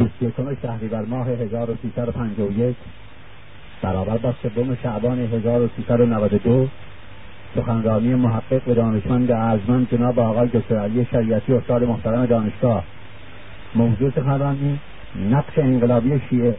بیست یکم شهریور ماه 1351 برابر با سوم شعبان 1392 سخنرانی محقق و دانشمند ارجمند جناب آقای دکتر علی شریعتی استاد محترم دانشگاه. موضوع سخنرانی نقش انقلابی شیعه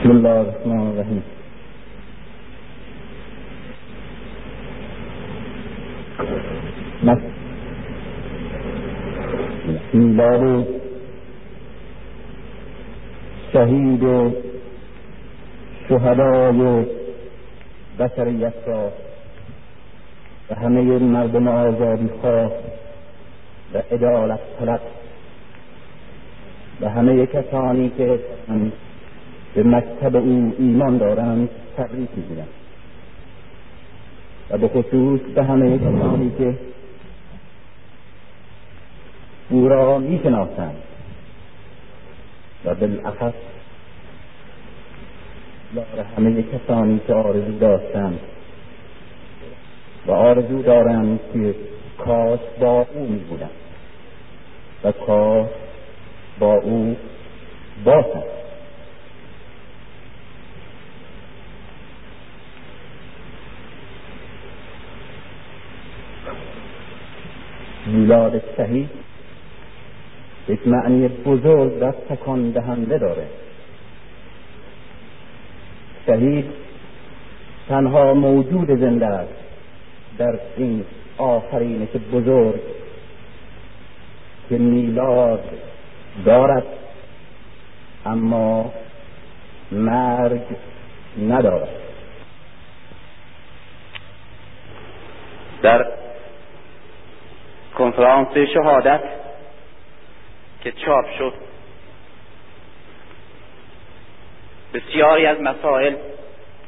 بسم الله الرحمن الرحیم میلاد شهید شهدای بشریت را و همه مردم آزادی خواه و عدالت طلب. و همه کسانی که به مکتب او ایمان دارند تبریک می‌گیرم و به خصوص به همه کسانی که او را می‌شناسند. و بالاخص بار همه کسانی که آرزو داشتند و آرزو دارند که کاش با او می بودند و کاش با او باشند. میلاد شهید یک معنی بزرگ و تکان دهنده داره. شهید تنها موجود زنده است در این آفرینش بزرگ که میلاد دارد. اما مرگ ندارد. در کنفرانس شهادت که چاپ شد بسیاری از مسائل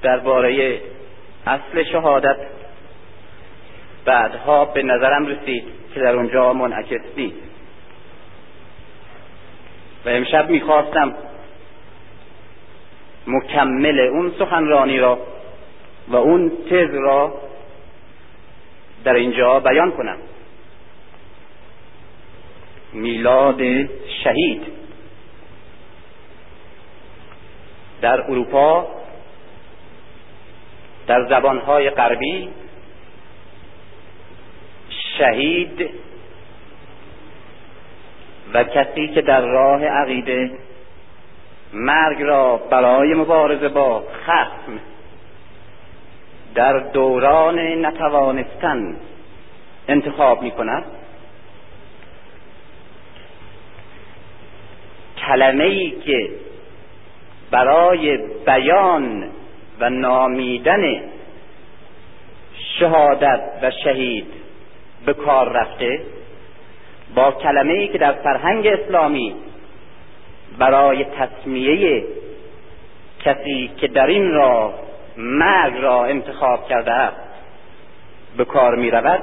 درباره اصل شهادت بعدها به نظرم رسید که در اونجا منعکس نیست. و امشب می‌خواستم مکمل اون سخنرانی را و اون تز را در اینجا بیان کنم. میلاد شهید در اروپا در زبانهای غربی شهید و کسی که در راه عقیده مرگ را برای مبارزه با خصم در دوران نتوانستن انتخاب می کند کلمه ای که برای بیان و نامیدن شهادت و شهید به کار رفته با کلمه ای که در فرهنگ اسلامی برای تصمیه کسی که در این راه مرگ را انتخاب کرده است به کار می رود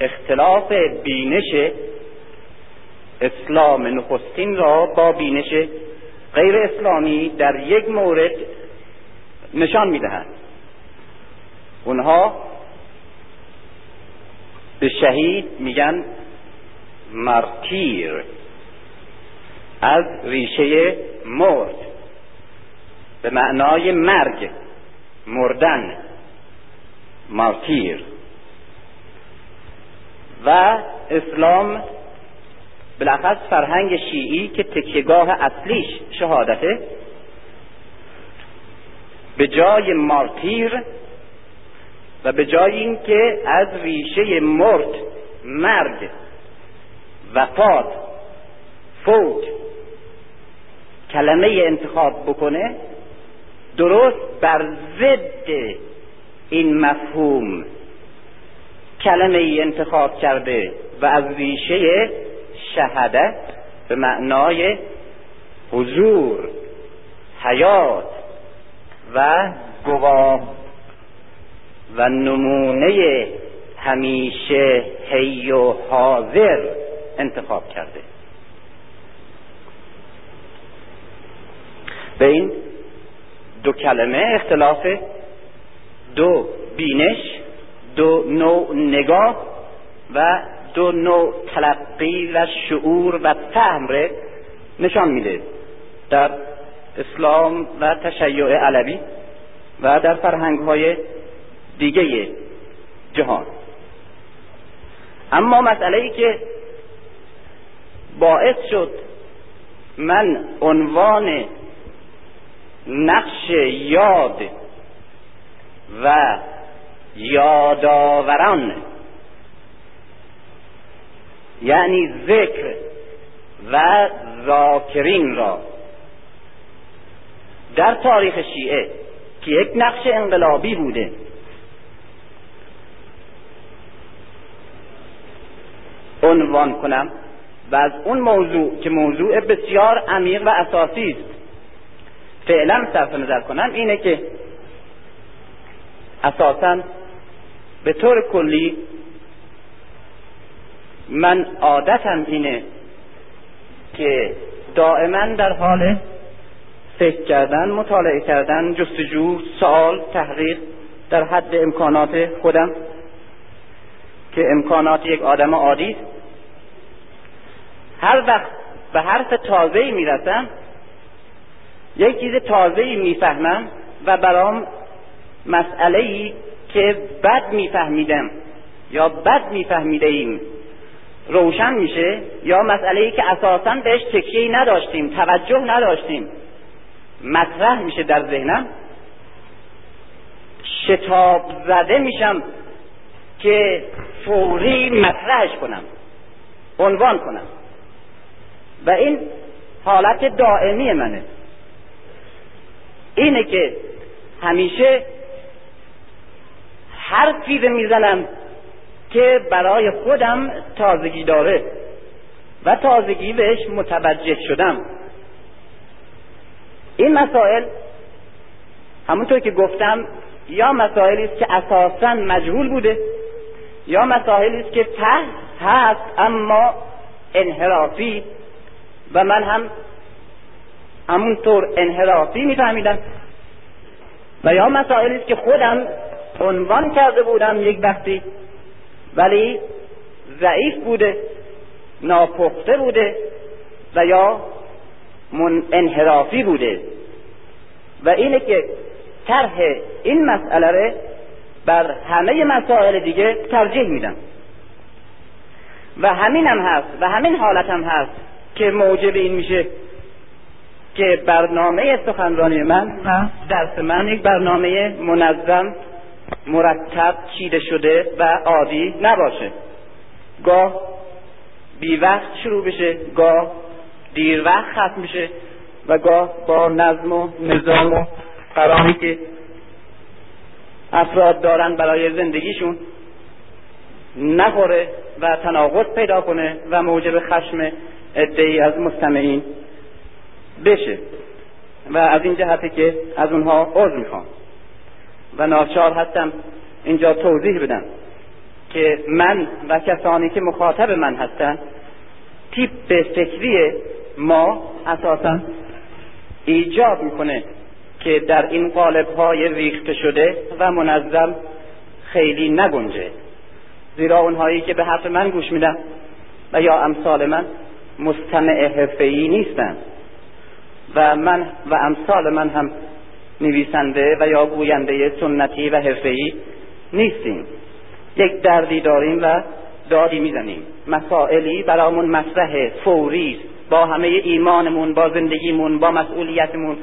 اختلاف بینش اسلام نخستین را با بینش غیر اسلامی در یک مورد نشان می‌دهند اونها به شهید میگن مارتیر از ریشه مرد به معنای مرگ مردن مارتیر. و اسلام بالاخص فرهنگ شیعی که تکیگاه اصلیش شهادته به جای مارتیر و به جای اینکه از ریشه مرد مرگ وفات فوت کلمه انتخاب بکنه درست بر ضد این مفهوم کلمه انتخاب کرده و از ریشه شهدت به معنای حضور حیات و گواه و نمونه همیشه هی و حاضر انتخاب کرده. به این دو کلمه اختلاف دو بینش دو نوع نگاه و دو نوع تلقی و شعور و فهم نشان میده. در اسلام و تشیع علوی و در فرهنگ های دیگه جهان. اما مسئله ای که باعث شد من عنوان نقش یاد و یادآوران یعنی ذکر و ذاکرین را. در تاریخ شیعه که یک نقش انقلابی بوده. عنوان کنم و از اون موضوع که موضوع بسیار عمیق و اساسی است. فعلا صرف نظر کنم اینه که اساسا به طور کلی من عادتم اینه که دائما در حال فکر کردن مطالعه کردن جستجو سوال تحقیق در حد امکانات خودم که امکانات یک آدم عادی هر وقت به حرف تازه می‌رسم یک چیز تازه می‌فهمم و برام مسئله ای که بد میفهمیدم یا بد میفهمیده ایم روشن میشه؟ یا مسئله ای که اساسا بهش تکیه نداشتیم توجه نداشتیم. مطرح میشه در ذهنم. شتاب زده میشم که فوری مطرحش کنم عنوان کنم. و این حالت دائمی منه. اینه که همیشه حرفی رو می‌زنم که برای خودم تازگی داره و تازگی بهش متوجه شدم. این مسائل همونطور که گفتم یا مسائلی است که اساسا مجهول بوده یا مسائلی است که ته هست اما انحرافی. و من هم همونطور انحرافی میفهمیدم. و یا مسائلی است که خودم عنوان کرده بودم یک وقتی ولی ضعیف بوده ناپخته بوده و یا من انحرافی بوده. و اینه که طرح این مسئله رو بر همه مسائل دیگه ترجیح میدم. و همین هم هست و همین حالت هم هست که موجب این میشه که برنامه سخنرانی من درس من یک برنامه منظم مرتب چیده شده و عادی نباشه. گاه بی وقت شروع بشه گاه دیر وقت ختم بشه و گاه با نظم و نظام و قرامی که افراد دارن برای زندگیشون نخوره و تناقض پیدا کنه و موجب خشم ادهی از مستمعین بشه. و از این جهتی که از اونها عذر می‌خوام. و ناچار هستم اینجا توضیح بدم که من و کسانی که مخاطب من هستند تیپ فکری ما اساسا ایجاب می‌کنه که در این قالب های ریخته شده و منظم خیلی نگنجه. زیرا اونهایی که به حرف من گوش میدن و یا امثال من مستمع حرفه‌ای نیستند و من و امثال من هم نویسنده و یا گوینده سنتی و حرفه‌ای نیستیم. یک دردی داریم و دادی می‌زنیم. مسائلی برامون مطرح فوری با همه ایمانمون با زندگیمون با مسئولیتمون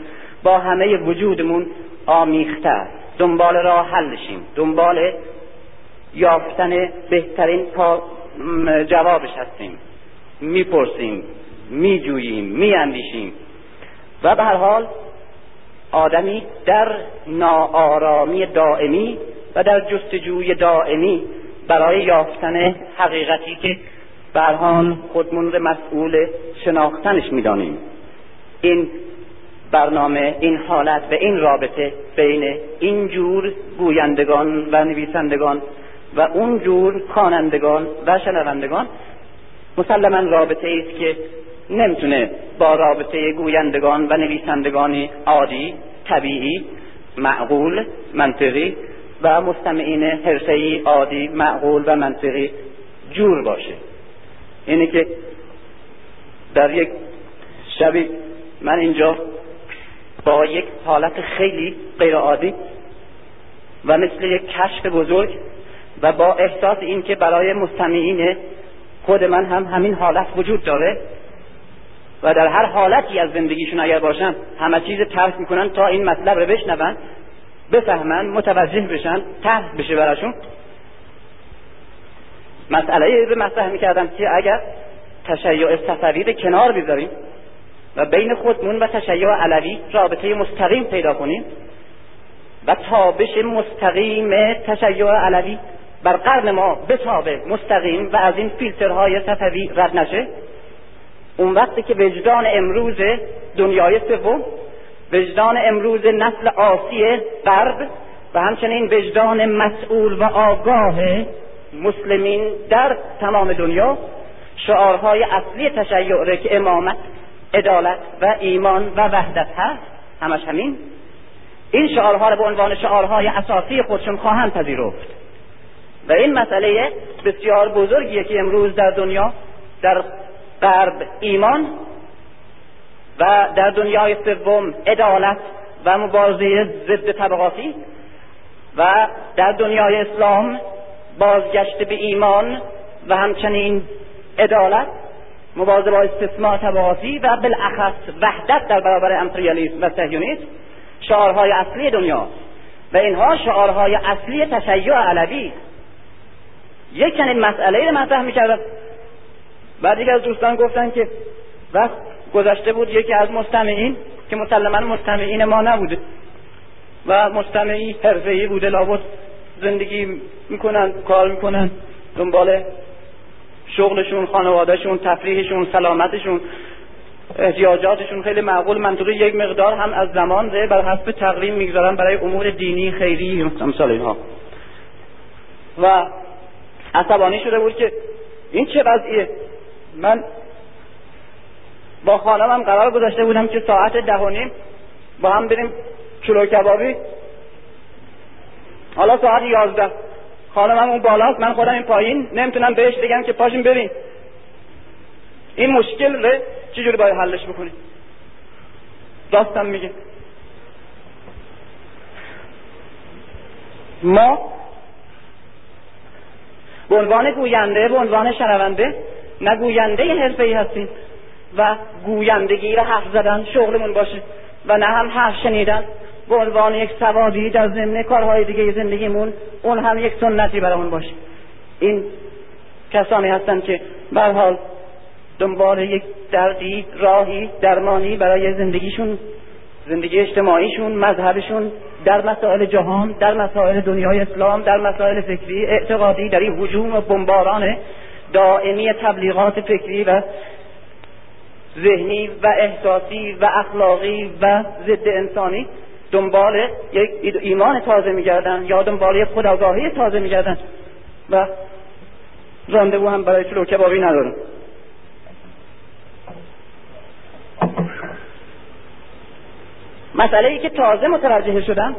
با همه وجودمون آمیخته دنبال راه حلشیم دنبال یافتن بهترین جوابش هستیم. می‌پرسیم میجوییم میاندیشیم. و به هر حال آدمی در ناآرامی دائمی و در جستجوی دائمی برای یافتن حقیقتی که برهان خودمون مسئول شناختنش می‌دانیم. این برنامه این حالت و این رابطه بین این جور گویندگان و نویسندگان و اون جور خوانندگان و شنوندگان مسلما رابطه است که نمی‌تونه با رابطه گویندگان و نویسندگان عادی طبیعی معقول منطقی و مستمعین حرفه‌ای عادی معقول و منطقی جور باشه. اینه که در یک شبی من اینجا با یک حالت خیلی غیر عادی و مثل یک کشف بزرگ و با احساس اینکه برای مستمعین خود من هم همین حالت وجود داره و در هر حالتی از زندگیشون اگر باشن همه چیز ترک می‌کنن تا این مطلب رو بشنون بفهمن متوجه بشن تحت بشه براشون. مسئله به مطرح می‌کردم که اگر تشیع صفوی به کنار بذاریم و بین خودمون و تشیع علوی رابطه مستقیم پیدا کنیم و تابش مستقیم تشیع علوی بر قرن ما بتابه مستقیم و از این فیلترهای صفوی رد نشه اون وقتی که وجدان امروز دنیای سوم وجدان امروز نسل آسی غرب و همچنین وجدان مسئول و آگاه مسلمین در تمام دنیا شعارهای اصلی تشیع که امامت عدالت و ایمان و وحدت هست همش همین. این شعارها را به عنوان شعارهای اساسی خودشون خواهند پذیرفت. و این مسئله بسیار بزرگیه که امروز در دنیا در غرب ایمان و در دنیای سوم عدالت و مبارزه ضد طبقاتی و در دنیای اسلام بازگشت به ایمان و همچنین عدالت مبارزه با استثمار طبقاتی و بالاخص وحدت در برابر امپریالیسم و سهیونیسم شعارهای اصلی دنیا و اینها شعارهای اصلی تشیع علوی. یک چنین مسئله رو مطرح می‌کردم بعد از دوستان گفتن که وقت گذشته بود یکی از مستمعین که مسلما مستمعین ما نبوده و مستمعی حرفه‌ای بوده لابد زندگی می‌کنن کار می‌کنن دنبال شغلشون خانوادهشون تفریحشون سلامتشون احتیاجاتشون. خیلی معقول منطقی یک مقدار هم از زمان ره بر حسب تقریم می‌گذارن برای امور دینی خیری مثال اینها. و عصبانی شده بود که این چه وضعیه؟ من با خانمم قرار گذاشته بودم که ساعت ده و نیم با هم بریم چلو کبابی. حالا ساعت یازده. خانمم اون بالاست من خودم این پایین نمی‌تونم بهش بگم که پاشیم بریم این مشکل رو چجوری باید حلش بکنیم؟ راستم میگه. ما به عنوان گوینده به عنوان شنونده نه گوینده حرفه هستیم و گویندگی را حرف زدن شغلمون باشه و نه هم حرف شنیدن. به عنوان یک سوادی در ضمن کارهای دیگه زندگیمون اون هم یک سنتی برامون باشه. این کسانی هستند که به حال دنبال یک دردی راهی درمانی برای زندگیشون زندگی اجتماعیشون مذهبشون در مسائل جهان در مسائل دنیای اسلام در مسائل فکری اعتقادی در این هجوم و بمباران دائمی تبلیغات فکری و ذهنی و احساسی و اخلاقی و ضد انسانی دنبال یک ایمان تازه میگردن یا دنبال یک خداگاهی تازه میگردن و راندوو هم برای چلو کبابی ندارن. مسئله ای که تازه متوجه شدم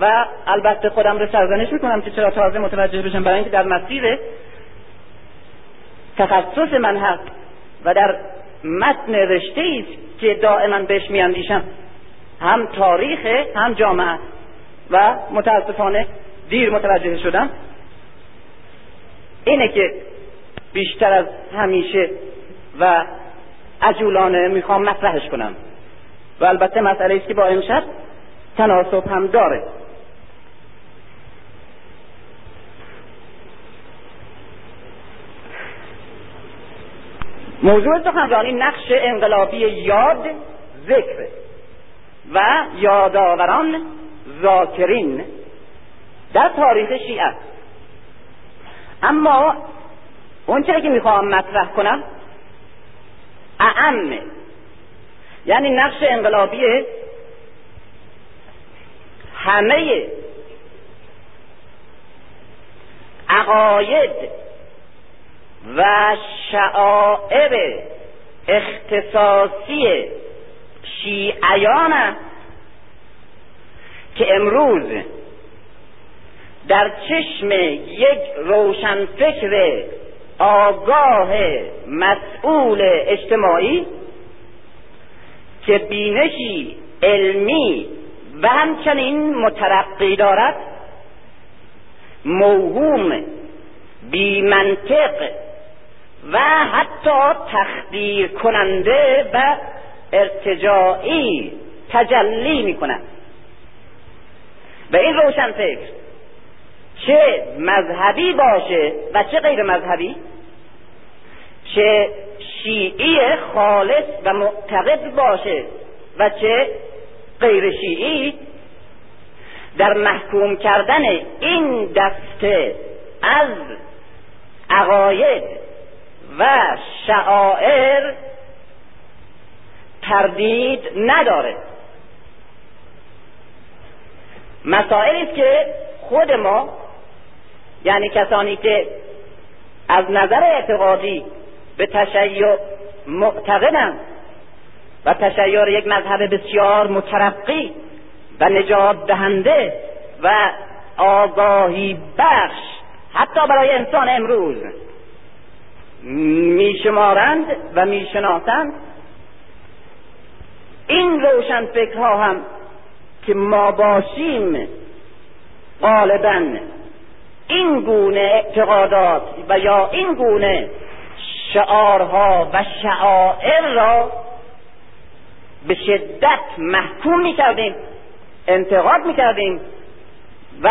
و البته خودم رو سرزنش می‌کنم که چرا تازه متوجه بشم برای اینکه در مسیر تخصص من هست و در متن رشته است که دائما بهش میاندیشم. هم تاریخ هم جامعه. و متاسفانه دیر متوجه شدم. اینه که بیشتر از همیشه و عجولانه می‌خوام مطرحش کنم. و البته مسئله است که با امشب تناسب هم داره. موضوع سخنرانی نقش انقلابی یاد ذکر و یادآوران ذاکرین در تاریخ شیعه. اما اون که می‌خواهم مطرح کنم اعمه یعنی نقش انقلابی همه عقاید و شعائر اختصاصی شیعیان که امروز در چشم یک روشنفکر آگاه مسئول اجتماعی که بینشی علمی و همچنین مترقی دارد موهوم بی منطق و حتی تخدیر کننده و ارتجاعی تجلی می کند و این روشن فکر چه مذهبی باشه و چه غیر مذهبی؟ چه شیعی خالص و معتقد باشه و چه غیر شیعی؟ در محکوم کردن این دسته از عقاید و شعائر تردید نداره. مسائلی است که خود ما یعنی کسانی که از نظر اعتقادی به تشیع معتقدند و تشیع یک مذهب بسیار مترقی و نجات دهنده و آگاهی بخش حتی برای انسان امروز. میشمارند و می‌شناسند. این روشن فکرها هم که ما باشیم غالبا این گونه اعتقادات و یا این گونه شعارها و شعائر را به شدت محکوم می کردیم انتقاد می کردیم و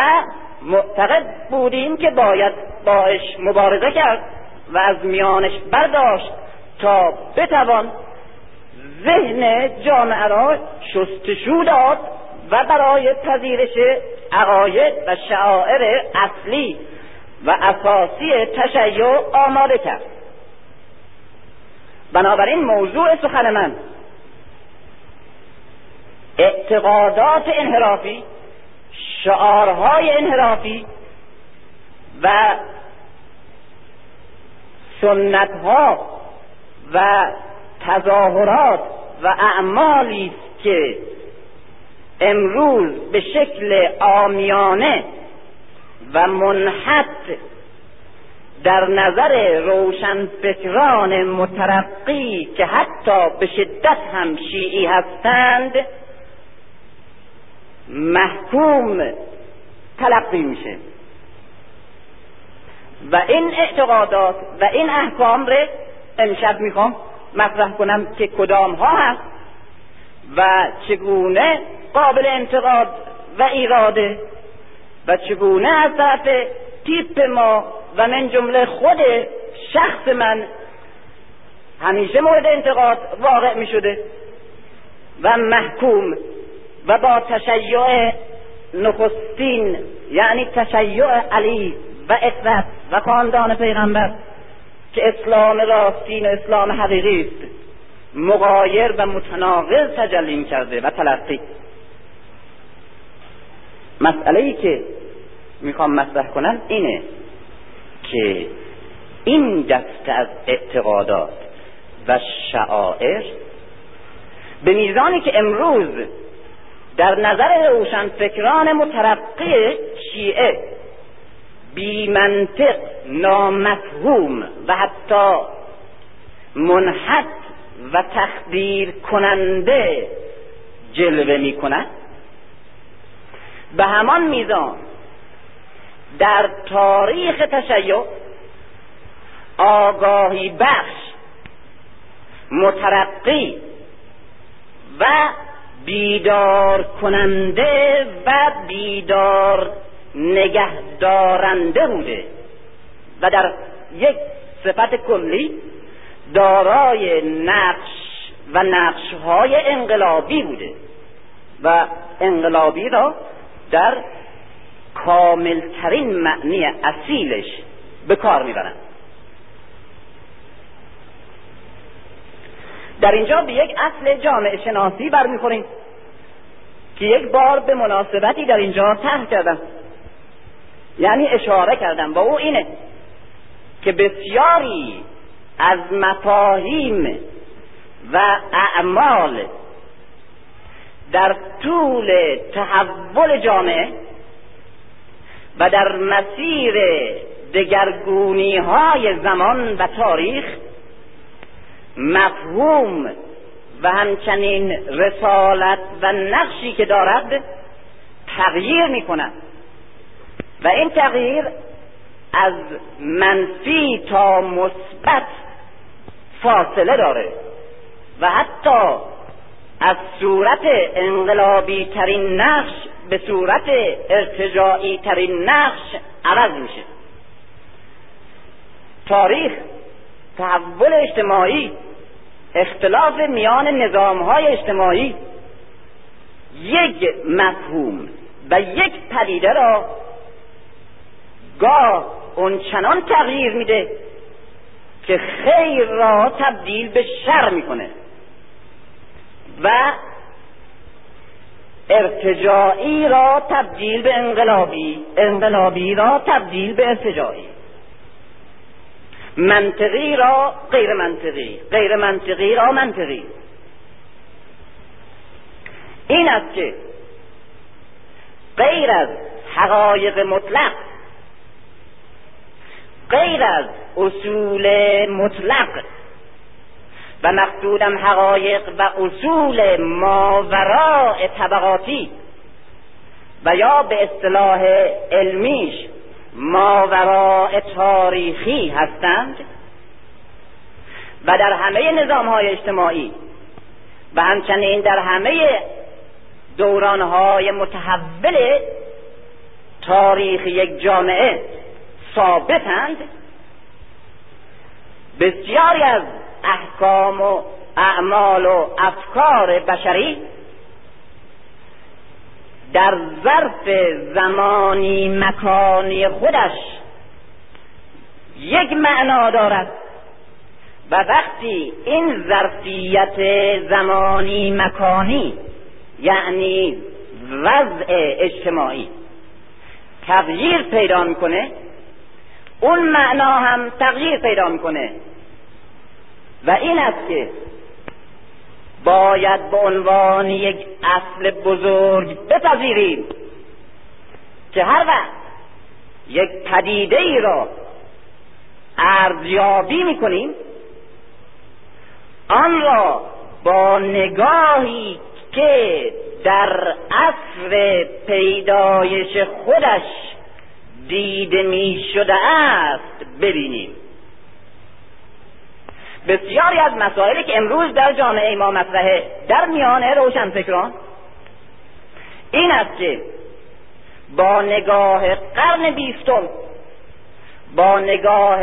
معتقد بودیم که باید باش مبارزه کرد. و از میانش برداشت تا بتوان ذهن جامعه را شستشو داد و برای پذیرش عقاید و شعائر اصلی و اساسی تشیع آماده کرد. بنابراین موضوع سخن من اعتقادات انحرافی شعارهای انحرافی و سنتها و تظاهرات و اعمالی است که امروز به شکل آمیانه و منحط در نظر روشنفکران مترقی که حتی به شدت هم شیعی هستند محکوم تلقی میشه. و این اعتقادات و این احکام رو امشب می‌خوام مطرح کنم که کدام ها هست و چگونه قابل انتقاد و ایراده و چگونه از طرف تیپ ما و من جمله خود شخص من همیشه مورد انتقاد واقع می شده و محکوم و با تشیع نخستین یعنی تشیع علی و اطرت و خاندان پیغمبر که اسلام راستین و اسلام حقیقی است. مغایر و متناقض تجلی کرده و تلقی مسئله ای که می‌خوام مطرح کنم اینه که این دسته از اعتقادات و شعائر به میزانی که امروز در نظر روشنفکران مترقی شیعه بی منطق نامفهوم و حتی منحط و تخدیر کننده جلوه می کند به همان میزان در تاریخ تشیع آگاهی بخش مترقی و بیدار کننده و بیدار نگهدارنده بوده و در یک صفت کلی دارای نقش و نقشهای انقلابی بوده و انقلابی را در کاملترین معنی اصیلش به کار می‌برند در اینجا به یک اصل جامعه شناسی برمیخوریم که یک بار به مناسبتی در اینجا طرح کردم. یعنی اشاره کردم با او اینه که بسیاری از مفاهیم و اعمال در طول تحول جامعه و در مسیر دگرگونی های زمان و تاریخ مفهوم و همچنین رسالت و نقشی که دارد تغییر می کند و این تغییر از منفی تا مثبت فاصله داره و حتی از صورت انقلابی ترین نقش به صورت ارتجاعی ترین نقش عوض میشه. تاریخ تحول اجتماعی اختلاف میان نظام های اجتماعی یک مفهوم و یک پدیده را گاه اون چنان تغییر میده که خیر را تبدیل به شر می‌کنه و ارتجاعی را تبدیل به انقلابی انقلابی را تبدیل به ارتجاعی. منطقی را غیر منطقی غیر منطقی را منطقی. این است که غیر از حقایق مطلق غیر از اصول مطلق و مقصودم حقایق و اصول ماوراء طبقاتی و یا به اصطلاح علمیش ماوراء تاریخی هستند و در همه نظام های اجتماعی و همچنین در همه دوران های متحول تاریخ یک جامعه ثابتند. بسیاری از احکام و اعمال و افکار بشری در ظرف زمانی مکانی خودش یک معنا دارد و وقتی این ظرفیت زمانی مکانی یعنی وضع اجتماعی تغییر پیدا می‌کنه اون معنا هم تغییر پیدا می‌کنه. و این است که باید به عنوان یک اصل بزرگ بپذیریم که هر وقت یک پدیده ای را ارزیابی می‌کنیم آن را با نگاهی که در عصر پیدایش خودش دیده می شده است ببینیم. بسیاری از مسائلی که امروز در جامعه ما مطرحه در میان روشنفکران این است که با نگاه قرن بیستم با نگاه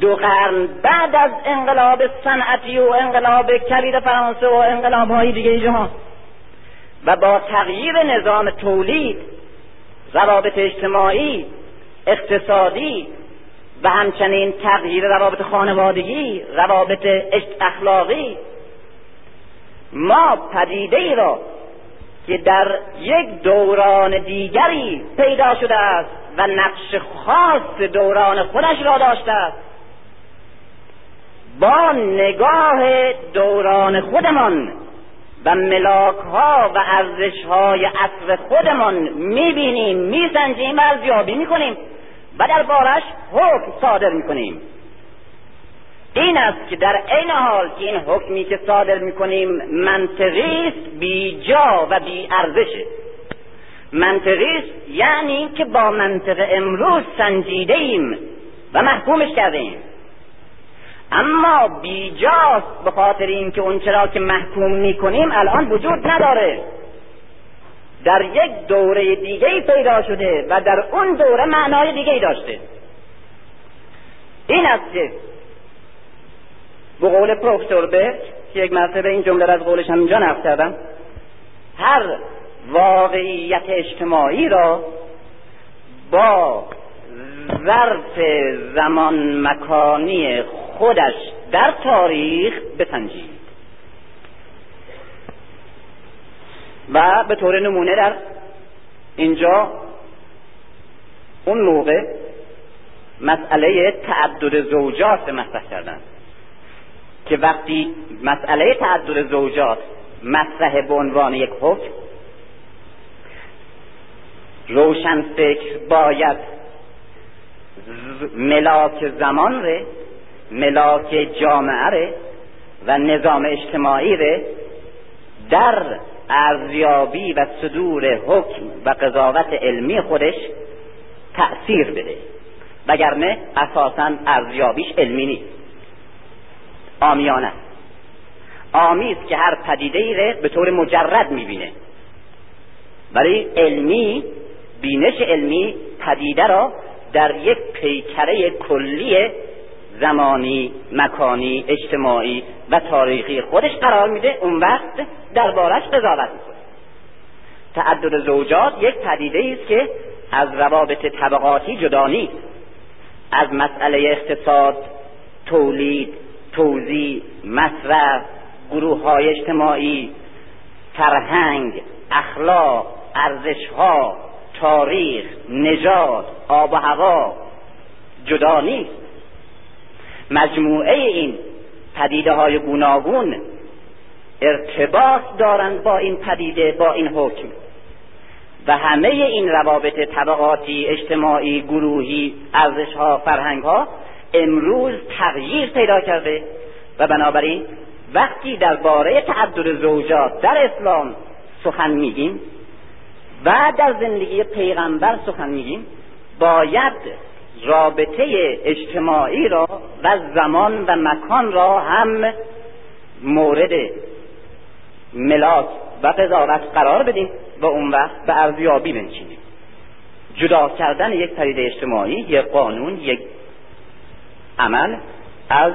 دو قرن بعد از انقلاب صنعتی و انقلاب کلید فرانسه و انقلاب های دیگه جهان و با تغییر نظام تولید روابط اجتماعی اقتصادی و همچنین تغییر روابط خانوادگی روابط اخلاقی. ما پدیده ای را که در یک دوران دیگری پیدا شده است و نقش خاص دوران خودش را داشته است با نگاه دوران خودمان و ملاک ها و ارزش های عصر خودمان می‌بینیم میسنجیم و ارزیابی می‌کنیم و در بارش حکم صادر می‌کنیم. این است که در عین حال که این حکمی که صادر می‌کنیم منطقی است بی جا و بی ارزشه منطقی است یعنی که با منطق امروز سنجیده ایم و محکومش کرده ایم اما بیجاست به خاطر اینکه اون چرا که محکوم می‌کنیم الان وجود نداره. در یک دوره دیگه پیدا شده و در اون دوره معنای دیگه داشته. این است که به قول پروفسور برک که یک مرتبه این جمله از قولش هم اینجا نقل کردم هر واقعیت اجتماعی را با ظرف زمان مکانی خودش در تاریخ بسنجید. و به طور نمونه در اینجا اون موقع مسئله تعدد زوجات مطرح کردن که وقتی مسئله تعدد زوجات مطرح به عنوان یک حکم روشن فکر باید ملاک زمان ره ملاک جامعه ره و نظام اجتماعی ره در ارزیابی و صدور حکم و قضاوت علمی خودش تأثیر بده. وگرنه اساسا ارزیابیش علمی نیست. آمیانه. آمی است که هر پدیده ای به طور مجرد می‌بینه. برای علمی بینش علمی پدیده را در یک پیکره کلی زمانی مکانی اجتماعی و تاریخی خودش قرار میده اون وقت دربارش قضاوت می‌کنه. تعدد زوجات یک پدیده است که از روابط طبقاتی جدا نیست. از مسئله اقتصاد تولید توزیع مصرف گروه های اجتماعی فرهنگ اخلاق ارزشها تاریخ نژاد آب و هوا جدا نیست. مجموعه این پدیده های گوناگون ارتباط دارند با این پدیده با این حکم. و همه این روابط طبقاتی اجتماعی گروهی ارزش ها فرهنگ ها امروز تغییر پیدا کرده و بنابراین وقتی درباره تعدد زوجات در اسلام سخن میگیم و در زندگی پیغمبر سخن میگیم باید رابطه اجتماعی را و زمان و مکان را هم مورد ملاک و قضاوت قرار بدیم و اون وقت به ارزیابی بنشینیم. جدا کردن یک پدیده اجتماعی یک قانون یک عمل از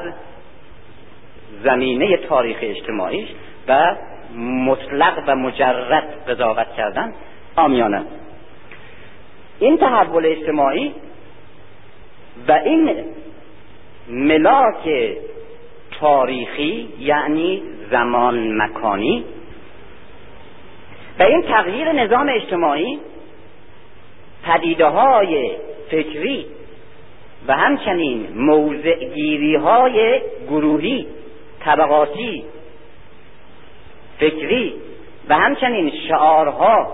زمینه تاریخ اجتماعیش و مطلق و مجرد قضاوت کردن آمیانه. این تحول اجتماعی و این ملاک تاریخی یعنی زمان مکانی و این تغییر نظام اجتماعی پدیده های فکری و همچنین موضعگیری های گروهی طبقاتی فکری و همچنین شعارها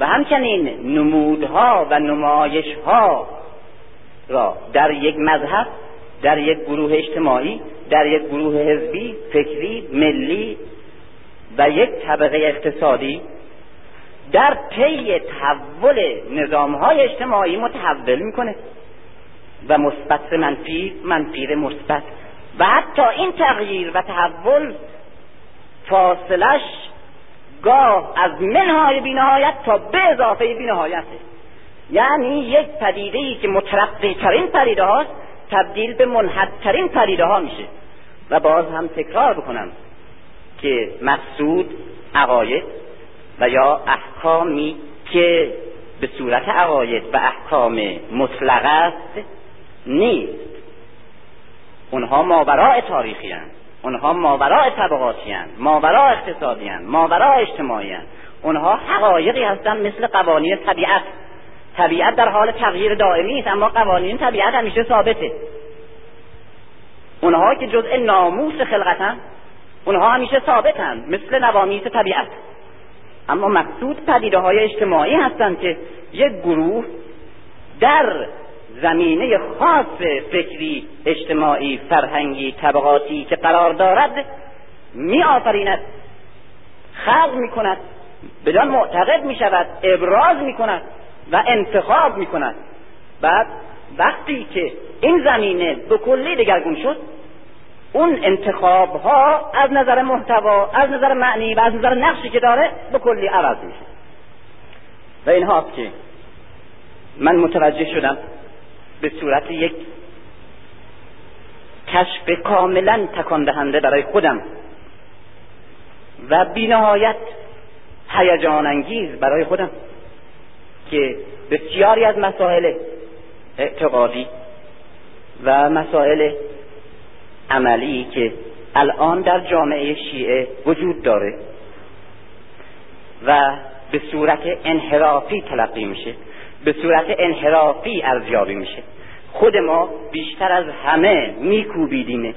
و همچنین نمودها و نمایشها را در یک مذهب در یک گروه اجتماعی در یک گروه حزبی فکری ملی و یک طبقه اقتصادی در طی تحول نظام های اجتماعی متحول می‌کنه و مثبت منفی منفی مثبت. و حتی این تغییر و تحول فاصلش گاه از منهای بینهایت تا به اضافه بینهایته. یعنی یک پدیده ای که مترقی ترین پدیده هاست تبدیل به منحدترین پدیده ها میشه. و باز هم تکرار بکنم که مقصود عقاید و یا احکامی که به صورت عقاید و احکام مطلق است نیست. اونها ماوراء تاریخی هستند. اونها ماوراء طبقاتی هستند. ماوراء اقتصادی هستند. ماوراء اجتماعی هستند. اونها حقایقی هستند مثل قوانین طبیعت. طبیعت در حال تغییر دائمی است اما قوانین طبیعت همیشه ثابته. اونها که جزء ناموس خلقتن اونها همیشه ثابتند مثل نوامیس طبیعت. اما مقصود پدیده های اجتماعی هستند که یک گروه در زمینه خاص فکری اجتماعی فرهنگی طبقاتی که قرار دارد می آفریند خلق می کند بدان معتقد می شود ابراز می کند و انتخاب می کند بعد وقتی که این زمینه به کلی دگرگون شد اون انتخاب ها از نظر محتوا از نظر معنی و از نظر نقشی که داره به کلی عوض میشه. و این هاست که من متوجه شدم به صورت یک کشف کاملا تکان دهنده برای خودم و بینهایت هیجان انگیز برای خودم. که بسیاری از مسائل اعتقادی و مسائل عملی که الان در جامعه شیعه وجود داره و به صورت انحرافی تلقی میشه به صورت انحرافی ارزیابی میشه. خود ما بیشتر از همه میکوبیدیمش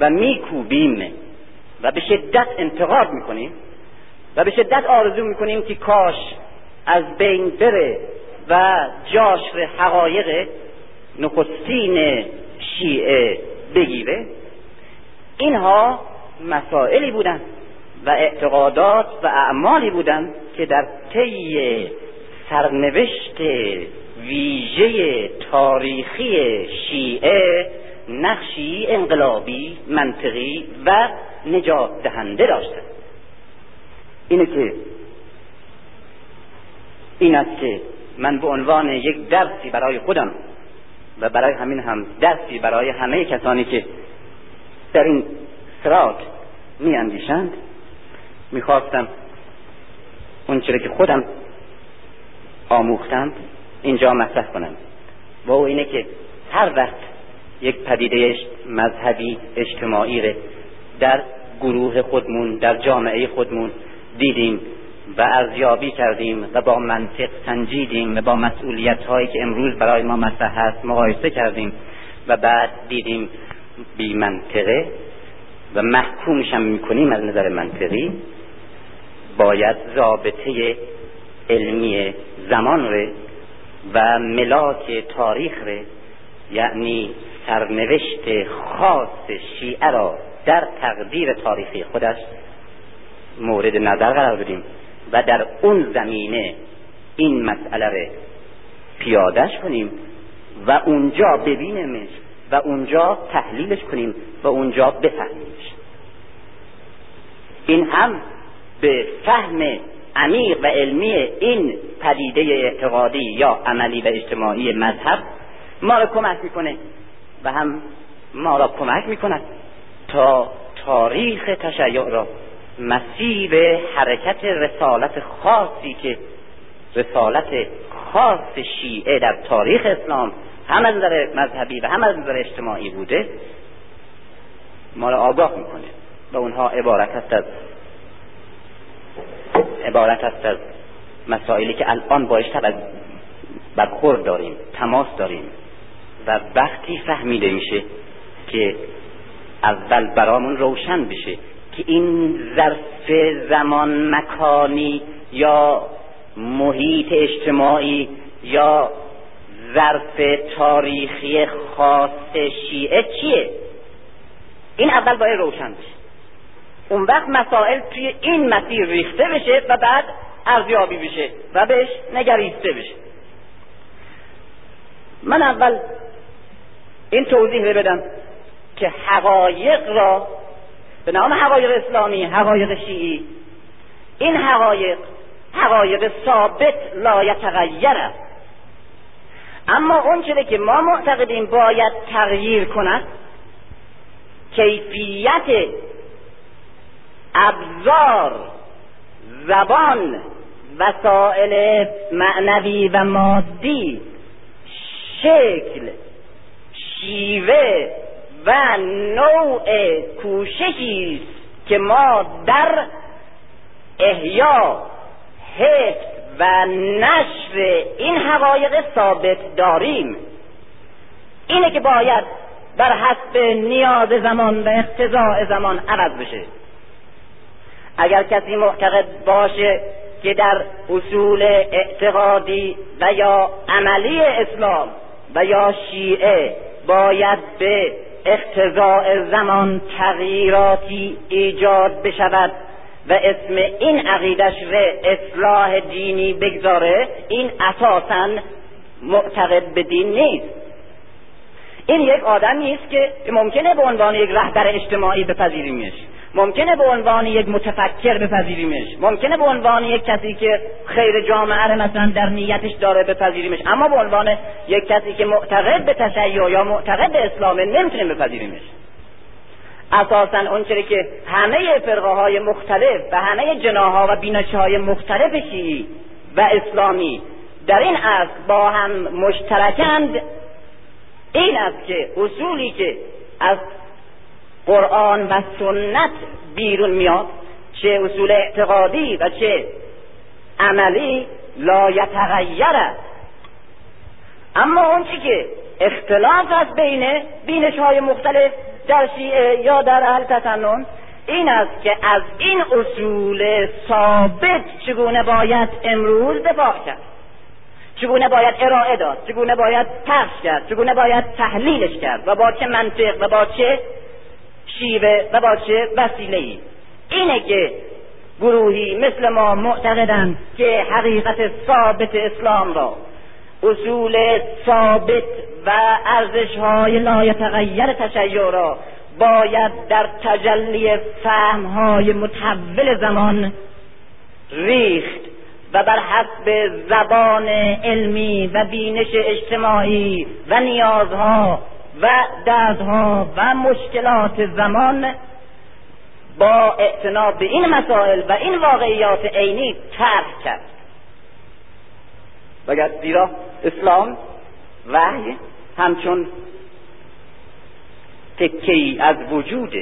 و میکوبیم و به شدت انتقاد می‌کنیم و به شدت آرزو می‌کنیم که کاش از بین بره و جاشر حقایق نخستین شیعه بگیره اینها مسائلی بودند و اعتقادات و اعمالی بودند که در طی سرنوشت ویژه تاریخی شیعه نقشی انقلابی منطقی و نجات دهنده داشتند. اینه که این است که من به عنوان یک درسی برای خودم و برای همین هم درسی برای همه کسانی که در این سرات می اندیشند می‌خواستم اون چیزی که خودم آموختم اینجا مطرح کنم و او اینه که هر وقت یک پدیده مذهبی اجتماعی در گروه خودمون در جامعه خودمون دیدیم و ارزیابی کردیم و با منطق سنجیدیم و با مسئولیت هایی که امروز برای ما مطرح هست مقایسه کردیم و بعد دیدیم بی منطقه و محکومش هم می‌کنیم از نظر منطقی باید ضابطه علمی زمان ره و ملاک تاریخ ره یعنی سرنوشت خاص شیعه را در تقدیر تاریخی خودش مورد نظر قرار بدیم. و در اون زمینه این مسئله رو پیادش کنیم و اونجا ببینیمش و اونجا تحلیلش کنیم و اونجا بفهمیمش. این هم به فهم عمیق و علمی این پدیده اعتقادی یا عملی و اجتماعی مذهب ما را کمک می‌کنه و هم ما را کمک می‌کند تا تاریخ تشیع را مسیر حرکت رسالت خاصی که رسالت خاص شیعه در تاریخ اسلام هم از نظر مذهبی و هم از نظر اجتماعی بوده ما را آگاه می‌کنه و اونها عبارت هست از عبارت هست از مسائلی که الان باش از برخورد داریم تماس داریم و وقتی فهمیده میشه که اول برامون روشن بشه که این ظرف زمان مکانی یا محیط اجتماعی یا ظرف تاریخی خاص شیعه چیه؟ این اول باید روشن بشه. اون وقت مسائل توی این مسیر ریخته بشه و بعد ارزیابی بشه و بهش نگریسته بشه. من اول این توضیح بدم که حقایق را به نام حقایق اسلامی حقایق شیعی. این حقایق حقایق ثابت لا یتغیر است. اما اون چیزی که ما معتقدیم باید تغییر کند کیفیت ابزار زبان وسائل معنوی و مادی شکل شیوه و نوع کوششی که ما در احیا حفظ و نشر این حقایق ثابت داریم. اینه که باید بر حسب نیاز زمان و اقتضاع زمان عوض بشه. اگر کسی معتقد باشه که در اصول اعتقادی و یا عملی اسلام و یا شیعه باید به اقتضاء زمان تغییراتی ایجاد بشود و اسم این عقیدش به اصلاح دینی بگذاره این اساسا معتقد به دین نیست. این یک آدمی است که ممکنه به عنوان یک رهبر اجتماعی بپذیریمش ممکنه به عنوان یک متفکر بپذیریمش. ممکنه به عنوان یک کسی که خیر جامعه رو مثلا در نیتش داره بپذیریمش. اما به عنوان یک کسی که معتقد به تشیع یا معتقد به اسلامه نمی‌تونیم بپذیریمش. اساسا اون که همه فرقه های مختلف و همه جناها و بینش های مختلف شیعی و اسلامی در این اصل با هم مشترکند. این است که اصولی که از قرآن و سنت بیرون میاد. چه اصول اعتقادی و چه عملی لا یتغیر اما اون چی که اختلاف از بین بینش های مختلف در شیعه یا در اهل تسنن این است که از این اصول ثابت چگونه باید امروز دفاع کرد چگونه باید ارائه داد چگونه باید پخش کرد چگونه باید تحلیلش کرد و با چه منطق و با چه شیوه و با چه وسیله ای اینه که گروهی مثل ما معتقدند که حقیقت ثابت اسلام را اصول ثابت و ارزش های لایتغیر تشیع را باید در تجلی فهم های متحول زمان ریخت و بر حسب زبان علمی و بینش اجتماعی و نیازها و دردها و مشکلات زمان با اعتناب به این مسائل و این واقعیات عینی طرح کرد. وگر زیرا اسلام وحی همچون تکی از وجود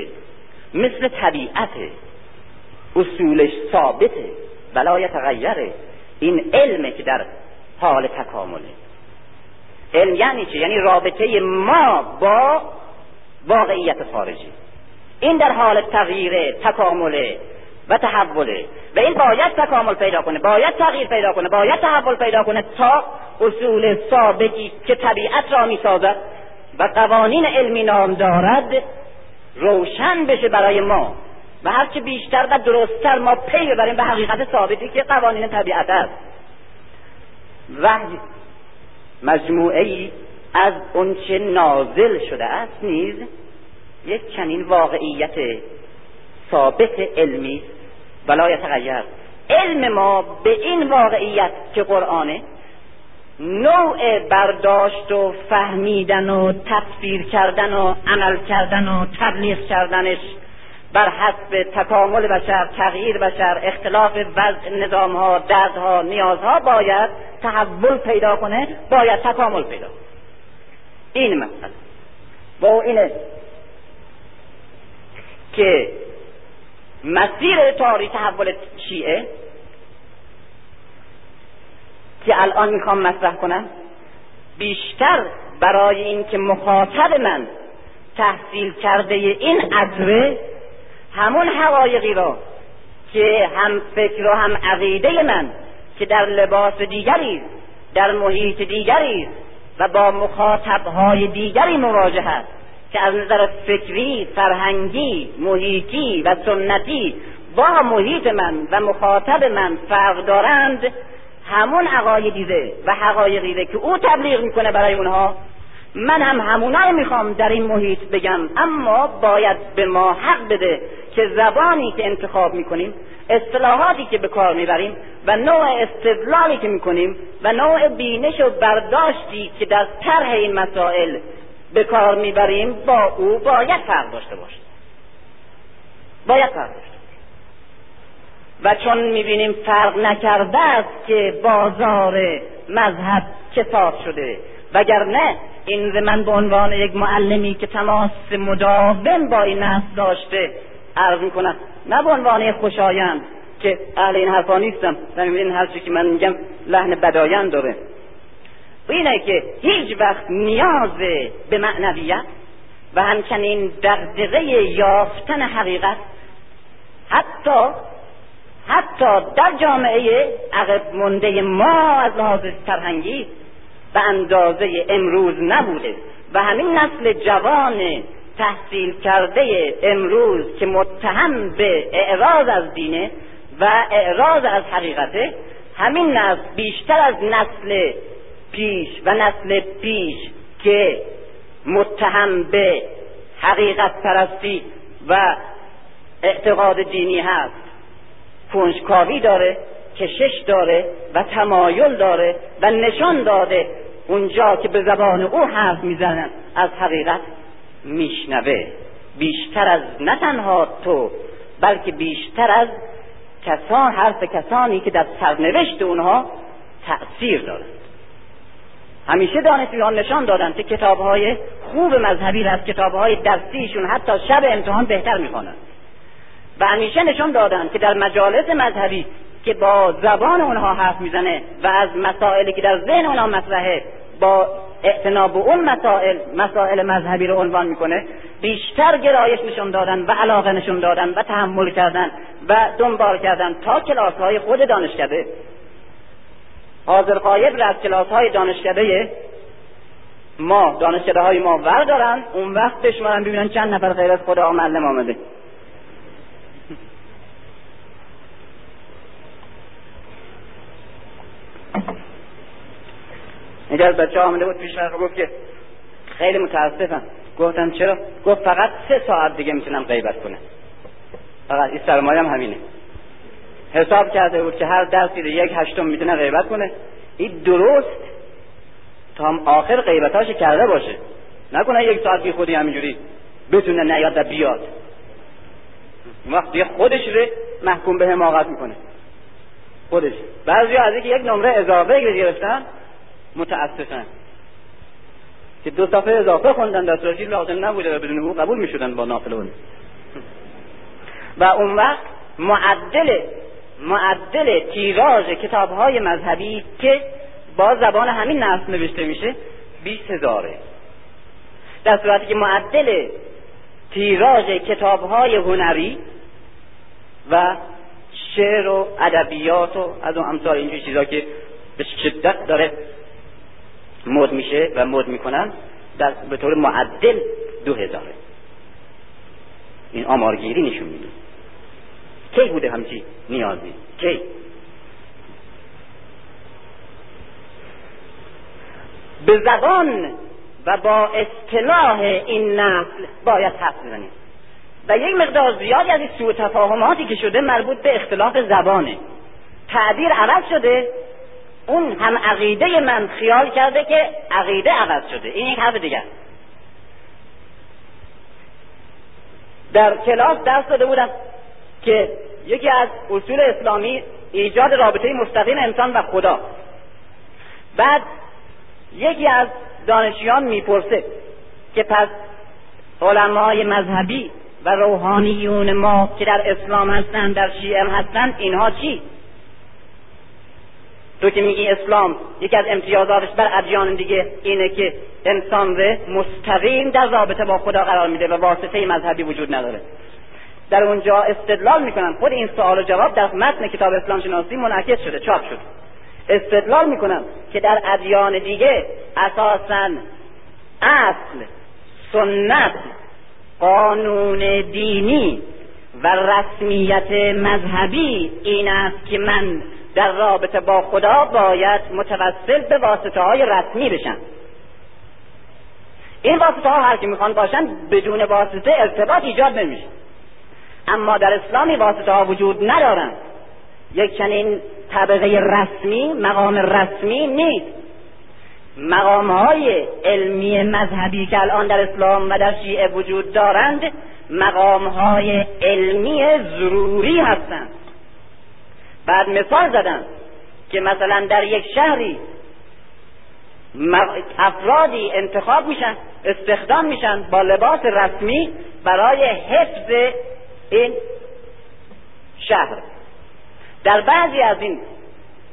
مثل طبیعت اصولش ثابته ولا یتغیره این علمه که در حال تکامله. علم یعنی چه یعنی رابطه ما با واقعیت خارجی. این در حال تغییر تکامله و تحوله و این باید تکامل پیدا کنه باید تغییر پیدا کنه باید تحول پیدا کنه تا اصول ثابتی که طبیعت را می‌سازد و قوانین علمی نام دارد روشن بشه برای ما. و هرچه بیشتر و درستتر ما پی ببریم به حقیقت ثابتی که قوانین طبیعت است. و مجموعه ای از اونچه نازل شده است نیز یک چنین واقعیت ثابت علمی ولا یتغیر علم ما به این واقعیت که قرآنه نوع برداشت و فهمیدن و تفسیر کردن و عمل کردن و تبلیغ کردنش بر حسب تکامل بشر تغییر بشر اختلاف وضع نظام ها دردها نیازها باید تحول پیدا کنه باید تکامل پیدا این مسئله. با اینه که مسیر تاریخ تحول شیعه که الان می‌خوام مطرح کنم بیشتر برای اینکه مخاطب من تحصیل کرده این عطره همون حقایقی را که هم فکر و هم عقیده من که در لباس دیگری در محیط دیگری و با مخاطبهای دیگری مواجه است که از نظر فکری فرهنگی محیطی و سنتی با محیط من و مخاطب من فرق دارند همون عقایدیده و حقایقیده که او تبلیغ می‌کنه برای اونها. من هم همونای می‌خوام در این محیط بگم اما باید به ما حق بده که زبانی که انتخاب می‌کنیم اصطلاحاتی که به کار می‌بریم و نوع استدلالی که می‌کنیم و نوع بینش و برداشتی که در طرح این مسائل به کار می‌بریم با او باید فرق داشته باشه باید فرق داشته و چون می‌بینیم فرق نکرده است که بازار مذهب کساد شده وگرنه این من به عنوان یک معلمی که تماس مداوم با این نسل داشته عرض می‌کنم. نه به عنوان خوشایند که اهل این حرفا نیستم و این حرفی که من میگم لحن بدایند داره. اینه که هیچ وقت نیاز به معنویت و همچنین دقدقه یافتن حقیقت حتی حتی در جامعه عقب مونده ما از لحاظ فرهنگی به اندازه امروز نبوده. و همین نسل جوان تحصیل کرده امروز که متهم به اعراض از دینه و اعراض از حقیقته همین نسل بیشتر از نسل پیش و نسل پیش که متهم به حقیقت پرستی و اعتقاد دینی هست کنجکاوی داره کشش داره و تمایل داره و نشان داده اونجا که به زبان او حرف می‌زنن از حقیقت. میشنوه. بیشتر از نه تنها تو بلکه بیشتر از کسان حرف کسانی که در سرنوشت اونها تأثیر دارند. همیشه دانشجویان نشان دادند که کتابهای خوب مذهبی از کتابهای درسیشون حتی شب امتحان بهتر می‌خوانند. و همیشه نشان دادند که در مجالس مذهبی که با زبان اونها حرف می‌زنه و از مسائلی که در ذهن اونها مطرحه با اعتناب اون مسائل مسائل مذهبی رو عنوان می‌کنه بیشتر گرایش نشون دادن و علاقه نشون دادن و تحمل کردن و دنبال کردن تا کلاس های خود دانشکده. حاضر قایب را از کلاس های دانشکده ما دانشکده های ما وردارن اون وقت بشمارن ببینن چند نفر غیر از خدا معلم آمده. اینجا از بچه آمده بود پیش گفت که خیلی متاسفم. گفتم چرا؟ گفت فقط سه ساعت دیگه می‌تونم غیبت کنم. فقط این سرمایه هم همینه. حساب کرده بود که هر درسی یک هشتم می‌تونه غیبت کنه. این درست تا آخر غیبتاش کرده باشه. نکنه یک ساعت بی خودی همینجوری بتونه نیاد و بیاد. وقتی خودش رو محکوم به حماقت می‌کنه. خودش. بعضی از اینکه یک نمره اضافه گرفتن متاسفن. که دو صفحه اضافه خوندن دستورشی لازم نبوده و بدون او قبول می‌شدن با نافلون و اون وقت معدل معدل تیراژ کتاب های مذهبی که با زبان همین نسل نوشته میشه بیست هزاره. در صورتی که معدل تیراژ کتاب های هنری و شعر و ادبیات و از اون امثال اینجور چیزا که به شدت داره مد میشه و مد می‌کنن در به طور معدل دو هزاره. این آمارگیری نشون میده. کی بوده همچی نیازی؟ کی؟ به زبان و با اصطلاح این نسل باید حرف بزنیم. و یک مقدار زیادی از این سوء تفاهماتی که شده مربوط به اختلاف زبانه. تعبیر عوض شده اون هم عقیده من خیال کرده که عقیده عوض شده. این یک حرف دیگر. در کلاس درس داده بودم که یکی از اصول اسلامی ایجاد رابطه مستقیم انسان و خدا. بعد یکی از دانشیان می‌پرسه که پس علمای مذهبی و روحانیون ما که در اسلام هستند در شیعه هستند اینها چی؟ تو که میگی اسلام یکی از امتیازاتش بر ادیان دیگه اینه که انسان رو مستقیم در رابطه با خدا قرار میده و واسطه مذهبی وجود نداره در اونجا استدلال می‌کنن خود این سوال و جواب در متن کتاب اسلام شناسی منعکس شده چاپ شد استدلال می‌کنن که در ادیان دیگه اساسا اصل سنت قانون دینی و رسمیت مذهبی این است که من در رابطه با خدا باید متوسل به واسطه های رسمی بشن. این واسطه ها هر که می‌خوان باشن بدون واسطه ارتباط ایجاد نمیشه. اما در اسلامی واسطه ها وجود ندارن. یک چنین طبقه رسمی مقام رسمی نیست. مقام های علمی مذهبی که الان در اسلام و در شیعه وجود دارند مقام های علمی ضروری هستند. بعد مثال زدن که مثلا در یک شهری افرادی انتخاب میشن استخدام میشن با لباس رسمی برای حفظ این شهر. در بعضی از این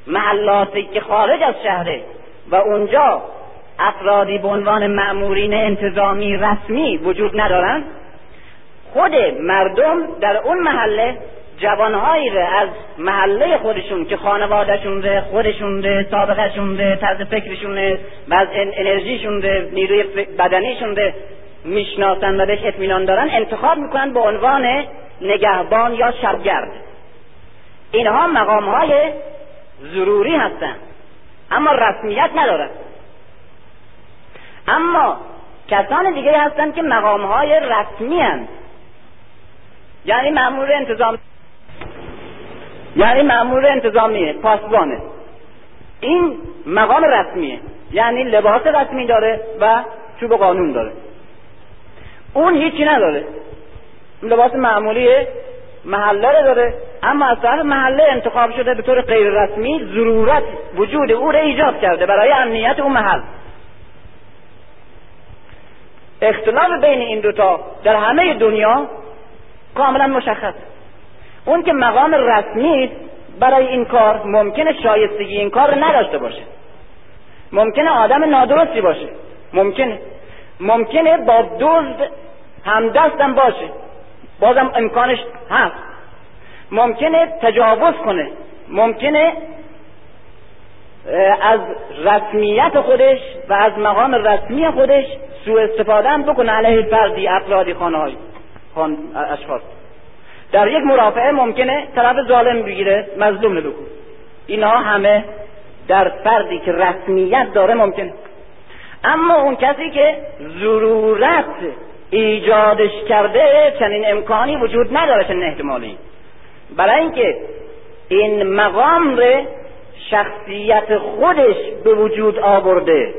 محلاتی که خارج از شهره و اونجا افرادی به عنوان مأمورین انتظامی رسمی وجود ندارند خود مردم در اون محله جوانهایی ره از محله خودشون که خانوادهشون ره خودشون ره سابقهشون ره طرز فکرشون ره و از انرژیشون ره نیروی بدنیشون ره می‌شناسن و بهش اطمینان دارن انتخاب می‌کنن به عنوان نگهبان یا شبگرد. اینها مقام های ضروری هستند اما رسمیت ندارن. اما کسان دیگه هستند که مقام های رسمی هستند یعنی مأمور انتظام یعنی مأمور انتظامیه پاسبانه. این مقام رسمیه. یعنی لباس رسمی داره و چوب قانون داره. اون هیچی نداره. لباس معمولیه محله داره. اما از طرف محله انتخاب شده به طور غیر رسمی ضرورت وجود او را ایجاد کرده برای امنیت اون محل. اختلاف بین این دوتا در همه دنیا کاملا مشخص اون که مقام رسمی برای این کار ممکنه شایستگی این کار نداشته باشه. ممکنه آدم نادرستی باشه. ممکنه. ممکنه با دزد همدستم باشه. بازم امکانش هست. ممکنه تجاوز کنه. ممکنه از رسمیت خودش و از مقام رسمی خودش سوء استفاده هم بکنه علیه فردی افرادی خانه های خان اشخاص. در یک مرافعه ممکنه طرف ظالم بگیره مظلوم بکن اینها همه در فردی که رسمیت داره ممکنه. اما اون کسی که ضرورت ایجادش کرده چنین امکانی وجود نداره چنین احتمالی. برای اینکه این مقام ره شخصیت خودش به وجود آورده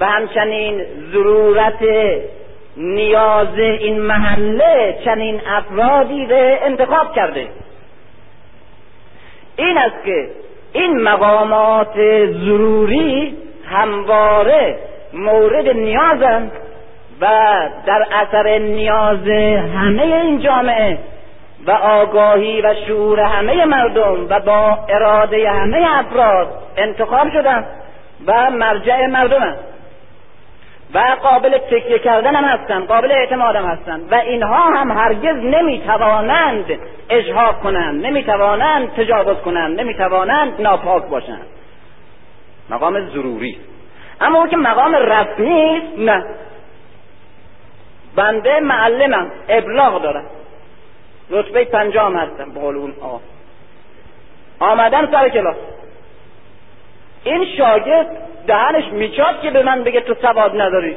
و همچنین ضرورت نیاز این محله چنین افرادی به انتخاب کرده. این است که این مقامات ضروری همواره مورد نیازند و در اثر نیاز همه این جامعه و آگاهی و شعور همه مردم و با اراده همه افراد انتخاب شدن و مرجع مردم و قابل تکیه کردن هم هستن قابل اعتماد هم هستن و اینها هم هرگز نمی‌توانند اجهاب کنند نمی‌توانند تجاوز کنند نمی‌توانند ناپاک باشند. مقام ضروری. اما اون که مقام رسمی نه. بنده معلمم ابلاغ دارم. رتبه پنجام هستم به قول اون آقا آمدن سر کلاس. این شاگرد دهنش میچاد که به من بگه تو سواد نداری.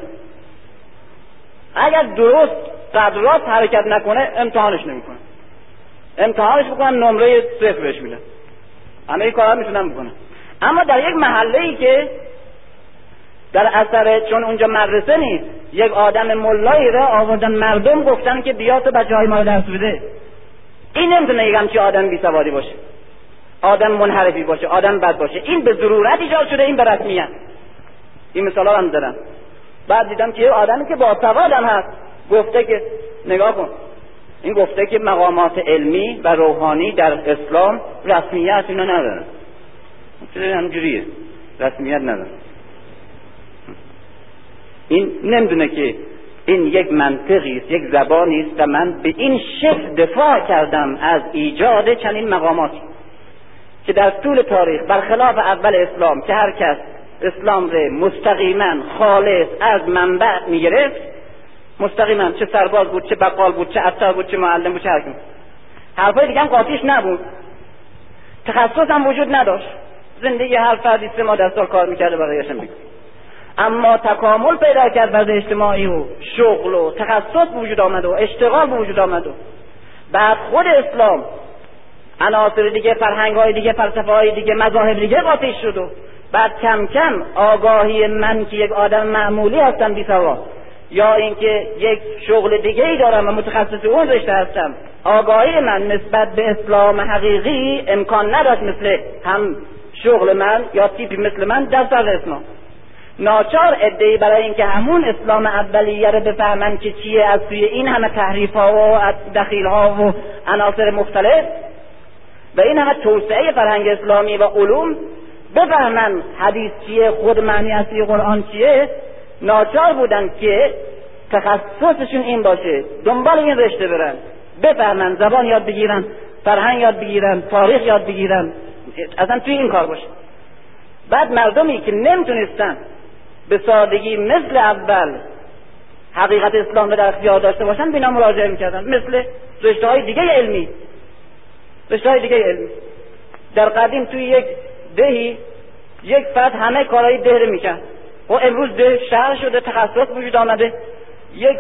اگر درست قدرات حرکت نکنه امتحانش نمی‌کنه. امتحانش بکنن نمره صفر بهش میدن همه کارا می‌تونن بکنن. اما در یک محله ای که در اثر چون اونجا مدرسه نیست یک آدم ملایی را آوردن مردم گفتن که بیا تو بچه های ما درس بده. این نمی‌تونه یک همچی آدم بی سوادی باشه. آدم منحرفی باشه آدم بد باشه. این به ضرورت ایجاد شده این به رسمیت. این مثال هم دارم. بعد دیدم که یه آدمی که با سوادم هست. گفته که نگاه کن. این گفته که مقامات علمی و روحانی در اسلام رسمیت اینا ندارن. همجوریه؟ رسمیت ندارن. این نمی‌دونه که این یک منطقی است یک زبانی است و من به این شکل دفاع کردم از ایجاد چنین مقاماتی. که در طول تاریخ برخلاف اول اسلام که هر کس اسلام را مستقیما خالص از منبع می‌گرفت مستقیما چه سرباز بود چه بقال بود چه افسر بود چه معلم بود چه حرکم حرفای دیگه هم قاطیش نبود. تخصص هم وجود نداشت. زندگی هر فردی سه ماه در سال کار می‌کرده برایش هم اما تکامل پیدا کرد وضع اجتماعی و شغل و تخصص وجود آمد و اشتغال وجود آمد و بعد خود اسلام عناصر دیگه فرهنگ های دیگه فلسفه های دیگه مذاهب دیگه قاطی شد و بعد کم کم آگاهی من که یک آدم معمولی هستم بی یا اینکه یک شغل دیگه ای دارم و متخصص اون رشته هستم آگاهی من نسبت به اسلام حقیقی امکان نداشت مثل هم شغل من یا تیپی مثل من در سر اسلام ناچار ادعی برای اینکه همون اسلام اولیه رو بفهمن که چیه از توی این همه تحریف ها و دخیل ها و عناصر مختلف و این همه توسعه فرهنگ اسلامی و علوم بفهمن حدیث چیه خود معنی اصلی قرآن چیه؟ ناچار بودن که تخصصشون این باشه دنبال این رشته برن بفهمن زبان یاد بگیرن فرهنگ یاد بگیرن تاریخ یاد بگیرن اصلا توی این کار باشه. بعد مردمی که نمی‌تونستن به سادگی مثل اول حقیقت اسلام رو در اختیار داشته باشن بینا مراجعه می‌کردن مثل رشته های دیگه علمی. رشته دیگه علمی در قدیم توی یک دهی یک فرد همه کارهای ده رو می‌کرد. و امروز ده شهر شده تخصص وجود آمده. یک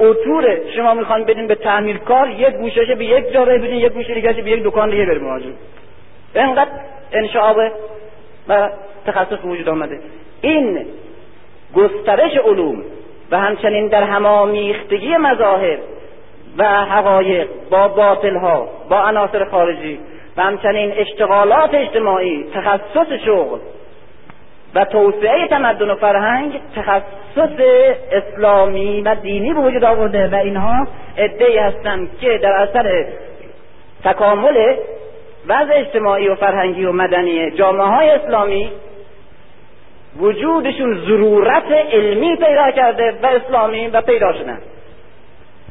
اتوره شما می‌خوان بدین به تعمیر کار یک گوشش به یک جا بدین یک گوشه دیگه به یک دکان دیگه بریم مراجعه اینقدر انشعاب و تخصص وجود آمده. این گسترش علوم و همچنین در همامیختگی مذاهب و حقایق با باطل ها با عناصر خارجی و همچنین اشتغالات اجتماعی تخصص شغل و توسعه تمدن و فرهنگ تخصص اسلامی و دینی به وجود آورده و اینها ادعی هستند که در اثر تکامل وضع اجتماعی و فرهنگی و مدنی جامعه های اسلامی وجودشون ضرورت علمی پیدا کرده و اسلامی و پیدا شدن.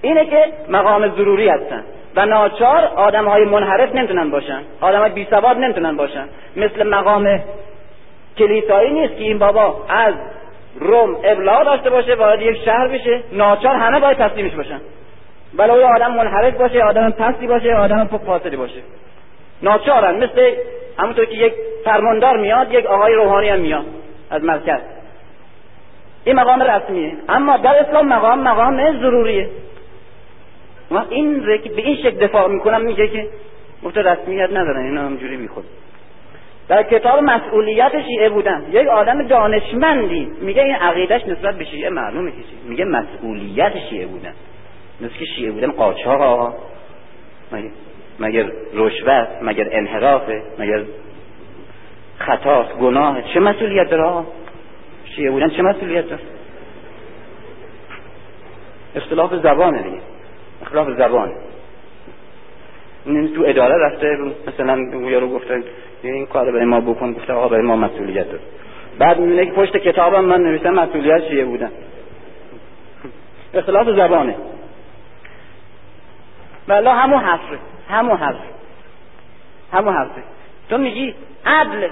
اینه که مقام ضروری هستن. و ناچار آدم های منحرف نمی‌تونن باشن. آدم های بی سواد نمی‌تونن باشن. مثل مقام کلیسایی نیست که این بابا از روم ابلاغ داشته باشه وارد یک شهر بشه ناچار همه باید تسلیمش باشن. ولو آدم منحرف باشه آدم پستی باشه آدم فاسدی باشه. ناچارن. مثل همونطور که یک فرماندار میاد یک آقای روحانی هم میاد از مرکز. این مقام رسمیه. اما در اسلام مقام مقام ضروریه. و این به این شکل دفاع می‌کنم میگه که گفته رسمیت ندارن اینا همجوری میخود در کتاب مسئولیت شیعه بودن یک آدم دانشمندی میگه این عقیدش نسبت به شیعه معلومه که میگه مسئولیت شیعه بودن. مثل که شیعه بودن قاچاق آقا. مگر مگر رشوت مگر انحرافه مگر خطاست گناه. چه مسئولیت داره آقا؟ شیعه بودن چه مسئولیت داره؟ اختلاف زبانه دیگه. اختلاف زبان. این تو اداره رفته مثلا یارو گفته این کار برای ما بکن. گفته آقا برای ما مسئولیت داره بعد می‌بینه که پشت کتابم من نوشتم مسئولیت چیه بودن. اختلاف زبانه. ولی همون حرفه همون حرف همون حرفه. تو میگی عدل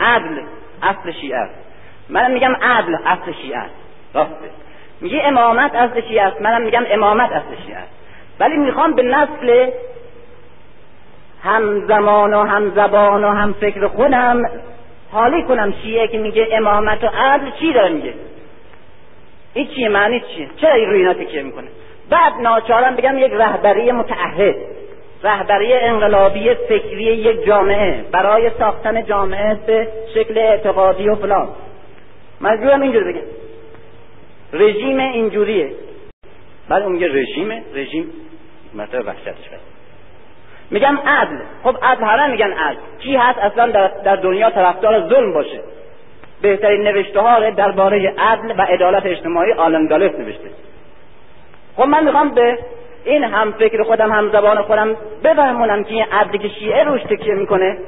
عدل اصل شیعه. است منم میگم عدل اصل شیعه. است راسته. میگی امامت اصل شیعه است منم میگم امامت اصل شیعه است. ولی می‌خوام به نسل هم زمان و هم زبان و هم فکر خودم حالی کنم شیعه که میگه امامت و عدل چی داره میگه؟ این چیه معنی چیه؟ چرا این روی تکیه می‌کنه؟ بعد ناچارم بگم یک رهبری متعهد رهبری انقلابی فکری یک جامعه برای ساختن جامعه به شکل اعتقادی و فلان. مجبورم اینجور بگم. رژیم اینجوریه. بعد اون میگه رژیمه رژیم مثلا وحشتش میگم عدل. خب عدل همه میگن عدل. کی هست اصلا در, در دنیا طرفدار ظلم باشه؟ بهترین نوشته ها درباره عدل و عدالت اجتماعی آلم دالف نوشته. خب من می‌خوام به این هم فکر خودم هم زبان خودم بفهمونم که این عدلی که شیعه روش تکیه می‌کنه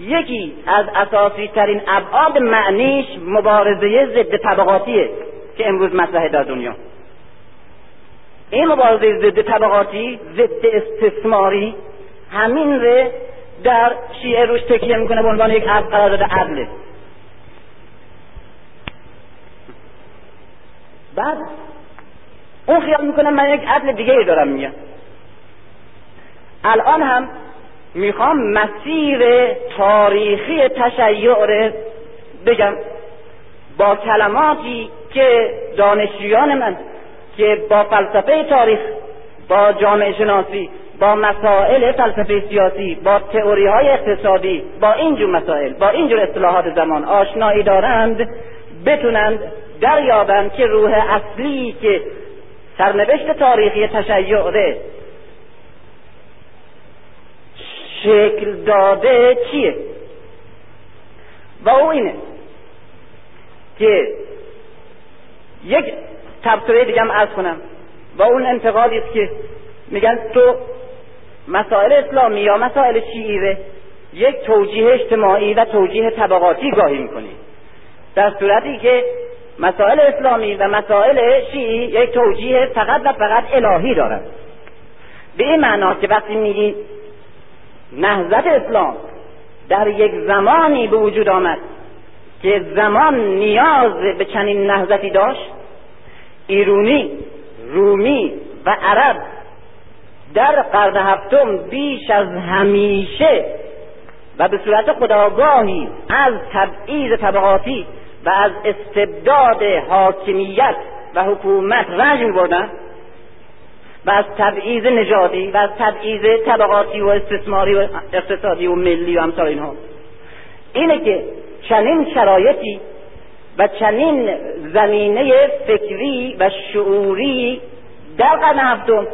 یکی از اساسی ترین ابعاد معنیش مبارزه ضد طبقاتیه که امروز مطرحه در دنیا. این مبارزه ضد طبقاتی ضد استثماری همین ره در شیعه روش تکیه می‌کنه به عنوان یک قرارداد عدله بعد اون خیال می‌کنه من یک عدل دیگه دارم میگم. الان هم می‌خوام مسیر تاریخی تشیع بگم. با کلماتی که دانشجویان من که با فلسفه تاریخ با جامعه شناسی با مسائل فلسفه سیاسی با تئوری های اقتصادی با اینجور مسائل با اینجور اصطلاحات زمان آشنایی دارند بتونند دریابند که روح اصلی که سرنوشت تاریخی تشیع شکل داده چیه؟ و او اینه که یک تبصره دیگه هم کنم. و اون انتقادی است که میگن تو مسائل اسلامی یا مسائل شیعی یک توجیه اجتماعی و توجیه طبقاتی گاهی می‌کنی. در صورتی که مسائل اسلامی و مسائل شیعی یک توجیه فقط و فقط الهی دارند به این معنا که وقتی میگی نهضت اسلام در یک زمانی به وجود آمد که زمان نیاز به چنین نهضتی داشت ایرونی رومی و عرب در قرن هفتم بیش از همیشه و به صورت خداگاهی از تبعیض طبقاتی و از استبداد حاکمیت و حکومت رنج می بردن و از تبعیض نژادی و از تبعیض طبقاتی و استثماری و اقتصادی و ملی و امثال اینها. اینه که چنین شرایطی و چنین زمینه فکری و شعوری در قرن هفتم.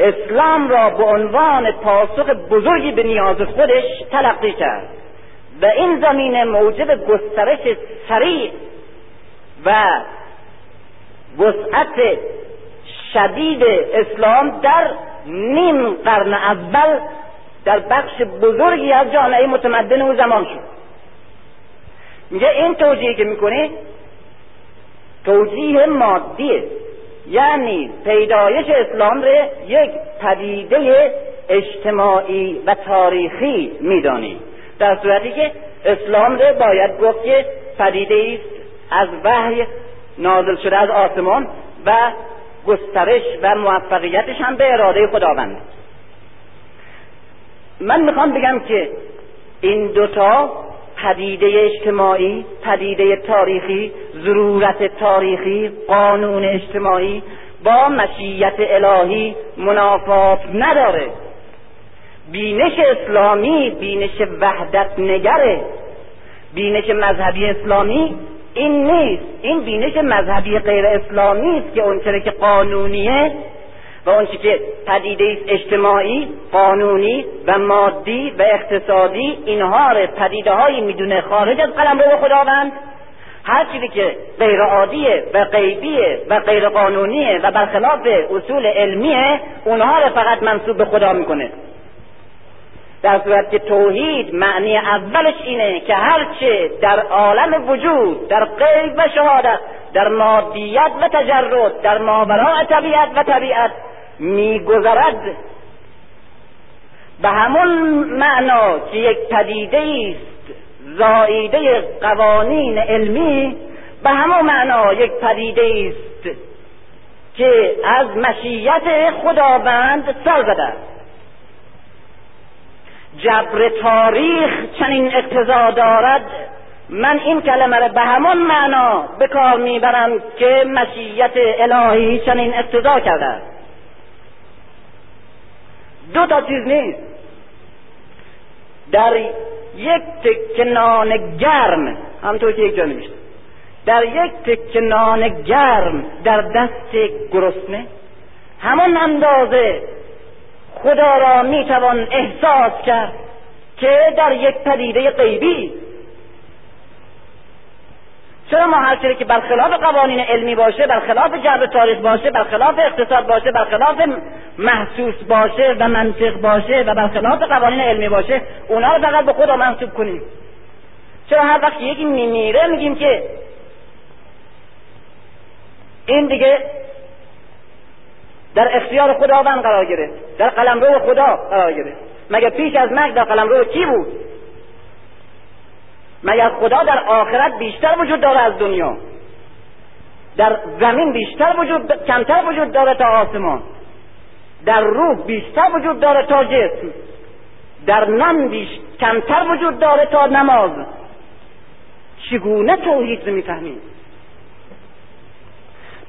اسلام را به عنوان پاسخ بزرگی به نیاز خودش تلقی کرد و این زمینه موجب گسترش سریع و وسعت شدید اسلام در نیم قرن اول در بخش بزرگی از جامعه متمدن او زمان شد. میگه این توجیه که می‌کنه توجیه مادیه یعنی پیدایش اسلام را یک پدیده اجتماعی و تاریخی میدانی. در صورتی که اسلام را باید گفت که پدیده است از وحی نازل شده از آسمان و گسترش و موفقیتش هم به اراده خداوند. من می‌خوام بگم که این دوتا پدیده اجتماعی پدیده تاریخی ضرورت تاریخی قانون اجتماعی با مشیت الهی منافات نداره. بینش اسلامی بینش وحدت نگره. بینش مذهبی اسلامی این نیست. این بینش مذهبی غیر اسلامی است که اونچه که قانونیه و اونچه که پدیده اجتماعی قانونی و مادی و اقتصادی اینها رو پدیده هایی می‌دونه خارج از قلم رو خداوند. هر چیزی که غیر عادیه و غیبیه و غیر قانونیه و برخلاف اصول علمیه اونها رو فقط منصوب به خدا می‌کنه. در صورت که توحید معنی اولش اینه که هرچه در عالم وجود در غیب و شهادت در مادیت و تجرد در ماوراء طبیعت و طبیعت میگذرد. به همون معنا که یک پدیده است زاییده قوانین علمی به همون معنا یک پدیده است که از مشیت خداوند سر زده. جبر تاریخ چنین اقتضا دارد. من این کلمه را به همان معنا به کار می‌برم که مشیت الهی چنین اقتضا کرده دو تا چیز نیست. در یک تک نان گرم همطور که یک جا در یک تک نان گرم در دست گرسنه همان اندازه خدا را می‌توان احساس کرد که در یک پدیده غیبی چرا ما هر که برخلاف قوانین علمی باشه برخلاف جبر تاریخ باشه برخلاف اقتصاد باشه برخلاف محسوس باشه و منطق باشه و برخلاف قوانین علمی باشه اونا رو فقط به خدا منصوب کنیم. چرا هر وقت یکی میمیره میگیم که این دیگه در اختیار خداوند قرار گرفت در قلمرو خدا قرار گرفت. مگر پیش از مرگ در قلمرو کی بود؟ مگر خدا در آخرت بیشتر وجود داره از دنیا؟ در زمین بیشتر وجود کمتر وجود داره تا آسمان. در روح بیشتر وجود داره تا جسم. در نم بیش کمتر وجود داره تا نماز. چگونه توحید رو می‌فهمیم؟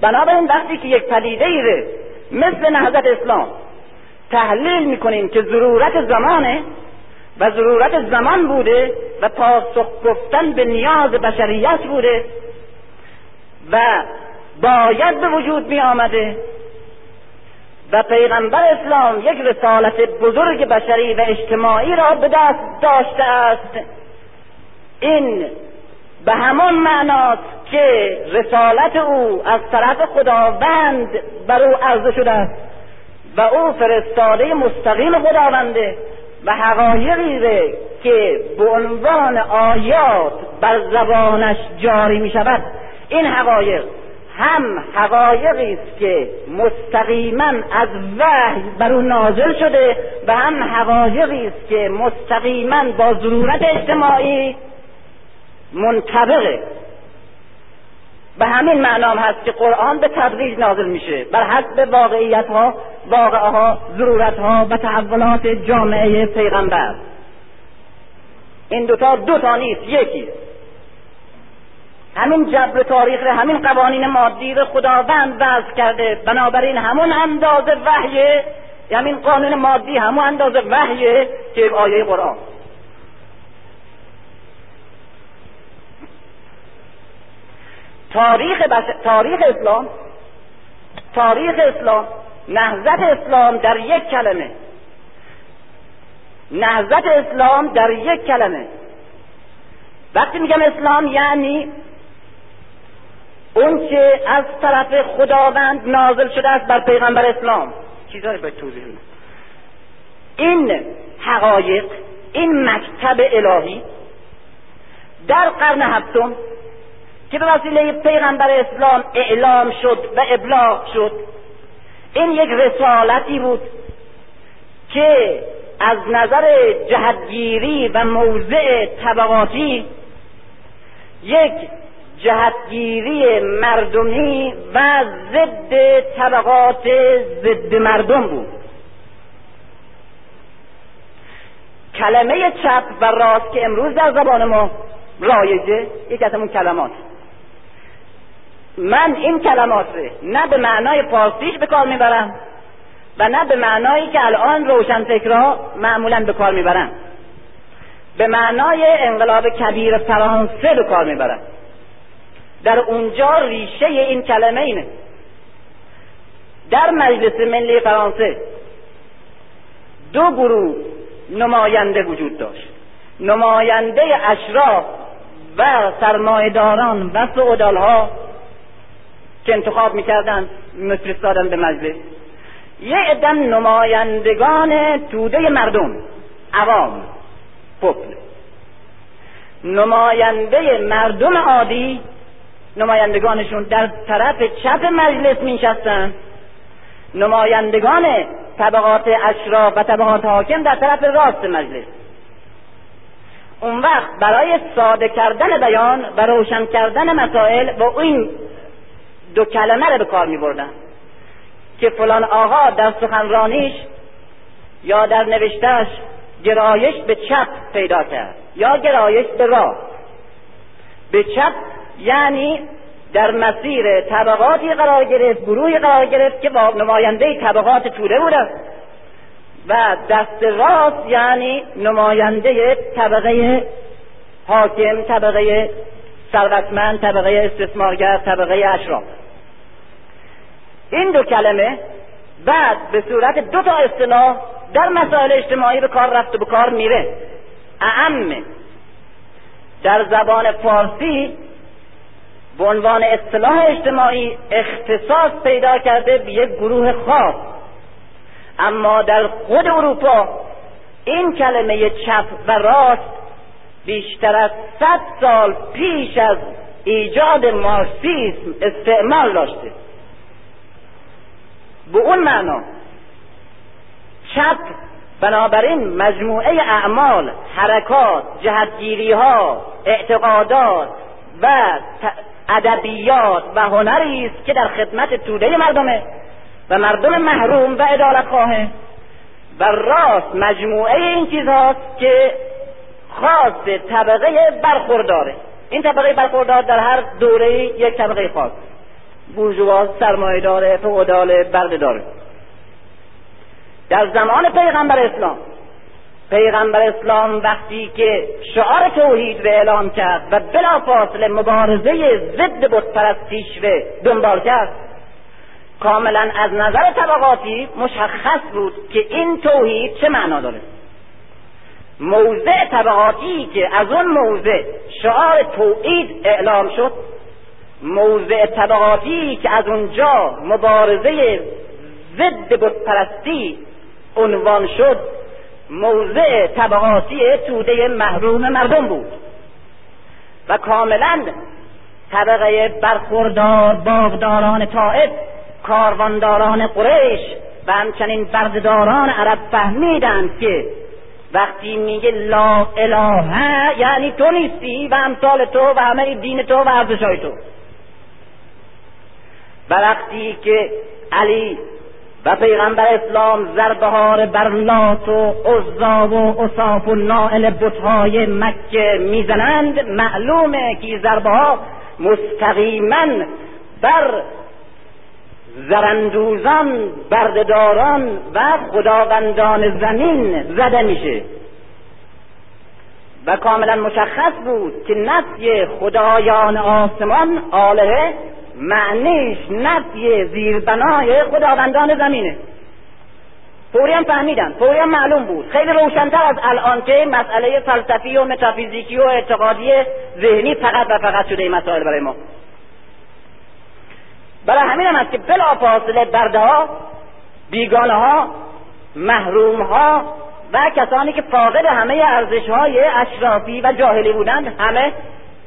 بنابراین وقتی که یک پدیده ای مثل نهضت اسلام تحلیل می‌کنیم که ضرورت زمانه و ضرورت زمان بوده و پاسخ گفتن به نیاز بشریت بوده و باید به وجود می آمده و پیغمبر اسلام یک رسالت بزرگ بشری و اجتماعی را به دست داشته است. این به همان معناست که رسالت او از طرف خداوند بر او عرضه شده است و او فرستاده مستقیم خداونده و حقایقی که به عنوان آیات بر زبانش جاری می شود این حقایق هم حقایقی است که مستقیما از وحی بر او نازل شده و هم حقایقی است که مستقیما با ضرورت اجتماعی منطبقه. به همین معنام هست که قرآن به تدریج نازل میشه. بر حسب واقعیت ها واقعه ها ضرورت ها و تحولات جامعه پیغمبر. این دوتا دو تا نیست یکی. همین جبر تاریخ همین قوانین مادی رو خداوند وضع کرده. بنابراین همون اندازه وحیه همین قانون مادی همون اندازه وحیه که آیه قرآن. تاریخ, تاریخ اسلام تاریخ اسلام نهزت اسلام در یک کلمه. نهزت اسلام در یک کلمه. وقتی میگم اسلام یعنی اون که از طرف خداوند نازل شده است بر پیغمبر اسلام. چیزا باید توضیح این حقایق این مکتب الهی در قرن هفتم که به وسیله پیغمبر اسلام اعلام شد و ابلاغ شد. این یک رسالتی بود که از نظر جهتگیری و موضع طبقاتی یک جهتگیری مردمی و ضد طبقات ضد مردم بود. کلمه چپ و راست که امروز در زبان ما رایجه یکی از اون کلمات. من این کلمات نه به معنای فارسیش به کار می‌برم و نه به معنایی که الان روشنفکرها معمولا به کار می‌برن. به معنای انقلاب کبیر فرانسه به کار می‌برن. در اونجا ریشه این کلمه اینه. در مجلس ملی فرانسه دو گروه نماینده وجود داشت. نماینده اشراف و سرمایداران و ها که انتخاب می‌کردن میفرستادن به مجلس. یه عدم نمایندگان توده مردم عوام پپل. نماینده مردم عادی نمایندگانشون در طرف چپ مجلس مینشستن نمایندگان طبقات اشراف و طبقات حاکم در طرف راست مجلس. اون وقت برای ساده کردن بیان و روشن کردن مسائل با این دو کلمه رو به کار می بردن که فلان آقا در سخنرانیش یا در نوشتهش گرایش به چپ پیدا کرد یا گرایش به راست به چپ یعنی در مسیر طبقاتی قرار گرفت گروهی قرار گرفت که با نماینده طبقات توده بودن. و دست راست یعنی نماینده طبقه حاکم طبقه ثروتمند طبقه استثمارگر طبقه اشراف. این دو کلمه بعد به صورت دو تا اصطلاح در مسائل اجتماعی به کار رفت و به کار میره. اعم. در زبان فارسی به عنوان اصطلاح اجتماعی اختصاص پیدا کرده به یک گروه خاص اما در خود اروپا این کلمه چپ و راست بیشتر از صد سال پیش از ایجاد مارسیسم استعمال داشته. به اون معنا. چپ بنابراین مجموعه اعمال حرکات جهتگیری ها اعتقادات و ادبیات و هنری است که در خدمت توده مردمه و مردم محروم و عدالت خواهه. و راست مجموعه این چیز هاست که خاص طبقه برخورداره. این طبقه برخوردار در هر دوره یک طبقه خاص. بورژوا سرمایه داره فعودال برده داره در زمان پیغمبر اسلام پیغمبر اسلام وقتی که شعار توحید به اعلام کرد و بلافاصله مبارزه ضد بتپرستیش رو دنبال کرد کاملا از نظر طبقاتی مشخص بود که این توحید چه معنا داره. موضع طبقاتی که از اون موضع شعار توحید اعلام شد موضع طبقاتی که از اونجا مبارزه ضد بتپرستی عنوان شد موضع طبقاتی توده محروم مردم بود. و کاملا طبقه برخوردار باغداران طائف کاروانداران قریش و همچنین بردهداران عرب فهمیدند که وقتی میگه لا اله یعنی تو نیستی و امثال تو و همه دین تو و ارزشهای تو. و وقتی که علی و پیغمبر اسلام زربهار بر لات و عزا و اصاف و نائل بتهای مکه می‌زنند معلومه که ضربه مستقیما بر زرندوزان بردهداران و خداوندان زمین زده میشه. و کاملا مشخص بود که نفی خدایان آسمان آلهه معنیش نفی زیربنای خداوندان زمینه. فوری هم فهمیدن فوری هم معلوم بود. خیلی روشنتر از الان که مسئله فلسفی و متافیزیکی و اعتقادی ذهنی فقط و فقط شده این مسائل برای ما. برای همین هم است که بلا فاصله برده ها بیگانه ها محروم ها و کسانی که فاقد همه ارزش های اشرافی و جاهلی بودند همه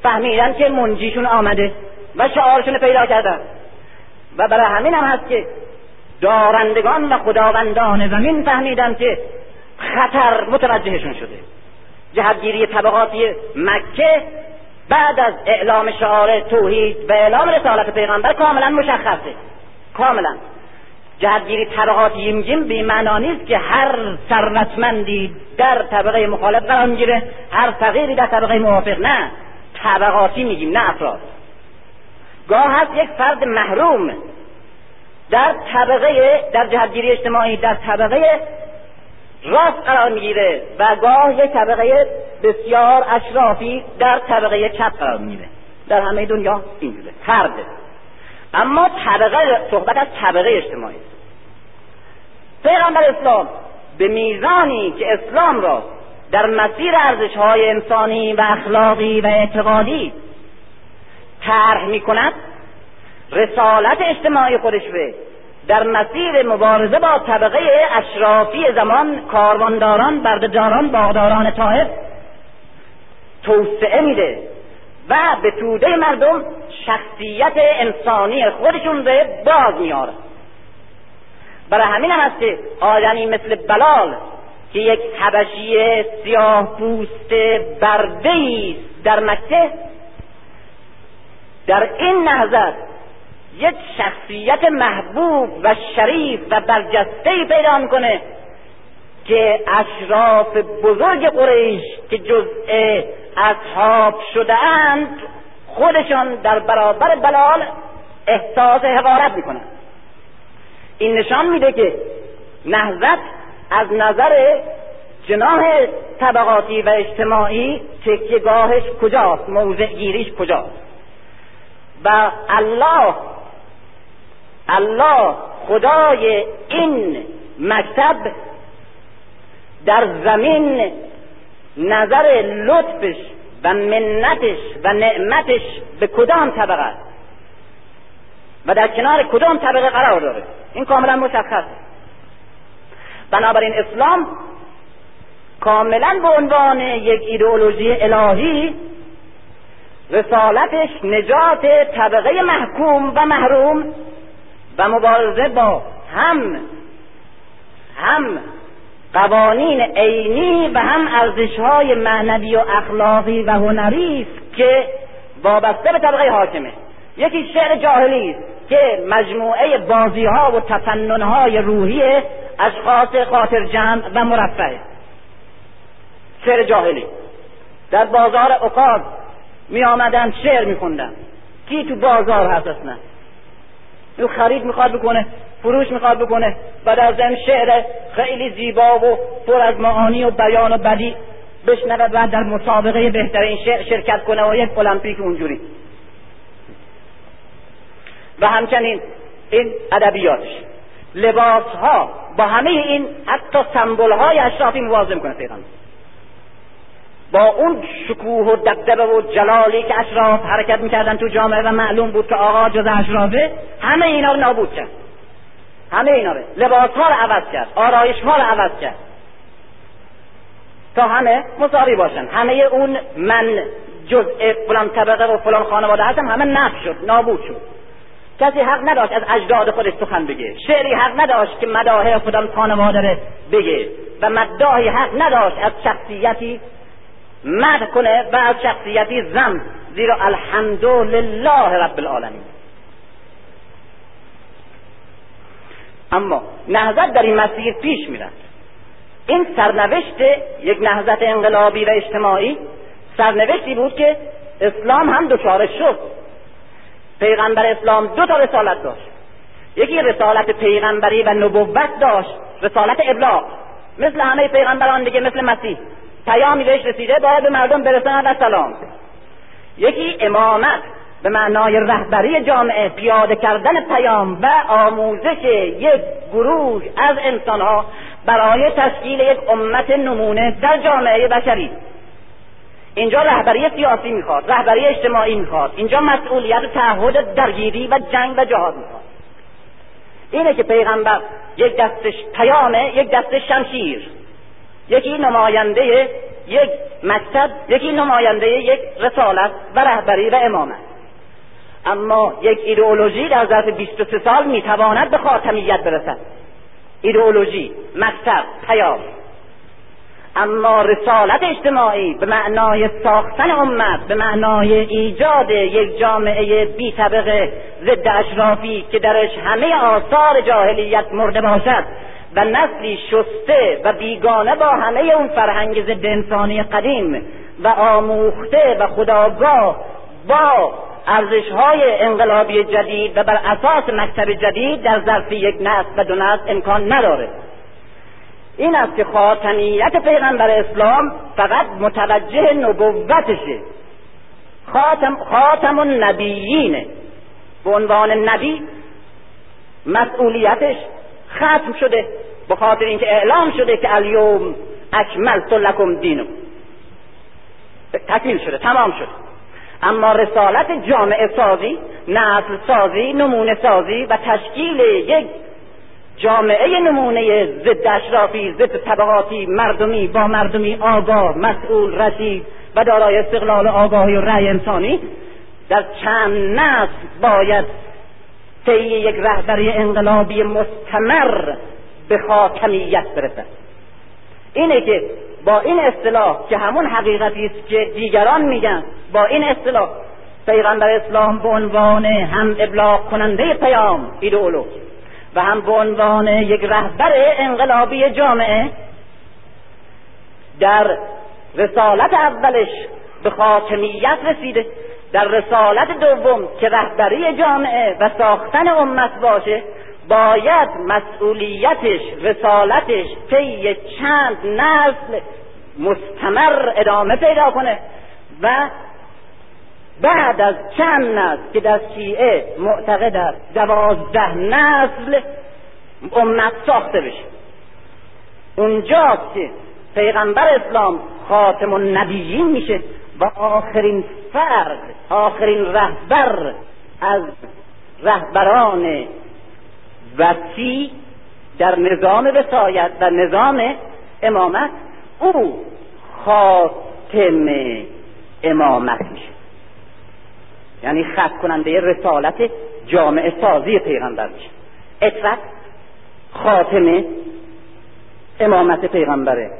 فهمیدن که منجیشون آمده. و شعارشون پیدا کردن و برای همین هم هست که دارندگان و خداوندان زمین فهمیدن که خطر متوجهشون شده. جهتگیری طبقاتی مکه بعد از اعلام شعار توحید و اعلام رسالت پیغمبر کاملا مشخصه. کاملا. جهتگیری طبقات یمجیم به معنا نیست که هر ثروتمندی در طبقه مخالف قرار می‌گیره هر فقیری در طبقه موافق. نه. طبقاتی میگیم نه افراد. گاه هست یک فرد محروم. در طبقه در جهتگیری اجتماعی در طبقه راست قرار می‌گیره و گاه یک طبقه بسیار اشرافی در طبقه چپ قرار می‌گیره. در همه دنیا اینجوره. فرده اما طبقه صحبت از طبقه اجتماعی. پیغمبر اسلام به میزانی که اسلام را در مسیر ارزش های انسانی و اخلاقی و اعتقادی طرح می کند رسالت اجتماعی خودش به در مسیر مبارزه با طبقه اشرافی زمان کاروانداران بردهداران باغداران طائف توسعه میده و به توده مردم شخصیت انسانی خودشون رو باز میاره. برای همین هم هست که آدمی مثل بلال که یک حبشی سیاه پوست برده در مکه در این نهضت یک شخصیت محبوب و شریف و برجسته پیدا می‌کنه که اشراف بزرگ قریش که جزء اصحاب شده اند خودشان در برابر بلال احساس حقارت می‌کنند این نشان میده که نهضت از نظر جناح طبقاتی و اجتماعی تکیهگاهش کجاست موضع گیریش کجاست. و الله الله خدای این مکتب در زمین نظر لطفش و منتش و نعمتش به کدام طبقه است؟ و در کنار کدام طبقه قرار داره؟ این کاملا مشخص. بنابراین اسلام کاملا به عنوان یک ایدئولوژی الهی رسالتش نجات طبقه محکوم و محروم و مبارزه با هم هم قوانین عینی و هم ارزشهای معنوی و اخلاقی و هنری است که وابسته به طبقه حاکمه. یکی شعر جاهلی است که مجموعه بازی ها و تفنن های روحی اشخاص خاطر جمع و مرفعه شعر جاهلی. در بازار اقاد می آمدن شعر می خوندن کی تو بازار هست اصلا؟ او خرید می‌خواد بکنه فروش می‌خواد بکنه و در ضمن شعر خیلی زیبا و پر از معانی و بیان و بدی بشنوه بعد در مسابقه بهترین شعر شرکت کنه و یک المپیک اونجوری. و همچنین این ادبیاتش. لباس ها با همه این حتی سمبل های اشرافی موازه می‌کنه پیغمبر. با اون شکوه و دبدبه و جلالی که اشراف حرکت می‌کردن تو جامعه و معلوم بود که آقا جز اشرافه همه اینا رو نابود کرد. همه اینا رو. لباس ها رو عوض کرد. آرایش ها رو عوض کرد. تا همه مساوی باشن. همه اون من جزء فلان طبقه و فلان خانواده هستم همه نفت شد نابود شد. کسی حق نداشت از اجداد خودش سخن بگه. شعری حق نداشت که مداحه خودم خانواده بگه. و مداحی حق نداشت از شخصیتی مد کنه و از شخصیتی زم زیرا الحمدلله رب العالمین. اما نهضت در این مسیر پیش میرد. این سرنوشت یک نهضت انقلابی و اجتماعی سرنوشتی بود که اسلام هم دچارش شد. پیغمبر اسلام دو تا رسالت داشت. یکی رسالت پیغمبری و نبوت داشت رسالت ابلاغ. مثل همه پیغمبران دیگه مثل مسیح. پیامی بهش رسیده باید به مردم برساند. و سلام یکی امامت به معنای رهبری جامعه پیاده کردن پیام و آموزش یک گروه از انسانها برای تشکیل یک امت نمونه در جامعه بشری. اینجا رهبری سیاسی می‌خواد رهبری اجتماعی می‌خواد. اینجا مسئولیت تعهد درگیری و جنگ و جهاد می‌خواد. اینه که پیغمبر یک دستش پیامه یک دستش شمشیر. یکی نماینده یک مکتب یکی نماینده یک رسالت و رهبری و امامت اما یک ایدئولوژی در ظرف 23 سال می‌تواند به خاتمیت برسد. ایدئولوژی مکتب پیام. اما رسالت اجتماعی به معنای ساختن امت به معنای ایجاد یک جامعه بی طبقه ضد اشرافی که درش همه آثار جاهلیت مرده باشد و نسلی شسته و بیگانه با همه اون فرهنگ ضد انسانی قدیم و آموخته و خداگاه با ارزش های انقلابی جدید و بر اساس مکتب جدید در ظرف یک نسل و دو نسل امکان نداره. این است که خاتمیت پیغمبر اسلام فقط متوجه نبوتشه. خاتم, خاتم النبیینه به عنوان نبی مسئولیتش ختم شده. به خاطر اینکه اعلام شده که الیوم اکملت لکم دینو تکمیل شده تمام شده. اما رسالت جامعه سازی نسل سازی نمونه سازی و تشکیل یک جامعه نمونه ضد اشرافی ضد طبقاتی مردمی با مردمی آگاه مسئول رشید و دارای استقلال آگاهی و رأی انسانی در چند نسل باید طی یک رهبری انقلابی مستمر به خاتمیت برسد. اینه که با این اصطلاح که همون حقیقتی است که دیگران میگن با این اصطلاح پیغمبر اسلام به عنوان هم ابلاغ کننده پیام ایدئولوژ و هم به عنوان یک رهبر انقلابی جامعه در رسالت اولش به خاتمیت رسیده. در رسالت دوم که رهبری جامعه و ساختن امت باشه باید مسئولیتش رسالتش طی چند نسل مستمر ادامه پیدا کنه و بعد از چند نسل که در شیعه معتقد است دوازده نسل امت ساخته بشه. اونجاست که پیغمبر اسلام خاتم النبیین میشه. و آخرین فرد آخرین رهبر از رهبران وسیع در نظام وسایت و نظام امامت او خاتم امامت میشه یعنی خط کننده رسالت جامعه سازی پیغمبر میشه. اطرت خاتمه امامت پیغمبره.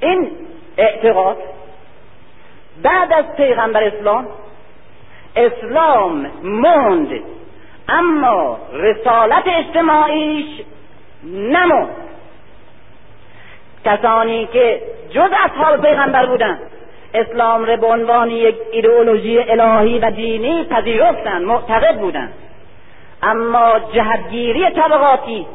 این اعتقاد بعد از پیغمبر اسلام اسلام موند اما رسالت اجتماعیش نموند. کسانی که جز اصحاب پیغمبر بودند اسلام را به عنوان یک ایدئولوژی الهی و دینی پذیرفتند معتقد بودند. اما جهتگیری طبقاتی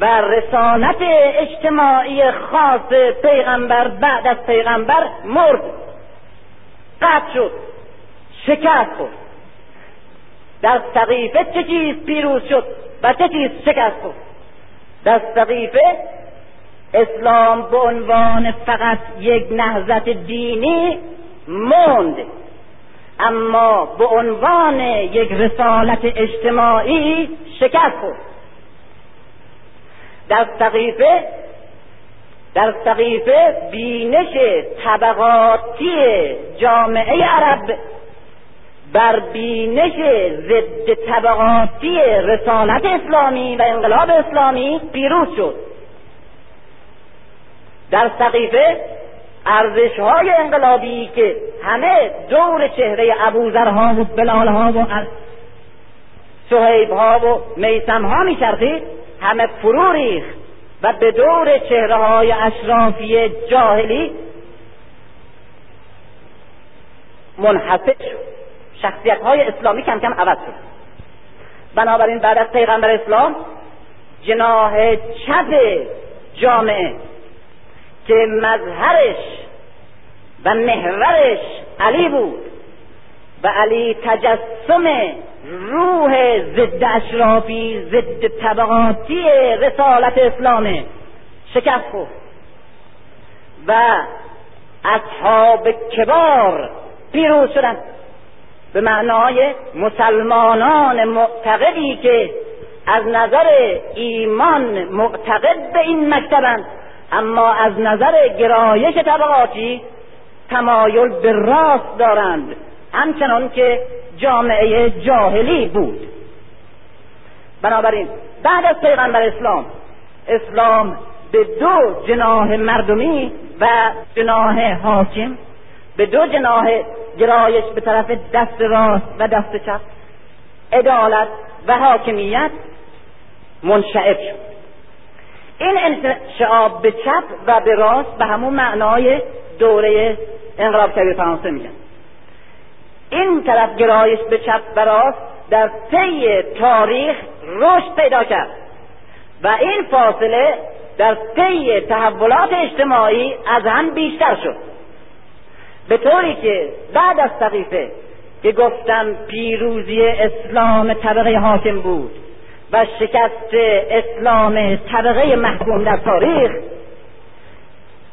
و رسالت اجتماعی خاص پیغمبر بعد از پیغمبر مرد. قطع شد. شکست خورد. در سقیفه چه چیز پیروز شد و چه چیز شکست خورد؟ در سقیفه اسلام به عنوان فقط یک نهضت دینی موند. اما به عنوان یک رسالت اجتماعی شکست خورد. در سقیفه در سقیفه بینش طبقاتی جامعه عرب بر بینش ضد طبقاتی رسالت اسلامی و انقلاب اسلامی پیروز شد. در سقیفه ارزش های انقلابی که همه دور چهره ابوذرها و بلالها و ها و میسم ها میچرخید همه فرو ریخت. و به دور چهره های اشرافی جاهلی منحصر شد. شخصیت های اسلامی کم کم عوض شد. بنابراین بعد از پیغمبر اسلام جناه چپ جامعه که مظهرش و محورش علی بود و علی تجسم روح ضد اشرافی ضد طبقاتی رسالت اسلامه شکست خورد و اصحاب کبار پیروز شدند. به معنای مسلمانان معتقدی که از نظر ایمان معتقد به این مکتبند اما از نظر گرایش طبقاتی تمایل به راست دارند. همچنان که جامعه جاهلی بود. بنابراین بعد از پیغمبر اسلام اسلام به دو جناه مردمی و جناه حاکم به دو جناه گرایش به طرف دست راست و دست چپ عدالت و حاکمیت منشعب شد. این انشعاب به چپ و به راست به همون معنای دوره انقلاب کبیر فرانسه میگن. این طرف گرایش به چپ و راست در طی تاریخ رشد پیدا کرد. و این فاصله در طی تحولات اجتماعی از هم بیشتر شد. به طوری که بعد از سقیفه که گفتم پیروزی اسلام طبقه حاکم بود و شکست اسلام طبقه محکوم در تاریخ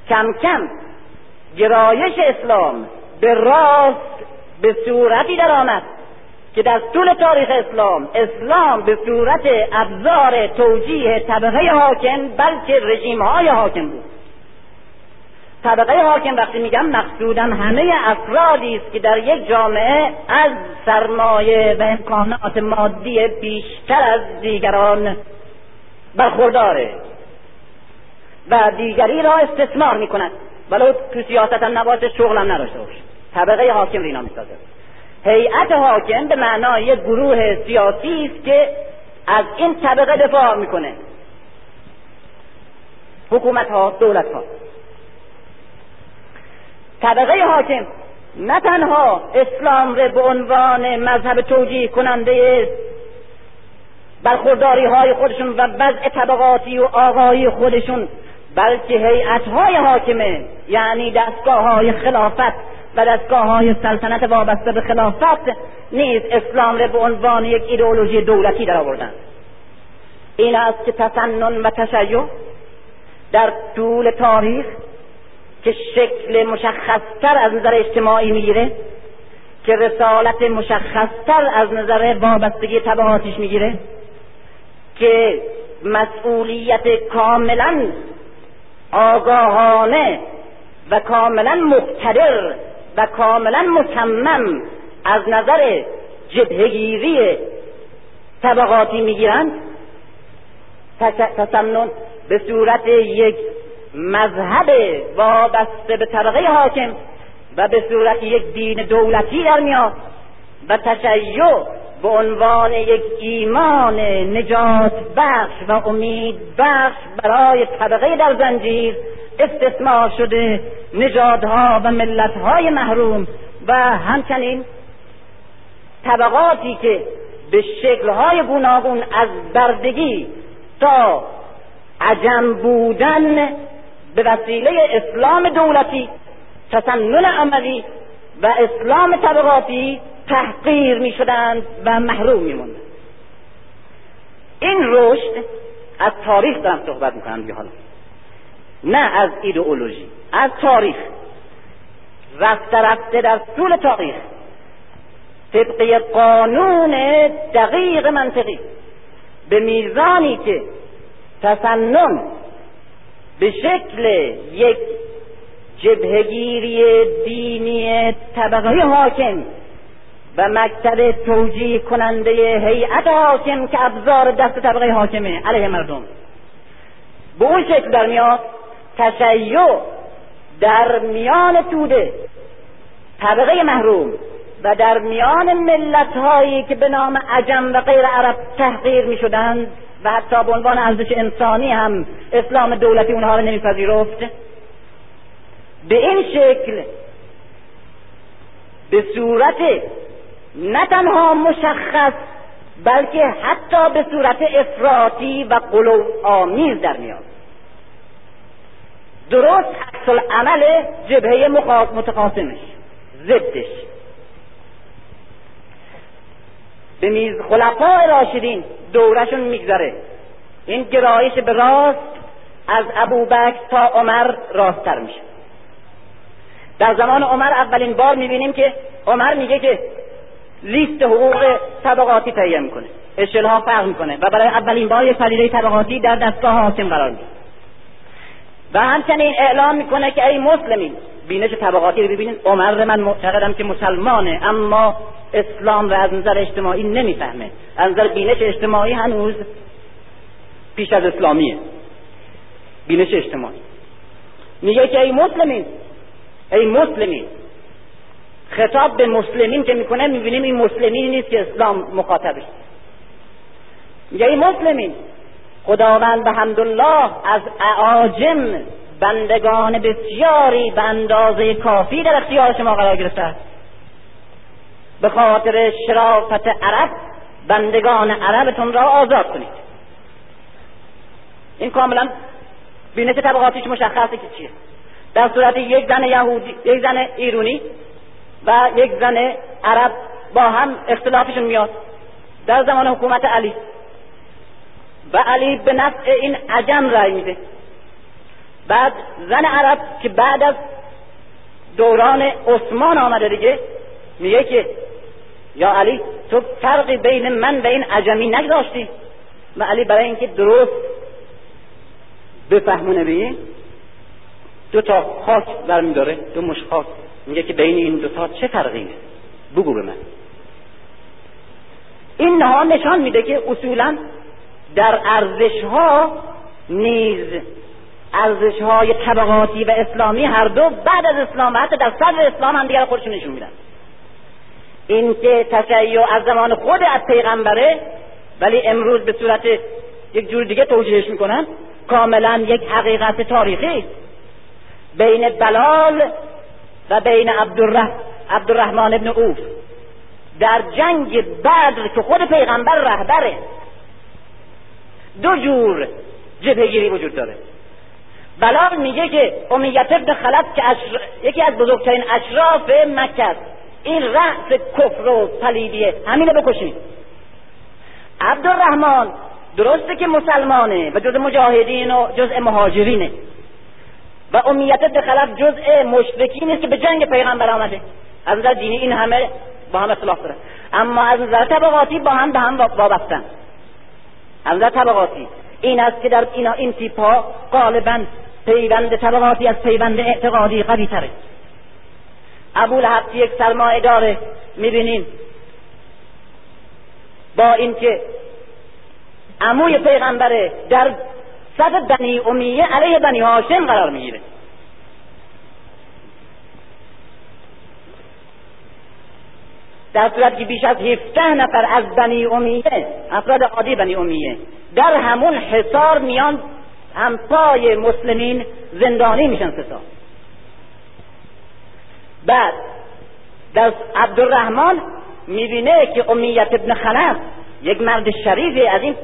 کم کم گرایش اسلام به راست به صورتی درآمد که در طول تاریخ اسلام اسلام به صورت ابزار توجیه طبقه حاکم بلکه رژیم های حاکم بود. طبقه حاکم وقتی میگم مقصودم همه افرادی است که در یک جامعه از سرمایه و امکانات مادی بیشتر از دیگران برخورداره و دیگری را استثمار می‌کند. ولو تو سیاست هم نباشه شغلم نداشته باشه. طبقه حاکم رینا می‌سازه. هیئت حاکم به معنای گروه سیاسی است که از این طبقه دفاع می‌کنه. حکومت ها دولت ها طبقه حاکم نه تنها اسلام را به عنوان مذهب توجیه کننده برخورداری های خودشون و وضع طبقاتی و آقایی خودشون بلکه هیئت های حاکمه یعنی دستگاه های خلافت و دستگاه های سلطنت وابسته به خلافت نیز اسلام را به عنوان یک ایدئولوژی دولتی در آوردن این است که تسنن و تشیع در طول تاریخ که شکل مشخصتر از نظر اجتماعی می‌گیره که رسالت مشخصتر از نظر وابستگی طبعاتش می‌گیره که مسئولیت کاملا آگاهانه و کاملا مقتدر و کاملا مصمم از نظر جبهگیری طبقاتی می‌گیرند. تسنن به صورت یک مذهب وابسته به طبقه حاکم و به صورت یک دین دولتی در میاد و تشیع به عنوان یک ایمان نجات بخش و امید بخش برای طبقه در زنجیر استثمار شده نژادها و ملتهای محروم و همچنین طبقاتی که به شکلهای گوناگون از بردگی تا عجم بودن به وسیله اسلام دولتی تسنن عملی و اسلام طبقاتی تحقیر می شدند و محروم می این رشد از تاریخ دارم صحبت می‌کنم دیگه حالا. نه از ایدئولوژی از تاریخ. رفته رفته در طول تاریخ. طبق قانون دقیق منطقی. به میزانی که تسنن به شکل یک جبهگیری دینی طبقه حاکم و مکتب توجیه کننده هیئت حاکم که ابزار دست طبقه حاکمه علیه مردم. به اون شکل در میاد تشیع در میان توده طبقه محروم و در میان ملت هایی که به نام عجم و غیر عرب تحقیر می شدند و حتی به عنوان ارزش انسانی هم اسلام دولتی اونها رو نمیپذیرفت. به این شکل به صورت نه تنها مشخص بلکه حتی به صورت افراطی و قلو آمیز در میاد. درست عکس عمل جبهه متقاسمش ضدش. به میز خلفاء راشدین دورشون میگذره. این گرایش به راست از ابوبکر تا عمر راستتر میشه. در زمان عمر اولین بار می‌بینیم که عمر میگه که لیست حقوق طبقاتی تهیه می‌کنه. اشلها فرق می‌کنه و برای اولین بار یک پدیده طبقاتی در دستگاه حاکم قرار می‌گیره. و همچنین اعلام می‌کنه که ای مسلمین بینش طبقاتی رو ببینید عمر من معتقدم که مسلمانه اما اسلام رو از نظر اجتماعی نمی‌فهمه. از نظر بینش اجتماعی هنوز پیش از اسلامیه. بینش اجتماعی. میگه که ای مسلمین ای مسلمین خطاب به مسلمین که می‌کنه می‌بینیم این مسلمین نیست که اسلام مخاطبش. میگه ای مسلمین خداوند به حمدالله از اعاجم بندگان بسیاری به اندازه کافی در اختیار شما قرار گرفته به خاطر شرافت عرب بندگان عربتون را آزاد کنید. این کاملا بینش طبقاتیش مشخصه که چیه. در صورت یک زن یهودی یک زن ایرونی و یک زن عرب با هم اختلافشون میاد. در زمان حکومت علی. و علی به نفع این عجم رای میده. بعد زن عرب که بعد از دوران عثمان آمده دیگه میگه که یا علی تو فرقی بین من و این عجمی نگذاشتی. و علی برای اینکه درست بفهمونه به دو تا خاک برمیداره دو مش میگه که بین این دو تا چه فرقی؟ است بگو به من. این ها نشان میده که اصولا در ارزش ها نیز ارزش های طبقاتی و اسلامی هر دو بعد از اسلام حتی در صدر اسلام هم دیگر خودشون نشون میدن. این که تشیع از زمان خود از پیغمبره ولی امروز به صورت یک جور دیگه توجیهش می‌کنن کاملا یک حقیقت تاریخی. بین بلال و بین عبدالرح... عبدالرحمن ابن اوف. در جنگ بدر که خود پیغمبر رهبره. دو جور جبهگیری وجود داره. بلال میگه که امیت ابن خلف که یکی از بزرگترین اشراف مکه است. این رأس کفر و صلیبیه همینو بکشید. عبدالرحمن درسته که مسلمانه و جز مجاهدین و جزء مهاجرینه. و امیت خلف جزء مشرکین است که به جنگ پیغمبر آمده. از نظر دینی این همه با هم اختلاف داره. اما از نظر طبقاتی با هم به هم وابستن. از نظر طبقاتی. این است که در اینا این تیپ ها غالبا پیوند طبقاتی از پیوند اعتقادی قوی تره ابو لحب یک سرمایه داره می‌بینین. با اینکه عموی پیغمبره در صد بنی امیه علیه بنی هاشم قرار می‌گیره. در صورت که بیش از هفته نفر از بنی امیه افراد عادی بنی امیه در همون حصار میان همپای مسلمین زندانی میشن سه بعد در عبدالرحمن می‌بینه که امیت ابن خلف یک مرد شریفی از این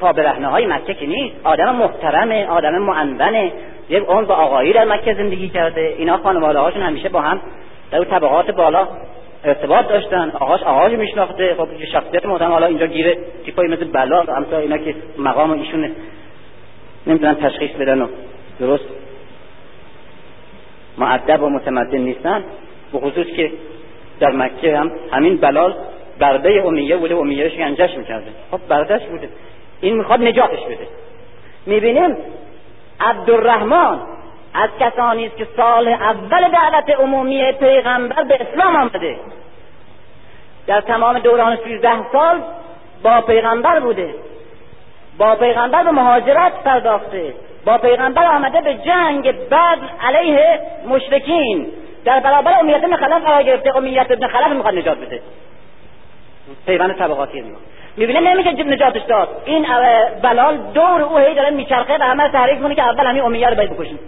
پابرهنه های مکه که نیست. آدم محترمه آدم معنونه یک اون با آقایی در مکه زندگی کرده. اینا خانواده هاشون همیشه با هم در طبقات بالا ارتباط داشتن. آقاش آقاش میشناخته. خب شخصیت محترم حالا اینجا گیره تیپایی مثل بلا همسا اینا که مقام ایشون نمی‌تونن تشخیص بدن و درست معدب و متمدن نیستن. به خصوص که در مکه هم همین بلال برده امیه بوده. امیه شکنجش می‌کرده. خب بردش بوده. این می‌خواد نجاتش بده. می‌بینیم عبدالرحمن از کسانی است که سال اول دعوت عمومی پیغمبر به اسلام آمده. در تمام دوران 13 سال با پیغمبر بوده. با پیغمبر به مهاجرت پرداخته. با پیغمبر آمده به جنگ بعد علیه مشرکین. در برابر امیت ابن خلف قرار گرفته. امیت ابن خلف می‌خواد نجات بده. پیوند طبقاتی می‌خواد می‌بینه نمیشه نجاتش داد. این بلال دور او هی داره میچرخه و همه تحریک کنه که اول همین امیه رو باید بکشیم.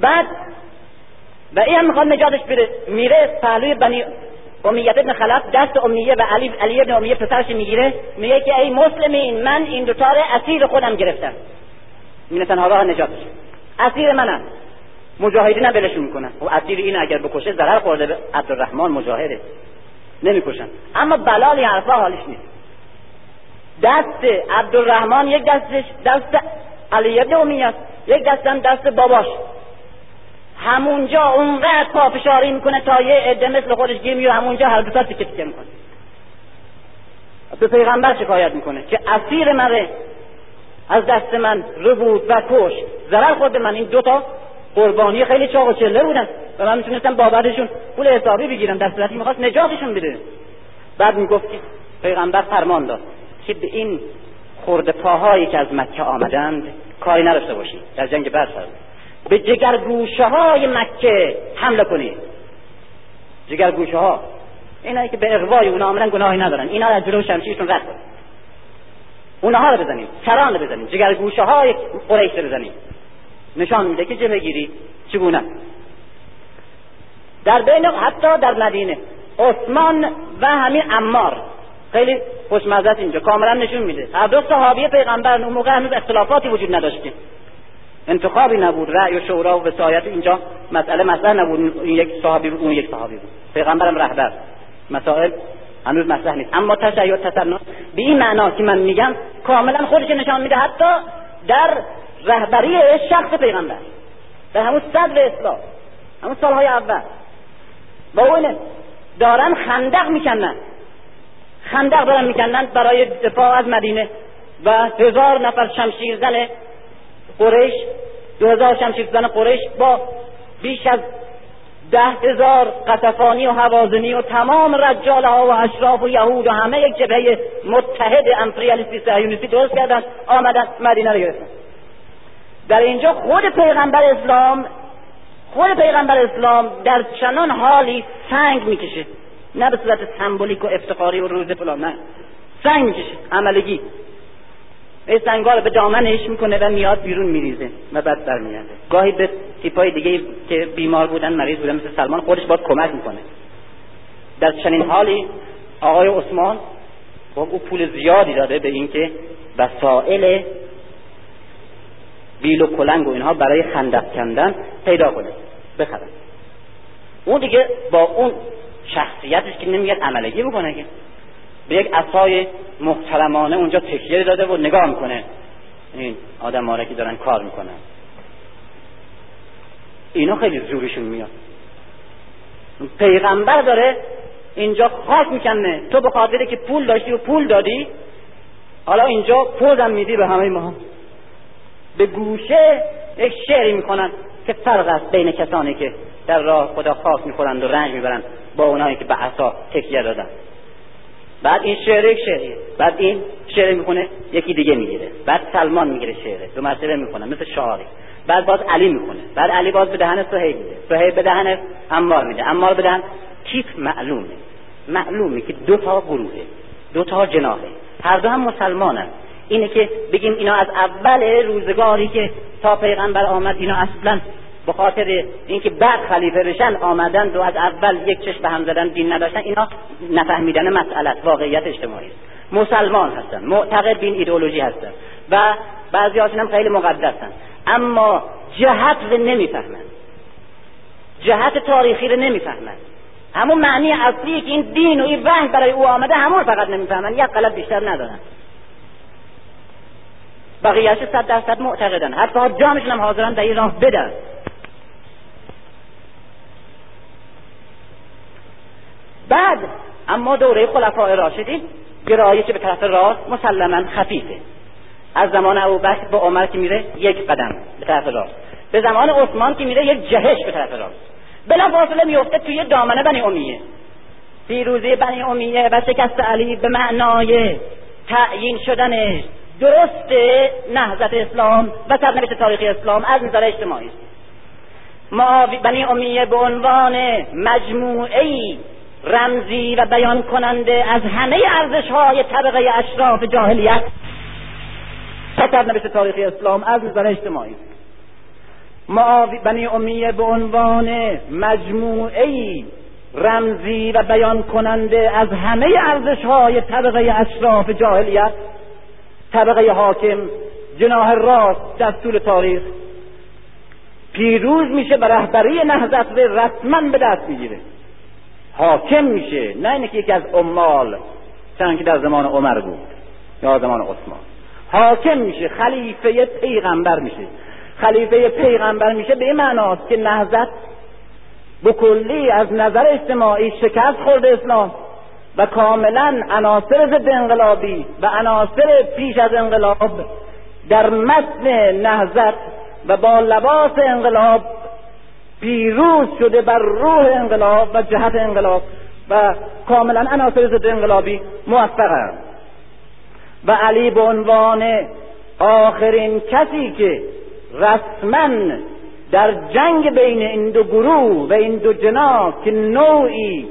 بعد و این هم می‌خواد نجاتش بره میره پهلوی بنی امیت ابن خلف دست امیه و علی علی ابن امیه پسرش می‌گیره. میگه که ای مسلمین من این دوتا رو اسیر خودم گرفتم. این تنها راه نجاتش. اسیر منم. مجاهدین هم بلشون می‌کنن و خب اسیر این اگر بکشه ضرر خورده به عبدالرحمن مجاهده. نمی‌کشن. اما بلال حرفا حالش نیست. دست عبدالرحمن یک دستش دست علی ابن امیه یک دستم دست باباش. همونجا اونقدر پافشاری می‌کنه تا یه عده مثل خودش گیر میو همونجا هر دو تا تیکه تیکه می‌کنه. به پیغمبر شکایت می‌کنه که اسیر منه. از دست من رو بود و کش. ضرر خورده من این دوتا قربانی خیلی چاق و چله بودن. و من می‌تونستم بابتشون پول حسابی بگیرم در صورتی می‌خواست نجاتشون بده. بعد می‌گفت که پیغمبر فرمان داد که به این خورده پاهایی که از مکه آمدند کاری نداشته باشید. در جنگ بدر به جگرگوشه های مکه حمله کنید. جگرگوشه ها اینایی که به اغوای اونا آمدن گناهی ندارن. اینا از جلو شمشیرشون رد کنید اونها رو بزنید. سران رو بزنید. جگرگوشه های قریش رو بزنید. نشان میده که جبه گیری چگونه. در بین حتی در مدینه عثمان و همین امار خیلی خوشمزه اینجا کاملا نشون میده. هر دو صحابی پیغمبر اون موقع هنوز اختلافاتی وجود نداشتیم انتخابی نبود رأی و شورا و وسایت اینجا مسئله مسئله نبود. این یک صحابی بود اون یک صحابی بود. پیغمبرم رهبر. مسائل هنوز مطرح نیست. اما تشیع تسنن به این معنا که من میگم کاملا خودش نشان میده. حتی در رهبری شخص پیغمبر. در همون صدر اسلام همون سالهای اول. با اون دارن خندق می‌کنن خندق دارن می‌کنن برای دفاع از مدینه. و هزار نفر شمشیر زن قریش دو هزار شمشیر زن قریش با بیش از ده هزار قطفانی و حوازنی و تمام رجاله ها و اشراف و یهود و همه یک جبهه متحد امپریالیستی سهیونیستی درست کردن آمدن مدینه رو گرفتن. در اینجا خود پیغمبر اسلام خود پیغمبر اسلام در چنان حالی سنگ می‌کشه نه به صورت سمبولیک و افتخاری و روز فلان نه. سنگ می‌کشه عملگی. به سنگار به دامنش می‌کنه و میاد بیرون میریزه و بعد برمیگرده. گاهی به تیپای دیگه که بیمار بودن مریض بودن مثل سلمان خودش باید کمک می‌کنه. در چنین حالی آقای عثمان خب او پول زیادی داده به اینکه وسائل بیل و کلنگ و اینها برای خندق کندن پیدا کنه. بخرن. اون دیگه با اون شخصیتش که نمیاد عملگی بکنه که. به یک اصای محترمانه اونجا تکیه داده و نگاه می‌کنه. این آدم که دارن کار می‌کنن. اینا خیلی زورشون میاد. پیغمبر داره اینجا خاک می‌کنه. تو به خاطر که پول داشتی و پول دادی حالا اینجا پوزم میدی به همه ما. به گوشه یک شعری می‌کنن که فرق است بین کسانی که در راه خدا خاک می‌خورند و رنج می‌برند با اونایی که به عصا تکیه دادن. بعد این شعر یک شعریه. بعد این شعر می‌کنه یکی دیگه می‌گیره. بعد سلمان می‌گیره شعره. دو مرتبه می‌کنه مثل شعاری. بعد باز علی می‌کنه بعد علی باز به دهن سهیل میده. سهیل به دهن عمار میده. عمار به دهن تیپ معلومه. معلومه که دو تا گروهه دو تا جناحه. هر دو هم مسلمانن. اینه که بگیم اینا از اول روزگاری که تا پیغمبر آمد اینا اصلا به خاطر اینکه بعد خلیفه بشن آمدن و از اول یک چشم به هم زدن دین نداشتن اینا نفهمیدن مسئله واقعیت اجتماعی است. مسلمان هستن معتقد به این ایدئولوژی هستن و بعضی هم خیلی مقدسن اما جهت رو نمی‌فهمند جهت تاریخی رو نمی‌فهمند همون معنی اصلی که این دین و این وحی برای او آمده همون فقط نمی‌فهمند یک غلط بیشتر ندارن. بقیهش صد درصد معتقدن. حتی جامشون هم حاضرن در این راه بدن. بعد اما دوره خلفاء راشدین گرایش به طرف راست مسلما خفیفه. از زمان ابوبکر به عمر که میره یک قدم به طرف راست. به زمان عثمان که میره یک جهش به طرف راست. بلا فاصله میفته توی دامنه بنی امیه. پیروزی بنی امیه و شکست علی به معنای تعیین شدن درست نهضت اسلام و سرنوشت تاریخی اسلام از نظر اجتماعی. است بنی امیه به عنوان مجموعه رمزی و بیان کننده از همه ارزش های طبقه اشراف جاهلیت سرنوشت تاریخی اسلام از نظر اجتماعی. معاوی بنی امیه به عنوان مجموعه رمزی و بیان کننده از همه ارزش های طبقه اشراف جاهلیت طبقه حاکم جناح راست در طول تاریخ. پیروز میشه به رهبری نهضت رسما به دست می‌گیره. حاکم میشه نه اینه که یکی از عمال چنانکه که در زمان عمر بود یا زمان عثمان. حاکم میشه خلیفه پیغمبر میشه. خلیفه پیغمبر میشه به این معناست که نهضت به کلی از نظر اجتماعی شکست خورده اسلام. و کاملا عناصر ضد انقلابی و عناصر پیش از انقلاب در متن نهزت و با لباس انقلاب پیروز شده بر روح انقلاب و جهت انقلاب و کاملا عناصر ضد انقلابی موفقند. و علی به عنوان آخرین کسی که رسما در جنگ بین این دو گروه و این دو جناح که نوعی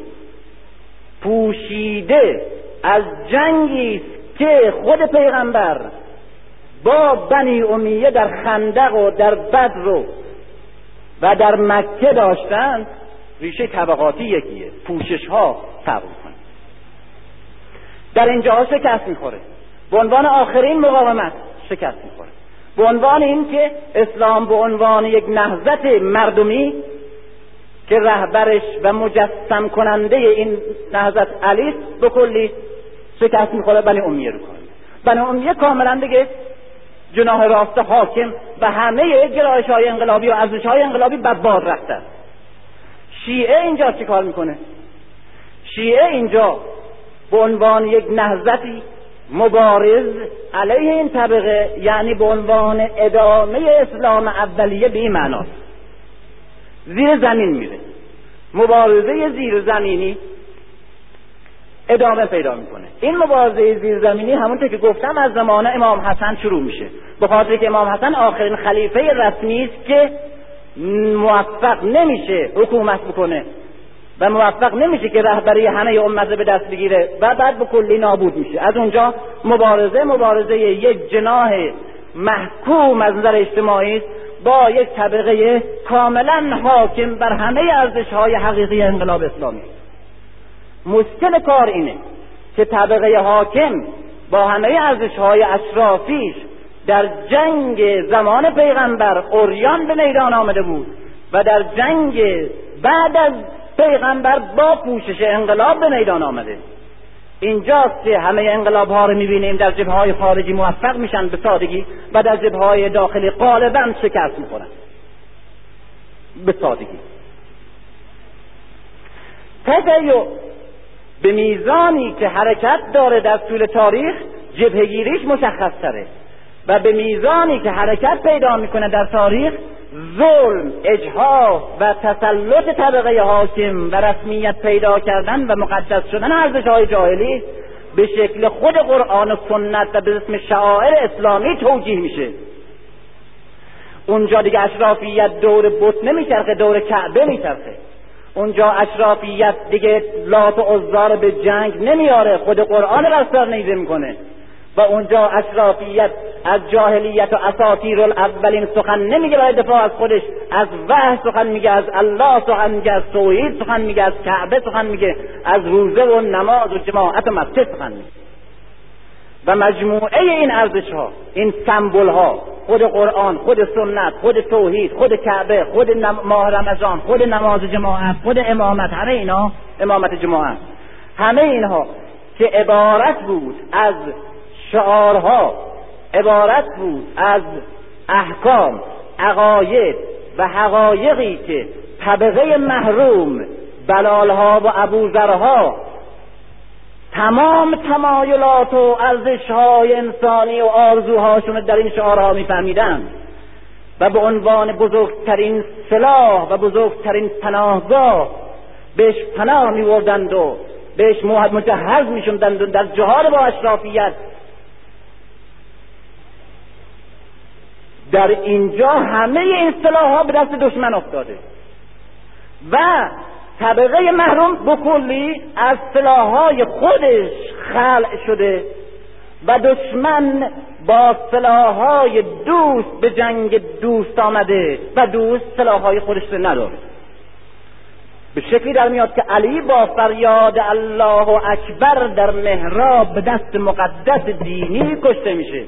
پوشیده از جنگی است که خود پیغمبر با بنی امیه در خندق و در بدر و و در مکه داشتند. ریشه طبقاتی یکیه. پوشش ها فرق کنه در اینجا شکست می‌خوره. به عنوان آخرین مقاومت شکست می‌خوره. به عنوان اینکه اسلام به عنوان یک نهضت مردمی که رهبرش و مجسم کننده این نهضت علی به کلی شکست می‌خوره بنی امیه رو. کنه بنی امیه کاملا دیگه جناح راست حاکم و همه گرایش های انقلابی و ارزش های انقلابی بدبار رفته. شیعه اینجا چی کار می‌کنه؟ شیعه اینجا به عنوان یک نهضتی مبارز علیه این طبقه یعنی به عنوان ادامه اسلام اولیه به این معناست. زیر زمین میره. مبارزه زیر زمینی ادامه پیدا می‌کنه. این مبارزه زیر زمینی همونطور که گفتم از زمان امام حسن شروع میشه. به خاطر که امام حسن آخرین خلیفه رسمی است که موفق نمیشه حکومت بکنه و موفق نمیشه که رهبری همه امت به دست بگیره و بعد به کلی نابود میشه. از اونجا مبارزه مبارزه یک جناح محکوم از نظر اجتماعی با یک طبقه کاملا حاکم بر همه ارزش های حقیقی انقلاب اسلامی. مشکل کار اینه که طبقه حاکم با همه ارزش های اشرافیش در جنگ زمان پیغمبر اوریان به میدان آمده بود و در جنگ بعد از پیغمبر با پوشش انقلاب به میدان آمده. اینجاست که همه انقلاب ها رو می‌بینیم در جبه های خارجی موفق میشن به سادگی و در جبه های داخلی غالبا شکست می‌خورن. به سادگی. تدیع به میزانی که حرکت داره در طول تاریخ جبهگیریش مشخص تره و به میزانی که حرکت پیدا می‌کنه در تاریخ ظلم اجها و تسلط طبقه حاکم و رسمیت پیدا کردن و مقدس شدن ارزش های جاهلی به شکل خود قرآن و سنت و به اسم شعائر اسلامی توجیه میشه. اونجا دیگه اشرافیت دور بت نمیچرخه دور کعبه میچرخه. اونجا اشرافیت دیگه لات و عزار به جنگ نمیاره خود قرآن رستار نیزه می‌کنه. و اونجا اشرافیت از جاهلیت و اساطیر الاولین سخن نمیگه برای دفاع از خودش از وحی سخن میگه از الله سخن میگه از توحید سخن میگه از کعبه سخن میگه از روزه و نماز و جماعت و مسجد سخن میگه. و مجموعه این ارزش ها این سمبل ها خود قرآن خود سنت خود توحید خود کعبه خود ماه رمضان خود نماز جماعت خود امامت همه اینا امامت جماعت. همه اینها که عبارت بود از شعارها عبارت بود از احکام عقاید و حقایقی که طبقه محروم بلالها و ابوذرها تمام تمایلات و ارزشهای انسانی و آرزوهاشون در این شعارها میفهمیدند و به عنوان بزرگترین سلاح و بزرگترین پناهگاه بهش پناه میوردند و بهش مجهز میشوندند و در جهاد با اشرافیت در اینجا همه این ها به دست دشمن افتاده. و طبقه محروم بکلی از های خودش خلع شده و دشمن با های دوست به جنگ دوست آمده و دوست های خودش رو نداره. به شکلی در میاد که علی با فریاد الله اکبر در محراب به دست مقدس دینی کشته میشه.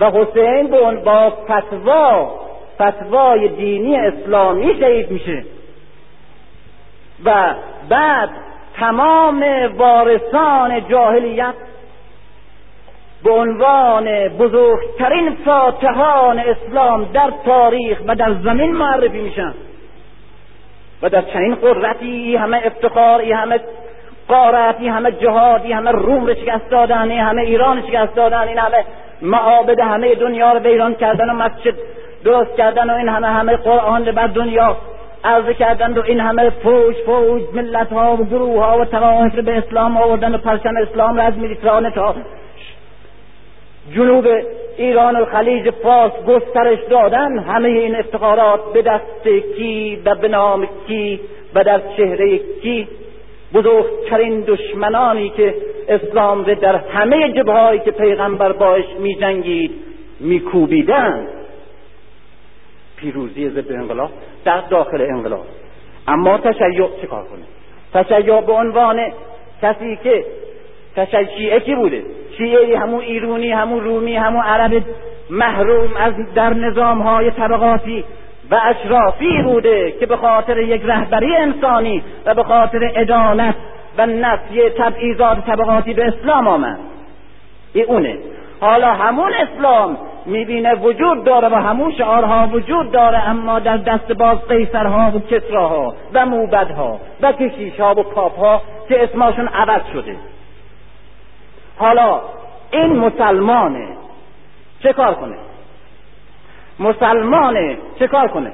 و حسین با فتوا فتوای دینی اسلامی شهید میشه. و بعد تمام وارثان جاهلیت به عنوان بزرگترین فاتحان اسلام در تاریخ و در زمین معرفی میشن. و در چنین قدرتی همه افتخار همه قارتی همه جهادی همه روم رو شکست دادن همه ایران شکست دادن این همه معابد همه دنیا رو ایران کردن و مسجد درست کردن و این همه همه قرآن رو بر دنیا عرضه کردن و این همه فوج فوج ملت ها و گروه ها و توائف رو به اسلام آوردن و پرچم اسلام رو از مدیترانه تا جنوب ایران و خلیج فارس گسترش دادن. همه این افتخارات به دست کی و به نام کی و در چهره کی بزرگترین دشمنانی که اسلام رو در همه جبهایی که پیغمبر باش می جنگید می کوبیدن پیروزی ضد انقلاب در داخل انقلاب. اما تشیع چه کار کنه؟ تشیع به عنوان کسی که تشیع کی بوده؟ شیعه همون ایرونی همون رومی همون عرب محروم از در نظام های طبقاتی. و اشرافی بوده که به خاطر یک رهبری انسانی و به خاطر عدالت و نفی تبعیضات طبقاتی به اسلام آمد. این اونه حالا همون اسلام می‌بینه وجود داره و همون شعارها وجود داره اما در دست باز قیصرها و کسراها و موبدها و کشیشها و پاپها که اسمشون عوض شده. حالا این مسلمانه چه کار کنه؟ مسلمانه چه کار کنه؟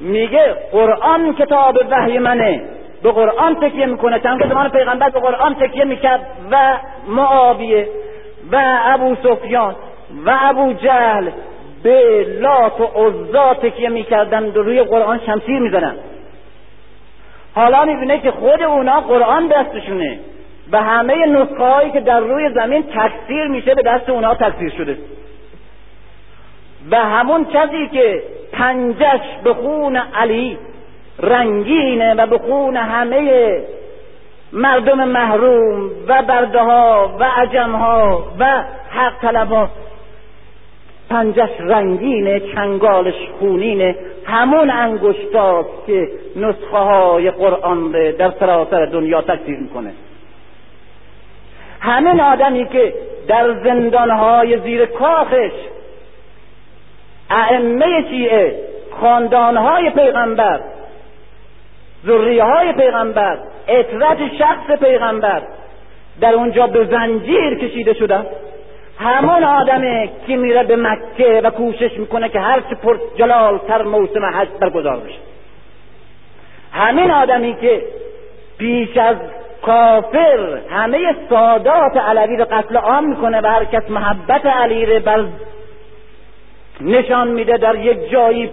میگه قرآن کتاب وحی منه. به قرآن تکیه می‌کنه. چند زمان پیغمبر به قرآن تکیه می‌کرد و معاویه و ابو سفیان و ابو جهل به لات و عزا تکیه می‌کردن و روی قرآن شمسیر می‌زنن حالا می‌بینه که خود اونا قرآن دستشونه. و همه نسخه که در روی زمین تکثیر میشه به دست اونا تکثیر شده. و همون کسی که پنجش به خون علی رنگینه و به خون همه مردم محروم و برده ها و عجم ها و حق طلبا پنجش رنگینه چنگالش خونینه همون انگشتاست که نسخه های قرآن در سراسر دنیا تکثیر می‌کنه. همین آدمی که در زندانهای زیر کاخش ائمه شیعه خاندانهای پیغمبر ذریه های پیغمبر اطرت شخص پیغمبر در اونجا به زنجیر کشیده شده. همون آدمه که میره به مکه و کوشش می‌کنه که هرچه پر تر موسم حج برگزار بشه. همین آدمی که پیش از کافر همه سادات علوی رو قتل عام می‌کنه و هر کس محبت علی رو بر نشان میده در یک جایی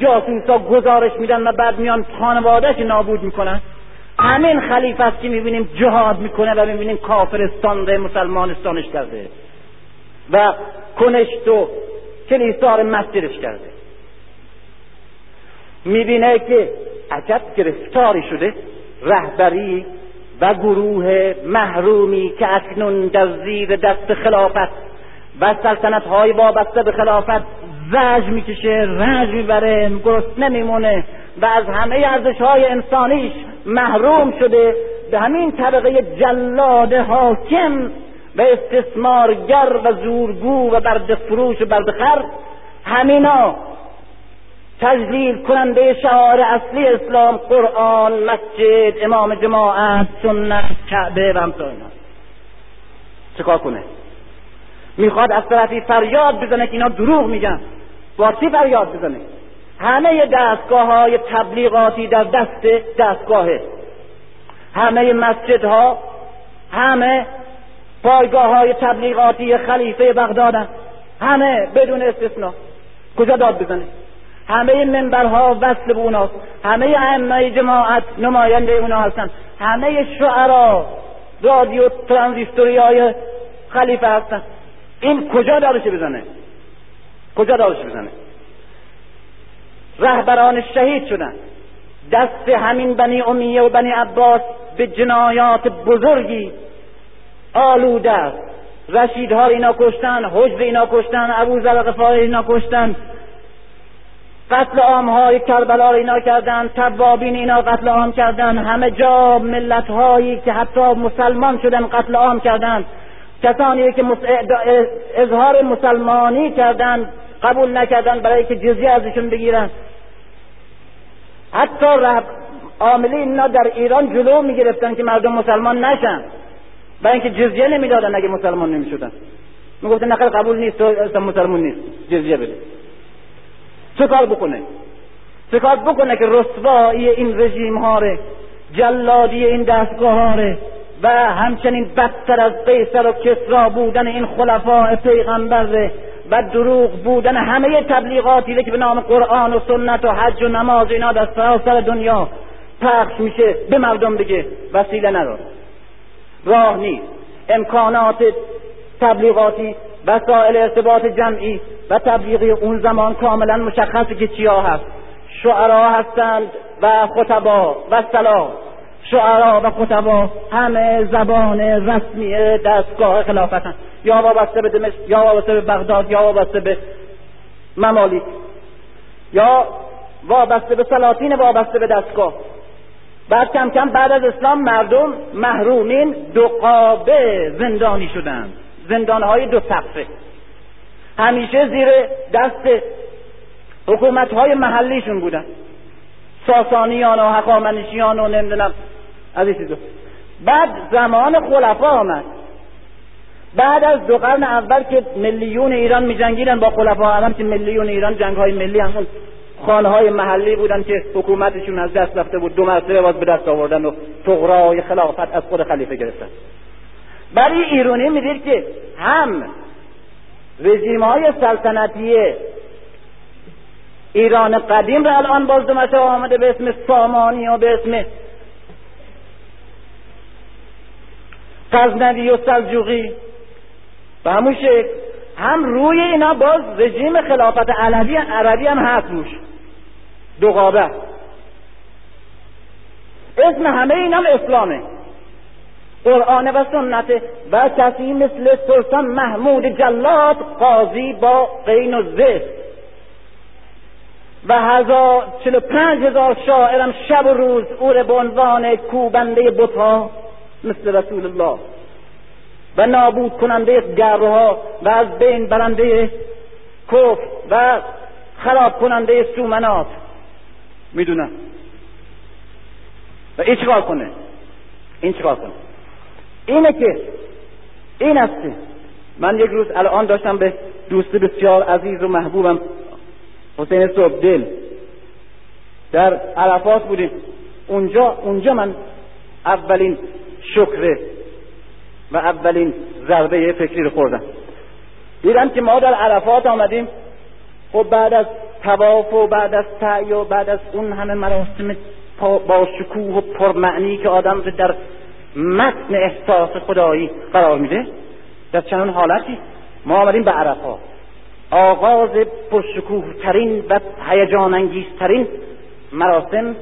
جاسوسا گزارش میدن و بعد میان خانوادهش نابود می‌کنن. همین خلیفه است که می‌بینیم جهاد می‌کنه و می‌بینیم کافرستان رو مسلمانستانش کرده و کنشت و کلیسا مسجدش کرده. می‌بینه که عجب گرفتاری شده. رهبری و گروه محرومی که اکنون در زیر دست خلافت و سلطنت های وابسته به خلافت زج می‌کشه رنج می‌بره گرست نمیمونه و از همه ارزش های انسانیش محروم شده. به همین طبقه جلاد حاکم و استثمارگر و زورگو و برد فروش و برد خر همینا تجلیل کننده شعار اصلی اسلام قرآن مسجد امام جماعت سنت کعبه و همسا چکار کنه؟ می‌خواد از طرفی فریاد بزنه که اینا دروغ میگن. با چی فریاد بزنه؟ همه دستگاه های تبلیغاتی در دست دستگاهه. همه مسجدها همه پایگاه های تبلیغاتی خلیفه بغدادن همه بدون استثنا کجا داد بزنه؟ همه منبرها وصل به اوناست. همه ائمه جماعت نماینده اونا هستن. همه شعرا رادیو ترانزیستوری های خلیفه هستن. این کجا دارش بزنه؟ کجا دارش بزنه؟ رهبران شهید شدن. دست همین بنی امیه و بنی عباس به جنایات بزرگی آلوده است. رشیدها اینا کشتن حجب اینا کشتن ابو ذر اینا کشتن. قتل عام های کربلا رو اینا کردن توابین اینا قتل عام کردن. همه جا ملت هایی که حتی مسلمان شدن قتل عام کردن. کسانی که اظهار مسلمانی کردن قبول نکردن برای که جزیه ازشون بگیرن. حتی عاملی اینا در ایران جلو می‌گرفتن که مردم مسلمان نشن. برای اینکه جزیه نمی‌دادن اگه مسلمان نمی‌شدن. می‌گفتن نخیر قبول نیست تو مسلمان نیست. جزیه بده. چه کار بکنه؟ چه کار بکنه که رسوایی این رژیم ها جلادی این دستگاه ها و همچنین بدتر از قیصر و کسرا بودن این خلفاء پیغمبر و دروغ بودن همه تبلیغاتی که به نام قرآن و سنت و حج و نماز اینا در سراسر دنیا پخش میشه به مردم بگه وسیله نداره راه نیست. امکانات تبلیغاتی وسایل ارتباط جمعی و تبلیغی اون زمان کاملا مشخصه که چیا هست. شعرا هستند و خطبا و سلام شعرا و خطبا همه زبان رسمی دستگاه خلافتن یا وابسته به دمشق یا وابسته به بغداد یا وابسته به ممالیک یا وابسته به سلاطین وابسته به دستگاه. بعد کم کم بعد از اسلام مردم محرومین دو قابه زندانی شدند. زندانهای دو سقفه همیشه زیر دست حکومت های محلیشون بودن. ساسانیان و حقامنشیان و نمی‌دونم از این بعد زمان خلفا آمد. بعد از دو قرن اول که ملیون ایران می جنگیدن با خلفا اعظم که ملیون ایران جنگ های ملی همون خانه های محلی بودن که حکومتشون از دست رفته بود دو مرتبه باز به دست آوردن و تغرای خلافت از خود خلیفه گرفتن. برای ایرانی می‌دید که هم رژیم های سلطنتی ایران قدیم را الان باز دو آمده به اسم سامانی و به اسم غزنوی و سلجوقی. به همون شکل. هم روی اینا باز رژیم خلافت علوی عربی هم هست روش قابه. اسم همه این هم اسلامه. قرآن و سنت. و کسی مثل سلطان محمود جلاد قاضی با قین و زفت و هزار چلو پنج هزار شاعرم شب و روز او به عنوان کوبنده بطها مثل رسول الله و نابود کننده گرها و از بین برنده کف و خراب کننده سومنات. می‌دونم. و این چیکار کنه؟ این چیکار کنه؟ اینه که این است من یک روز الان داشتم به دوست بسیار عزیز و محبوبم حسین صبح دل در عرفات بودیم. اونجا اونجا من اولین شکر و اولین ضربه فکری رو خوردم. دیدم که ما در عرفات آمدیم. خب بعد از تواف و بعد از سعی و بعد از اون همه مراسم با شکوه و پرمعنی که آدم در متن احساس خدایی قرار میده در چنان حالتی ما آمدیم به عرفات. آغاز پرشکوه ترین و هیجان انگیزترین مراسم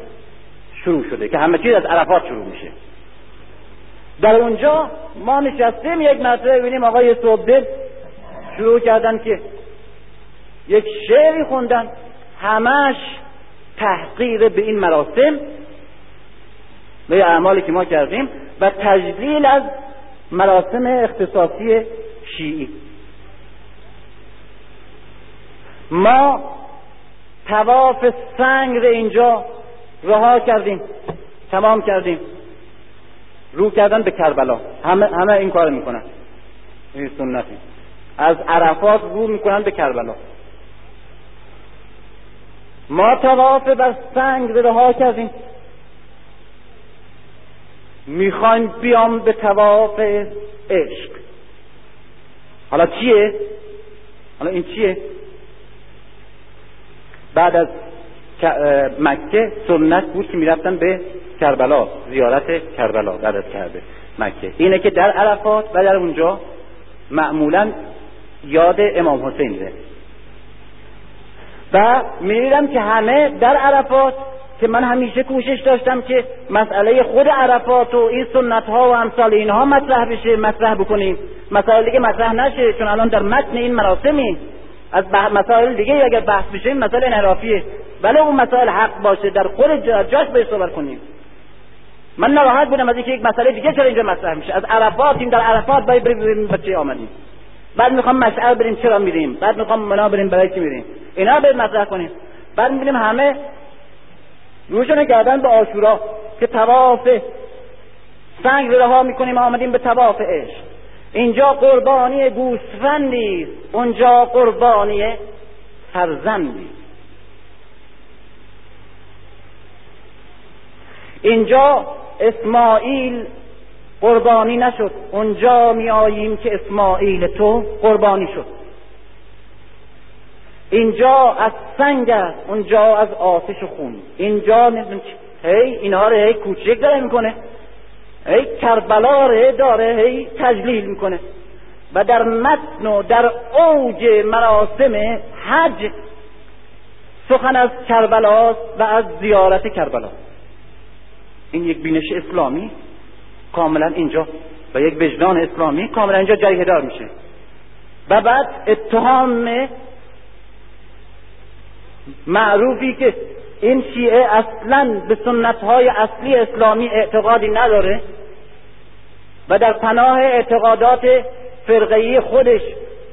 شروع شده که همه چیز از عرفات شروع میشه. در اونجا ما نشستیم یک مرتبه ببینیم آقای صبح شروع کردن که یک شعری خوندن. همش تحقیر به این مراسم به اعمالی که ما کردیم و تجلیل از مراسم اختصاصی شیعی. ما تواف سنگ رو اینجا رها کردیم تمام کردیم. رو کردن به کربلا. همه, همه این کار می‌کنن. این سنتی. از عرفات رو می‌کنن به کربلا. ما تواف بر سنگ رها کردیم. می‌خوایم بیام به تواف عشق. حالا چیه؟ حالا این چیه؟ بعد از مکه سنت بود که می‌رفتن به کربلا زیارت کربلا از کرده مکه. اینه که در عرفات و در اونجا معمولا یاد امام حسین ده و می‌دیدم که همه در عرفات که من همیشه کوشش داشتم که مسئله خود عرفات و این سنت ها و امثال اینها مطرح بشه مطرح بکنیم. مسائل دیگه مطرح نشه چون الان در متن این مراسمیم از مسائل دیگه اگر بحث بشه این مسائل انحرافیه. ولی اون مسائل حق باشه در خود جاش به صحبت کنیم. من ناراحت بودم از اینکه یک مسئله دیگه چرا اینجا مطرح میشه. از عرفات این در عرفات باید بریم بچه آمدیم. بعد می‌خوام مشعر بریم چرا میریم. بعد می‌خوام منا بریم برای چی میریم. اینا باید مطرح کنیم. بعد می‌بینیم همه روشون کردن به آشورا که تواف سنگ رها می‌کنیم آمدیم به تواف عشق. اینجا قربانی گوسفندی اونجا قربانی فرزندی. اینجا اسماعیل قربانی نشد. اونجا می آییم که اسماعیل تو قربانی شد. اینجا از سنگ است اونجا از آتش و خون. اینجا نمی‌دونم هی اینها رو هی کوچک داره می‌کنه. هی کربلا رو داره هی تجلیل می‌کنه. و در متن و در اوج مراسم حج سخن از کربلاست و از زیارت کربلا. این یک بینش اسلامی کاملا اینجا و یک وجدان اسلامی کاملا اینجا جریه دار میشه. و بعد اتهام معروفی که این شیعه اصلا به سنت های اصلی اسلامی اعتقادی نداره و در پناه اعتقادات فرقهی خودش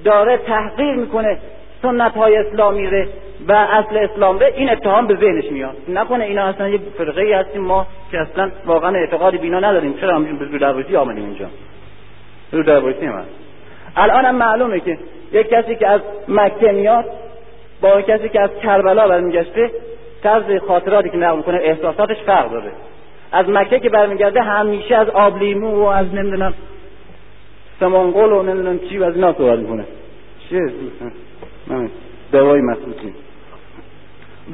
داره تحقیر می‌کنه سنت های اسلامی ره و اصل اسلام ره این اتهام به ذهنش میاد. نکنه اینا اصلا یک فرقه هستیم ما که اصلا واقعا اعتقادی بینا نداریم. چرا همچین به درویسی آمدیم اینجا؟ رو درویسی هم الان هم معلومه که یک کسی که از مکه میاد با کسی که از کربلا برمیگشته طرز خاطراتی که نقل می‌کنه احساساتش فرق داره. از مکه که برمیگرده همیشه از آبلیمو و از نمی‌دونم سمانقل و نمی‌دونم چی و از اینا صحبت می‌کنه. چیه؟ دوای مسئولی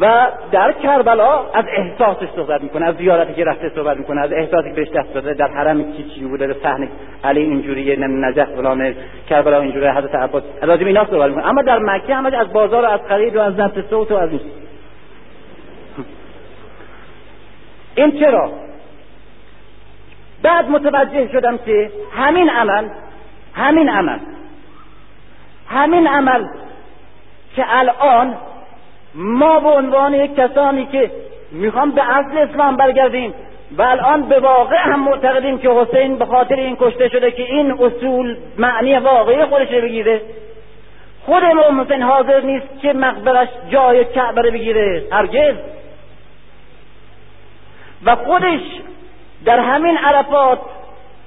و در کربلا از احساسش صحبت می‌کنه از زیارتی که رفته صحبت می‌کنه از احساسی که بهش دست داده در حرم چی چی بوده در صحنه علی اینجوریه نجف فلان کربلا اینجوری حضرت عباس. از اینا صحبت می‌کنه. اما در مکه همش از بازار و از خرید و از ضبط صوت و از این این چرا؟ بعد متوجه شدم که همین عمل همین عمل همین عمل که الان ما به عنوان یک کسانی که می‌خوام به اصل اسلام برگردیم و الان به واقع هم معتقدیم که حسین به خاطر این کشته شده که این اصول معنی واقعی خودش بگیره خود امام حسین حاضر نیست که مقبرش جای کعبه بگیره هرگز. و خودش در همین عرفات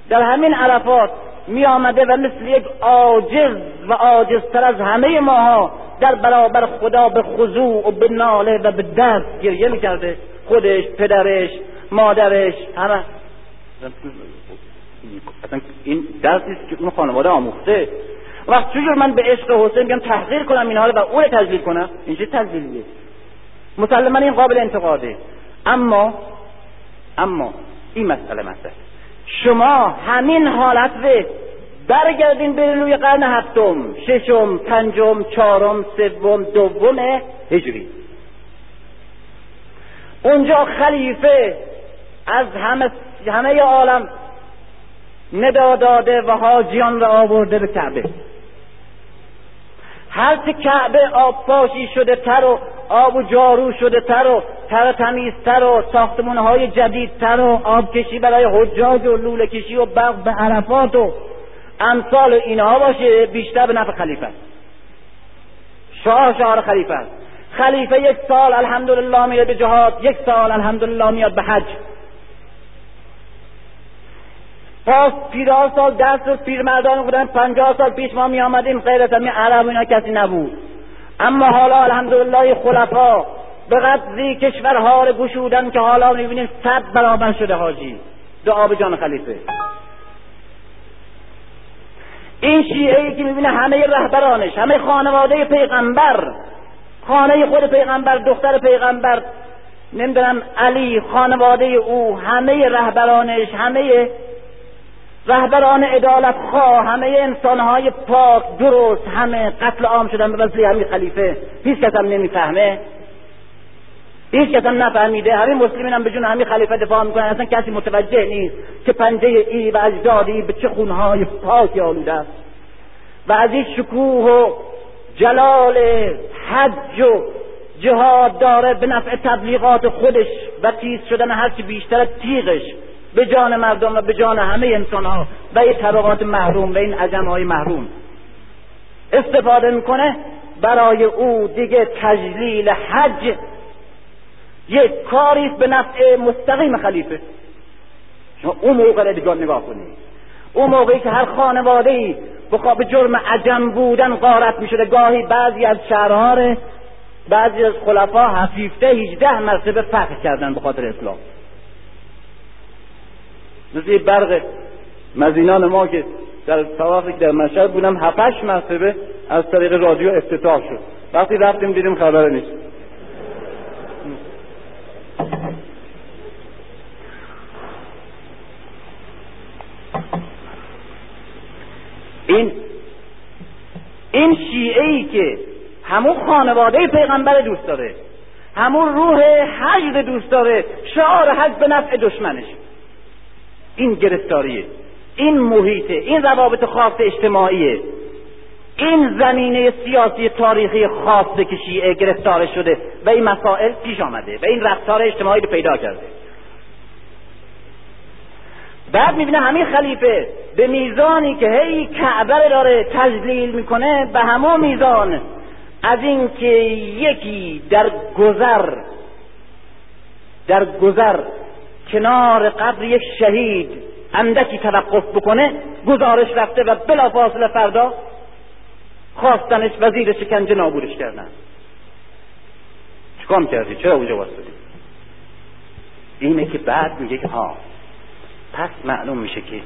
در همین عرفات می آمده و مثل یک عاجز و عاجزتر از همه ماها در برابر خدا به خضوع و به ناله و به دست گریه می‌کرده. خودش پدرش مادرش همه. این درسی است که اون خانواده آموخته. وقت چجور من به عشق حسین بیام تحقیر کنم اینها رو و اون تجلیل کنم؟ این چه تجلیلیه؟ مسلما این قابل انتقاده. اما اما این مسئله مسئله شما همین حالت رو برگردین به روی قرن هفتم ششم پنجم چهارم سوم دوم هجری. اونجا خلیفه از همه همه عالم ندا داده و حاجیان را آورده به کعبه. هر کعبه آب شده تر و آب و جارو شده تر و تر تمیزتر و ساختمون های جدیدتر و آب کشی برای حجاج و لوله کشی و بغ به عرفات و امثال اینها باشه بیشتر به نفع خلیفه شاه شعار خلیفه خلیفه یک سال الحمدلله میاد به جهاد یک سال الحمدلله میاد به حج. پاس پیرها سال دست و پیرمردان بودن پنجاه سال پیش ما می آمدیم غیر از عرب اینا کسی نبود. اما حالا الحمدلله خلفا به قدری کشورها رو گشودن که حالا می‌بینیم صد برابر شده حاجی. دعا به جان خلیفه. این شیعه ای که می‌بینه همه رهبرانش همه خانواده پیغمبر خانه خود پیغمبر دختر پیغمبر نمی‌دونم علی خانواده او همه رهبرانش همه رهبران عدالت خواه همه انسانهای پاک درست همه قتل عام شدن به وسیله همین خلیفه. هیچ کس هم نمی‌فهمه. هیچ کس هم نفهمیده. همین مسلمین هم به جون همین خلیفه دفاع می‌کنن. اصلا کسی متوجه نیست که پنجه ای و اجدادی به چه خونهای پاکی آلوده است. و از این شکوه و جلال حج و جهاد داره به نفع تبلیغات خودش و تیز شدن هرچی بیشتر تیغش. به جان مردم و به جان همه انسان ها و این طبقات محروم و این عجم های محروم. استفاده می‌کنه برای او دیگه تجلیل حج یک کاری به نفع مستقیم خلیفه. شما اون موقع دیگه نگاه کنید. اون موقعی که هر خانواده ای به جرم عجم بودن غارت می شده گاهی بعضی از شهرها بعضی از خلفا حفیفته هیچده مرتبه فتح کردن به خاطر اسلام مثل برق مزینان ما که در که در مشهد بودم هفتش مرتبه از طریق رادیو افتتاح شد. وقتی رفتیم دیدیم خبر نیست. این این شیعه ای که همون خانواده پیغمبر دوست داره همون روح حجد دوست داره شعار حج به نفع دشمنش. این گرفتاریه این محیطه این روابط خاص اجتماعیه. این زمینه سیاسی تاریخی خاصه که شیعه گرفتار شده و این مسائل پیش آمده و این رفتار اجتماعی رو پیدا کرده. بعد می‌بینه همین خلیفه به میزانی که هی کعبه داره تجلیل می‌کنه به همون میزان از اینکه یکی در گذر در گذر کنار قبر یک شهید اندکی توقف بکنه گزارش رفته و بلافاصله فردا خواستنش وزیر شکنجه نابودش کردن. چیکار کردی چرا اونجا واسطی اینه که بعد میگه که ها پس معلوم میشه که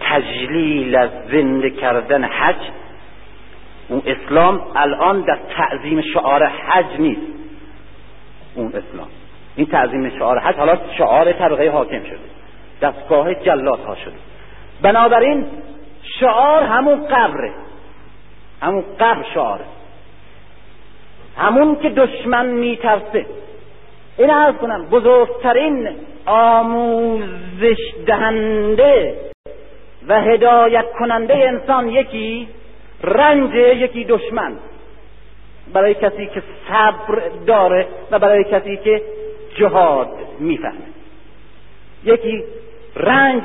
تجلیل از زنده کردن حج اون اسلام الان در تعظیم شعار حج نیست. اون اسلام. این تعظیم شعار حج حالا شعار طبقه حاکم شده. دستگاه جلات ها شده. بنابراین شعار همون قبره. همون قبر شعاره. همون که دشمن میترسه. این عرض کنم بزرگترین آموزش دهنده و هدایت کننده انسان یکی رنج یکی دشمن. برای کسی که صبر داره و برای کسی که جهاد می‌فهمه. یکی رنج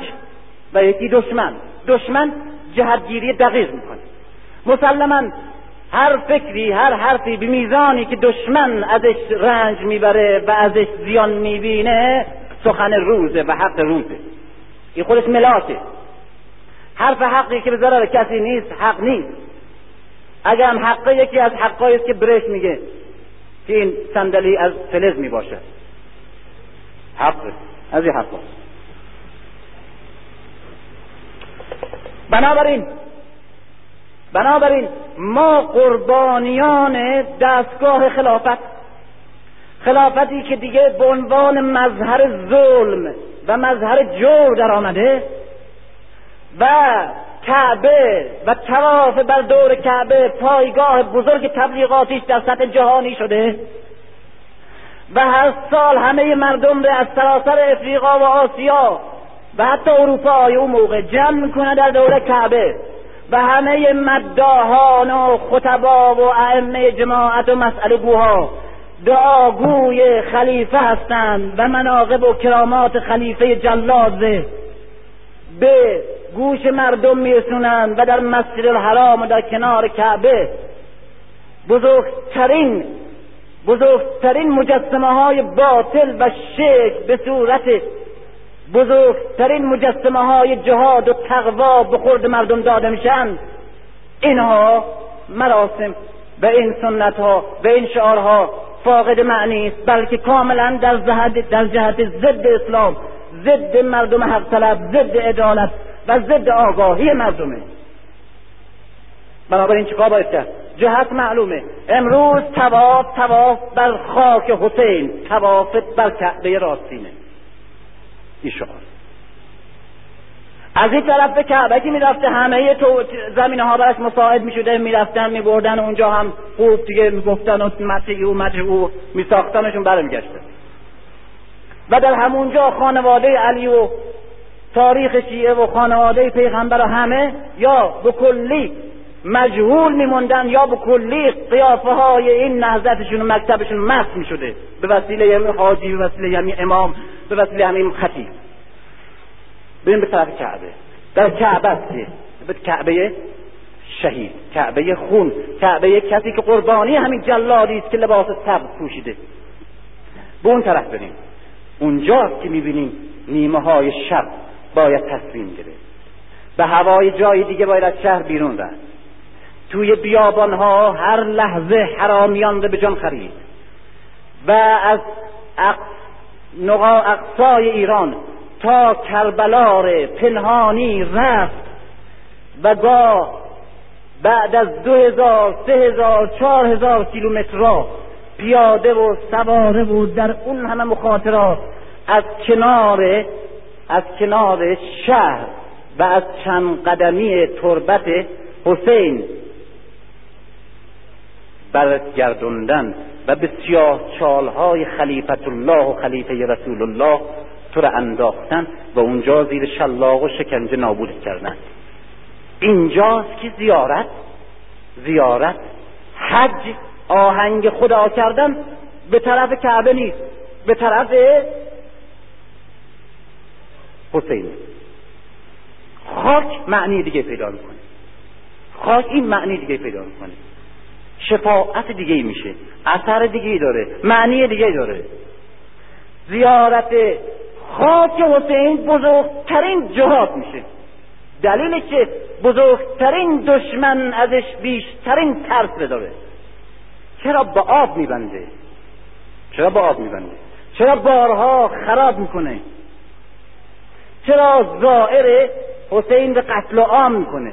و یکی دشمن. دشمن جهتگیری دقیق می‌کنه. مسلما هر فکری هر حرفی به میزانی که دشمن ازش رنج می‌بره و ازش زیان می‌بینه سخن روزه و حق روزه. این خودش ملاکه حرف حقی که به ضرر کسی نیست حق نیست. اگر هم حقه یکی از حقایی که برش میگه که این صندلی از فلز می‌باشه حق. از این حقا بنابراین بنابراین ما قربانیان دستگاه خلافت. خلافتی که دیگه به عنوان مظهر ظلم و مظهر جور در آمده و کعبه و تواف بر دور کعبه پایگاه بزرگ تبلیغاتیش در سطح جهانی شده. و هر سال همه مردم به از سراسر افریقا و آسیا و حتی اروپا اون موقع جمع می‌کنه در دور کعبه و همه مداهان و خطبا و ائمه جماعت و مسئله گوها دعاگوی خلیفه هستند و مناقب و کرامات خلیفه جلازه به گوش مردم میرسونند و در مسجد الحرام و در کنار کعبه بزرگترین بزرگترین مجسمه های باطل و شک به صورت بزرگترین مجسمه های جهاد و تقوا به خورد مردم داده میشن اینها مراسم و این سنت ها و این شعارها فاقد معنی است بلکه کاملا در جهت در جهت ضد اسلام ضد مردم حق طلب ضد عدالت و ضد آگاهی مردمه. بنابراین چیکار باید کرد جهت معلومه. امروز تواف تواف بر خاک حسین تواف بر کعبه راستینه. این شعار. از این طرف به کعبه که می‌رفته همه تو زمینه ها براش مساعد می‌شده می‌رفتن میبردن اونجا هم خوب دیگه می‌گفتن و مته او مته او میساختنشون برمیگشته. و در همونجا خانواده علی و تاریخ شیعه و خانواده پیغمبر همه یا به کلی مجهول میموندن یا به کلی قیافه های این نهضتشون و مکتبشون مست می‌شده. به وسیله یمی حاجی به وسیله یمی امام به وسیله همین خطیب. بریم به طرف کعبه. در کعبه است به کعبه شهید کعبه خون کعبه کسی که قربانی همین جلادی است که لباس سبز پوشیده. به اون طرف بریم. اونجاست که می‌بینیم نیمه های شب باید تصمیم گرفت. به هوای جای دیگه باید از شهر بیرون رفت. توی بیابان ها هر لحظه حرامیان رو به جان خرید. و از نقا اقصای ایران تا کربلار پنهانی رفت و گاه بعد از دو هزار سه هزار چهار هزار کیلومتر راه پیاده و سواره بود در اون همه مخاطرات از کنار از کنار شهر و از چند قدمی تربت حسین برگردوندن و به سیاه چالهای خلیفت الله و خلیفه رسول الله تو را انداختن و اونجا زیر شلاق و شکنجه نابود کردن. اینجاست که زیارت زیارت حج آهنگ خدا کردن به طرف کعبه نیست به طرف حسین. خاک معنی دیگه پیدا می‌کنه. خاک این معنی دیگه پیدا می‌کنه. شفاعت دیگه ای میشه اثر دیگه ای داره معنی دیگه ای داره. زیارت خاک حسین بزرگترین جهاد میشه. دلیل که بزرگترین دشمن ازش بیشترین ترس داره چرا با آب میبنده؟ چرا با آب میبنده؟ چرا بارها خراب می‌کنه؟ چرا زائر حسین به قتل عام می‌کنه؟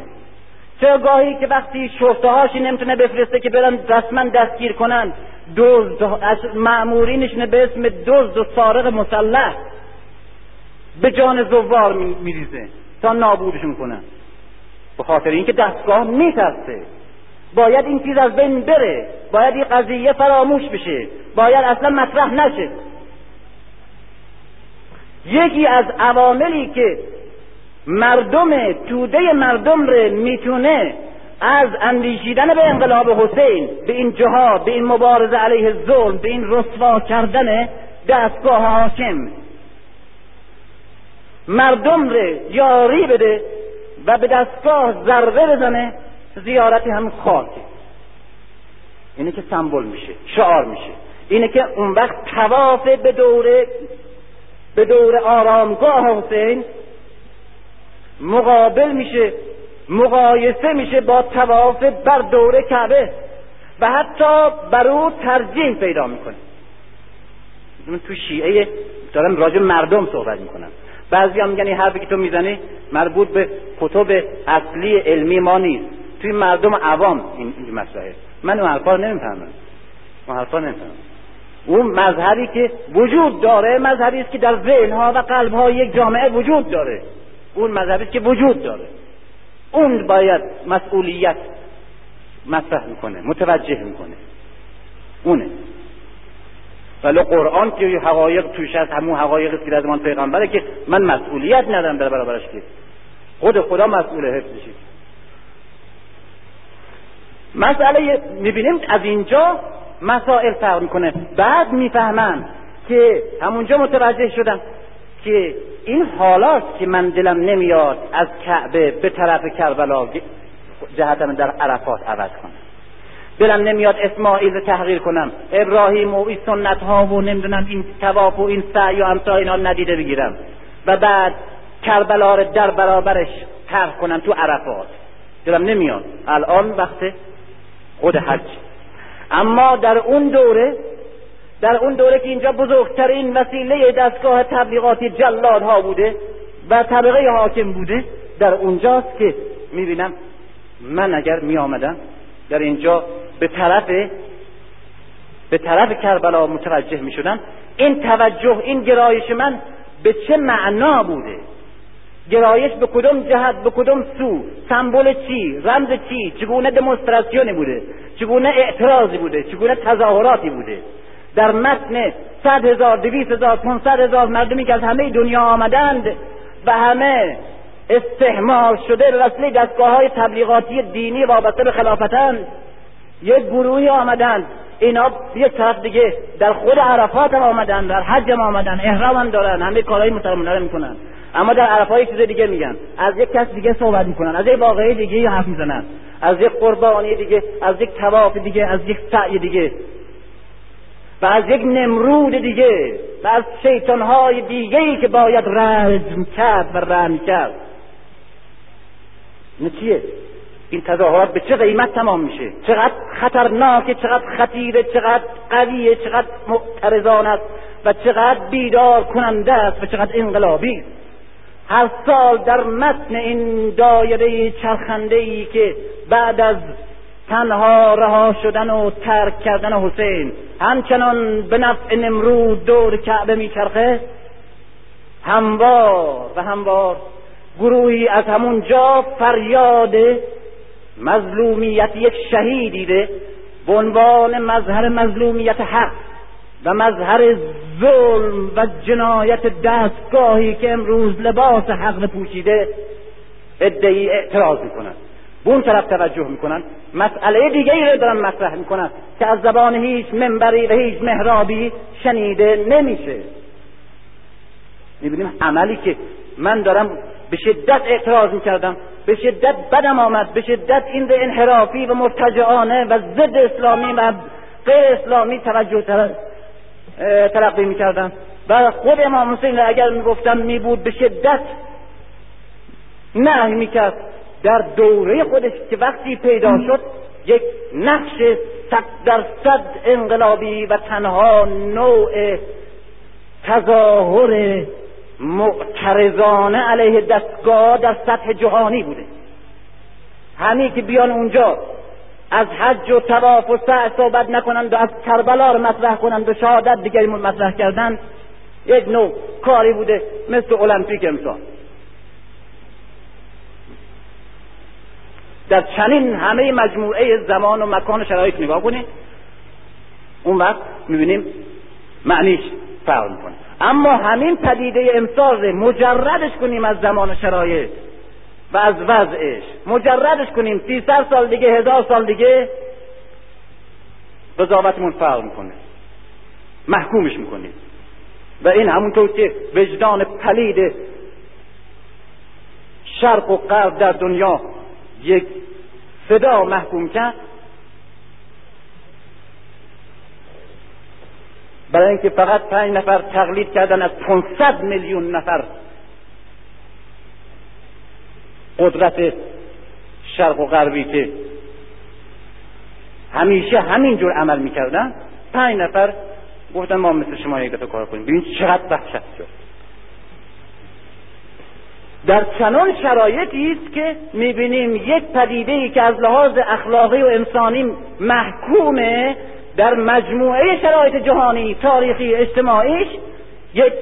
چرا گاهی که وقتی شفته هاشی نمی‌تونه بفرسته که برن رسما دستگیر کنن دزد از معمورینشونه به اسم دزد و سارق مسلح به جان زوار میریزه تا نابودشون کنن. به خاطر اینکه دستگاه میترسه. باید این چیز از بین بره. باید این قضیه فراموش بشه. باید اصلا مطرح نشه. یکی از عواملی که مردم توده مردم رو می‌تونه از اندیشیدن به انقلاب حسین به این جهاد به این مبارزه علیه ظلم به این رسوا کردن دستگاه حاکم. مردم رو یاری بده و به دستگاه ضربه بزنه زیارت هم خاک اینه که سمبل میشه شعار میشه. اینه که اون وقت تواف به دوره به دور آرامگاه حسین مقابل میشه مقایسه میشه با تواف بر دور کعبه و حتی بر او ترجیح پیدا می‌کنه. تو شیعه دارم راجع مردم صحبت می‌کنم. بعضی هم میگن این حرفی که تو می‌زنی مربوط به کتب اصلی علمی ما نیست. توی مردم عوام این, مسائل من اون حرفا نمی‌فهمم. اون حرفا نمی‌فهمم. اون مذهبی که وجود داره مذهبی است که در ذهنها و قلبها یک جامعه وجود داره. اون مذهبی که وجود داره. اون باید مسئولیت مطرح می‌کنه متوجه می‌کنه. اونه. ولی قرآن که حقایق توش هست همون حقایق که از پیغمبره که من مسئولیت ندارم در برابرش که. خود خدا مسئول حفظشی مسئله می‌بینیم از اینجا مسائل فرق می‌کنه. بعد می‌فهمن که همونجا متوجه شدم که این حالات که من دلم نمیاد از کعبه به طرف کربلا جهتم در عرفات عوض کنم. دلم نمیاد اسماعیل رو تحقیر کنم. ابراهیم و این سنت ها و نمی‌دونم این تواف و این سعی و امثال اینا ندیده بگیرم. و بعد کربلا رو در برابرش ترک کنم تو عرفات. دلم نمیاد. الان وقت خود حج. اما در اون دوره در اون دوره که اینجا بزرگترین وسیله دستگاه تبلیغاتی جلادها بوده و طبقه حاکم بوده در اونجاست که می‌بینم من اگر می آمدم در اینجا به طرف به طرف کربلا متوجه می شدم این توجه این گرایش من به چه معنا بوده؟ گرایش به کدوم جهت به کدوم سو؟ سمبل چی؟ رمز چی؟ چگونه دمونستراسیونی بوده؟ چگونه اعتراضی بوده؟ چگونه تظاهراتی بوده؟ در متن صد هزار دویست هزار پونصد هزار مردمی که از همه دنیا آمدند و همه استحمار شده به وسیله دستگاه های تبلیغاتی دینی وابسته به خلافتند. یک گروهی آمدند. اینا یک طرف دیگه در خود عرفات هم آمدن در حج هم آمدن احرام هم دارن همه کارهای مسلمانه رو می‌کنن اما در عرفات چیز دیگه میگن. از یک کس دیگه صحبت می‌کنن از یک واقعه دیگه حرف می‌زنن از یک قربانی دیگه از یک تواف دیگه از یک سعی دیگه. و از یک نمرود دیگه و از شیطانهای دیگه ای که باید رجم کرد و رحم کرد. این چیه؟ این تظاهرات به چه قیمت تمام میشه؟ چقدر خطرناکه چقدر خطیره چقدر قویه چقدر معترضان است و چقدر بیدار کننده است و چقدر انقلابی. است هر سال در متن این دایره چرخنده ای که بعد از تنها رها شدن و ترک کردن حسین. همچنان به نفع نمرود دور کعبه میچرخه. هموار و هموار گروهی از همون جا فریاد مظلومیت یک شهیدی به عنوان مظهر مظلومیت حق و مظهر ظلم و جنایت دستگاهی که امروز لباس حق پوشیده ادعی اعتراض می‌کنند به اون طرف توجه می‌کنن. مسئله دیگه ای رو دارن مطرح می‌کنن که از زبان هیچ منبری و هیچ محرابی شنیده نمیشه. می‌بینیم عملی که من دارم به شدت اعتراض می‌کردم به شدت بدم آمد به شدت این به انحرافی و مرتجعانه و ضد اسلامی و غیر اسلامی توجه تلقی می‌کردم و خود امام حسین اگر می‌گفتم میبود به شدت نهی می‌کرد. در دوره خودش که وقتی پیدا شد یک نقش صد درصد انقلابی و تنها نوع تظاهر معترضانه علیه دستگاه در سطح جهانی بوده. همین که بیان اونجا از حج و تواف و سعی صحبت نکنند و از کربلا رو مطرح کنند و شهادت دیگری مطرح کردن یک نوع کاری بوده مثل المپیک امسال. در چنین همه مجموعه زمان و مکان و شرایط نگاه کنید اون وقت می‌بینیم معنیش فرق می‌کنه. اما همین پدیده امسال مجردش کنیم از زمان و شرایط و از وضعش. مجردش کنیم سیصد سال دیگه هزار سال دیگه قضاوتمون فرق می‌کنه. محکومش می‌کنیم. و این همونطور که وجدان پلید شرق و غرب در دنیا یک صدا محکوم کرد. برای اینکه فقط پنج نفر تقلید کردن از 500 میلیون نفر قدرت شرق و غربی که همیشه همین جور عمل می‌کردن پنج نفر گفتن ما مثل شما یک دفعه کار کنیم. ببین چقدر وحشت شد. در چنان شرایطی است که می‌بینیم یک پدیده ای که از لحاظ اخلاقی و انسانی محکومه در مجموعه شرایط جهانی تاریخی اجتماعیش یک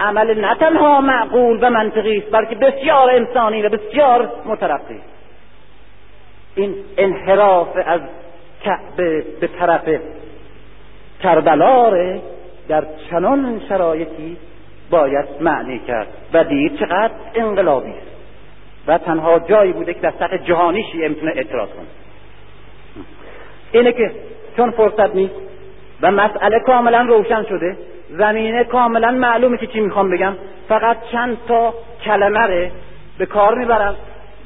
عمل نه تنها معقول و منطقی است بلکه بسیار انسانی و بسیار مترقی. این انحراف از کعبه به طرف کربلا در چنان شرایطی باید معنی کرد. و دید چقدر انقلابی است. و تنها جایی بوده که در سطح جهانی شیعه می‌تونه اعتراض کنه. اینه که چون فرصت نیست و مسئله کاملا روشن شده زمینه کاملا معلومه که چی می‌خوام بگم. فقط چند تا کلمه به کار می‌برم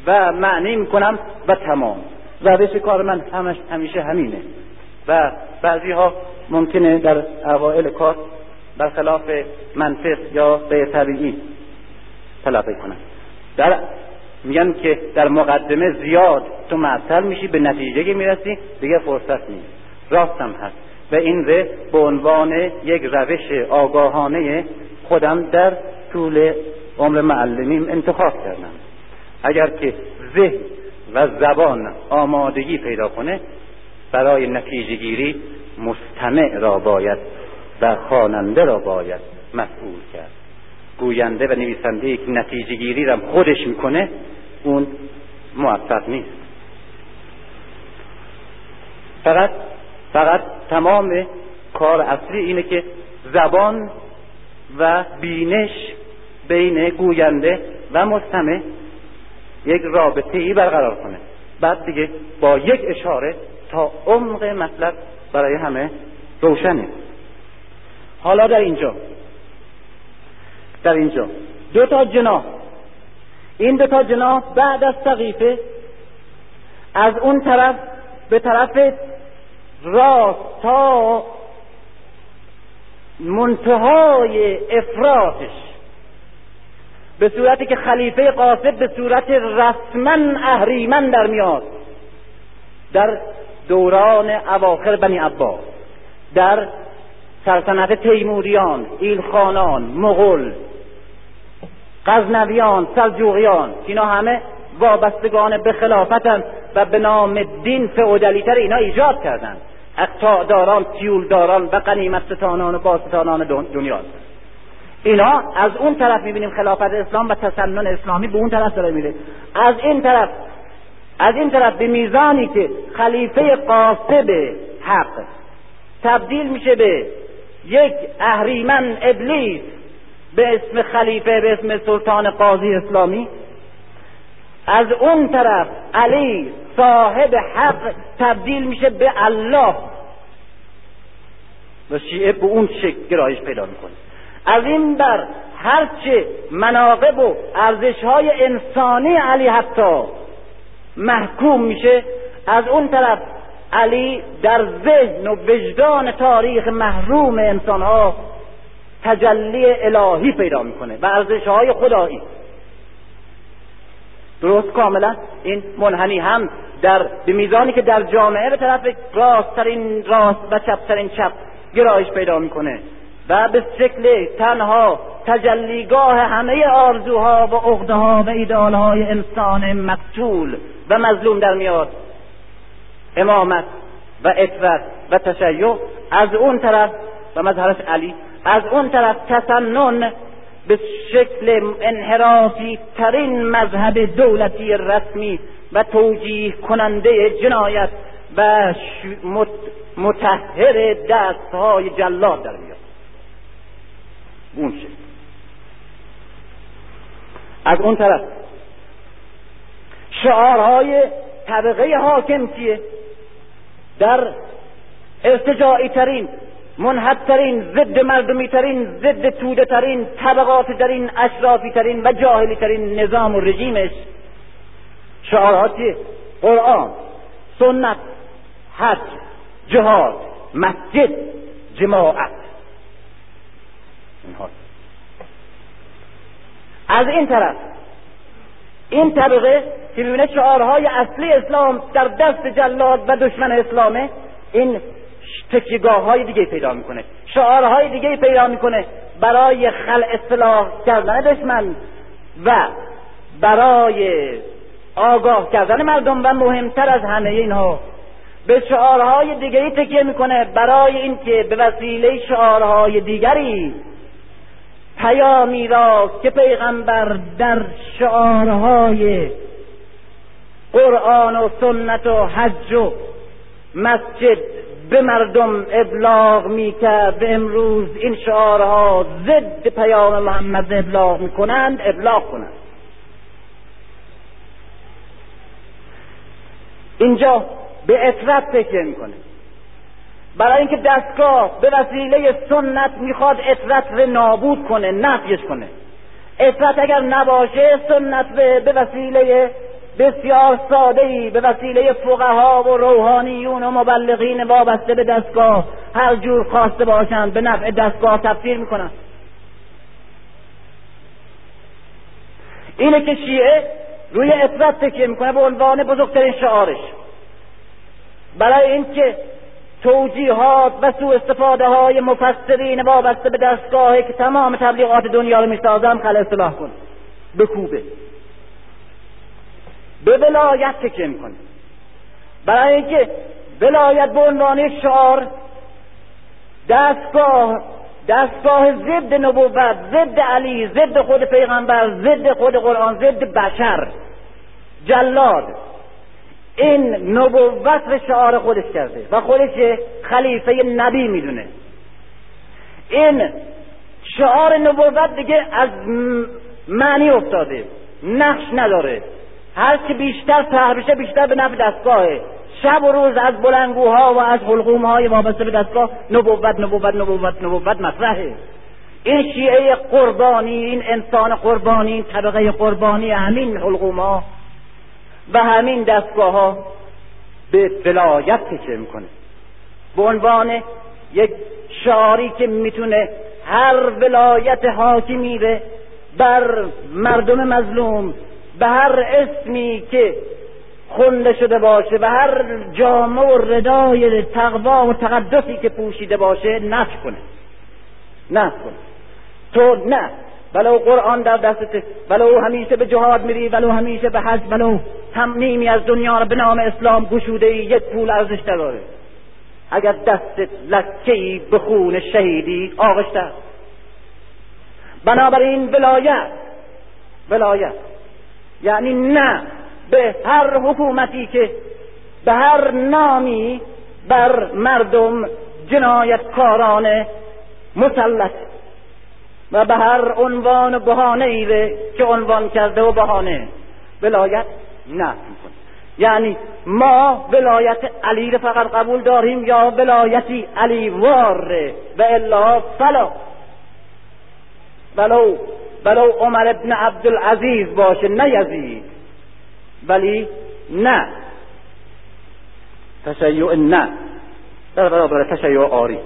و معنی می‌کنم و تمام. روش کار من همش همیشه همینه. و بعضی ها ممکنه در اوائل کار برخلاف منطق یا غیر طبیعی تلقی کنن در میگن که در مقدمه زیاد تو معطل میشی به نتیجه که می‌رسی دیگه فرصت نیست. راستم هست. و این ره به عنوان یک روش آگاهانه خودم در طول عمر معلمیم انتخاب کردم. اگر که ذهن و زبان آمادگی پیدا کنه برای نتیجه گیری مستمع را باید و خواننده را باید مسئول کرد. گوینده و نویسنده که نتیجه گیری را خودش می‌کنه اون موفق نیست. فقط فقط تمام کار اصلی اینه که زبان و بینش بین گوینده و مستمع یک رابطه ای برقرار کنه. بعد دیگه با یک اشاره تا عمق مطلب برای همه روشنه. حالا در اینجا. در اینجا. دو تا جناح. این دو تا جناح بعد از سقیفه از اون طرف به طرف راست تا منتهای افراتش به صورتی که خلیفه قاصد به صورت رسما اهریمن در میاد. در دوران اواخر بنی عباس. در سلطنت تیموریان ایلخانان مغول غزنویان سلجوقیان اینا همه وابستگان به خلافتن و به نام دین فئودالیتر اینا ایجاد کردند اقتاداران تیولداران و قنیمت ستانان و باستانان دنیا. اینا از اون طرف می‌بینیم خلافت اسلام و تسنن اسلامی به اون طرف داره میره. از این طرف از این طرف به میزانی که خلیفه قاسب حق تبدیل میشه به یک اهریمن ابلیس به اسم خلیفه به اسم سلطان قاضی اسلامی. از اون طرف علی صاحب حق تبدیل میشه به الله. و شیعه به اون شکل گرایش پیدا می‌کنه. از این بر هرچه مناقب و ارزش های انسانی علی حتی محکوم میشه از اون طرف علی در ذهن و وجدان تاریخ محروم انسان ها تجلی الهی پیدا می‌کنه و ارزش های خدایی درست کاملا. این منحنی هم در به میزانی که در جامعه به طرف راستترین راست و چپترین چپ گرایش پیدا می‌کنه و به شکل تنها تجلیگاه همه آرزوها و عقدهها و ایدالهای انسان مقتول و مظلوم در میاد. امامت و اطرت و تشیع. از اون طرف و مظهرش علی. از اون طرف تسنن به شکل انحرافی ترین مذهب دولتی رسمی و توجیه کننده جنایت و متحر دستهای جلاد در میاد. اون شکل. از اون طرف شعارهای طبقه حاکم چیه؟ در ارتجاعی ترین منحدترین ضد مردمی ترین ضد توده ترین طبقات ترین اشرافی ترین و جاهلی ترین نظام و رژیمش شعارات قرآن سنت حج جهاد مسجد جماعت. از این طرف این طبقه که می‌بینه شعارهای اصلی اسلام در دست جلاد و دشمن اسلامه این تکیگاه های دیگه پیدا می‌کنه. شعارهای دیگه پیدا می‌کنه برای خل اصلاح کردن دشمن و برای آگاه کردن مردم و مهمتر از همه اینها به شعارهای دیگری تکیه می‌کنه برای اینکه به وسیله شعارهای دیگری پیامی را که پیغمبر در شعارهای قرآن و سنت و حج و مسجد به مردم ابلاغ می‌کرد. به امروز این شعارها ضد پیام محمد ابلاغ می‌کنند ابلاغ کنند. اینجا به اطرت تکیه می‌کنه. برای اینکه دستگاه به وسیله سنت می‌خواد اطرت رو نابود کنه نفیش کنه. اطرت اگر نباشه سنت به وسیله بسیار ساده ای به وسیله فقها و روحانیون و مبلغین وابسته به دستگاه هر جور خواسته باشند به نفع دستگاه تفسیر می‌کنند اینه که شیعه روی اطرت تکیه می‌کنه به عنوان بزرگترین شعارش. برای اینکه توجیهات و سوء استفاده های مفسرین وابسته به دستگاهی که تمام تبلیغات دنیا رو می‌سازن خل اصلاح کن. بکوبه به ولایت تکیه می‌کنه برای اینکه ولایت به عنوان شعار دستگاه دستگاه ضد نبوت ضد علی ضد خود پیغمبر ضد خود قرآن ضد بشر جلاد. این نبوت رو شعار خودش کرده و خودش خلیفه نبی می‌دونه. این شعار نبوت دیگه از معنی افتاده نقش نداره. هر که بیشتر سهر بشه بیشتر به نفع دستگاهه. شب و روز از بلنگوها و از حلقومهای وابسته به دستگاه نبوت نبوت نبوت نبوت مطرحه. این شیعه قربانی این انسان قربانی این طبقه قربانی همین حلقوم و همین دستگاه ها به ولایت تکیه می‌کنه. به عنوان یک شعاری که می‌تونه هر ولایت حاکمی ره بر مردم مظلوم به هر اسمی که خونده شده باشه به هر جامعه و ردای تقوا و تقدسی که پوشیده باشه نفی کنه. نفی کنه. تو نه. ولو قرآن در دستت ولو همیشه به جهاد میری ولو همیشه به حج ولو هم نیمی از دنیا رو به نام اسلام گشوده ای یک پول ارزش داره اگر دستت لکه به خون شهیدی آغشته بنابراین ولایت ولایت یعنی نه به هر حکومتی که به هر نامی بر مردم جنایتکارانه مسلط و به هر عنوان و بهانه ای که عنوان کرده و بهانه. ولایت نه یعنی ما ولایت علی رو فقط قبول داریم یا ولایتی علی وار و الا فلا. ولو ولو عمر ابن عبدالعزیز باشه نه یزید. ولی نه. تشیع نه. در برابر تشیع آری.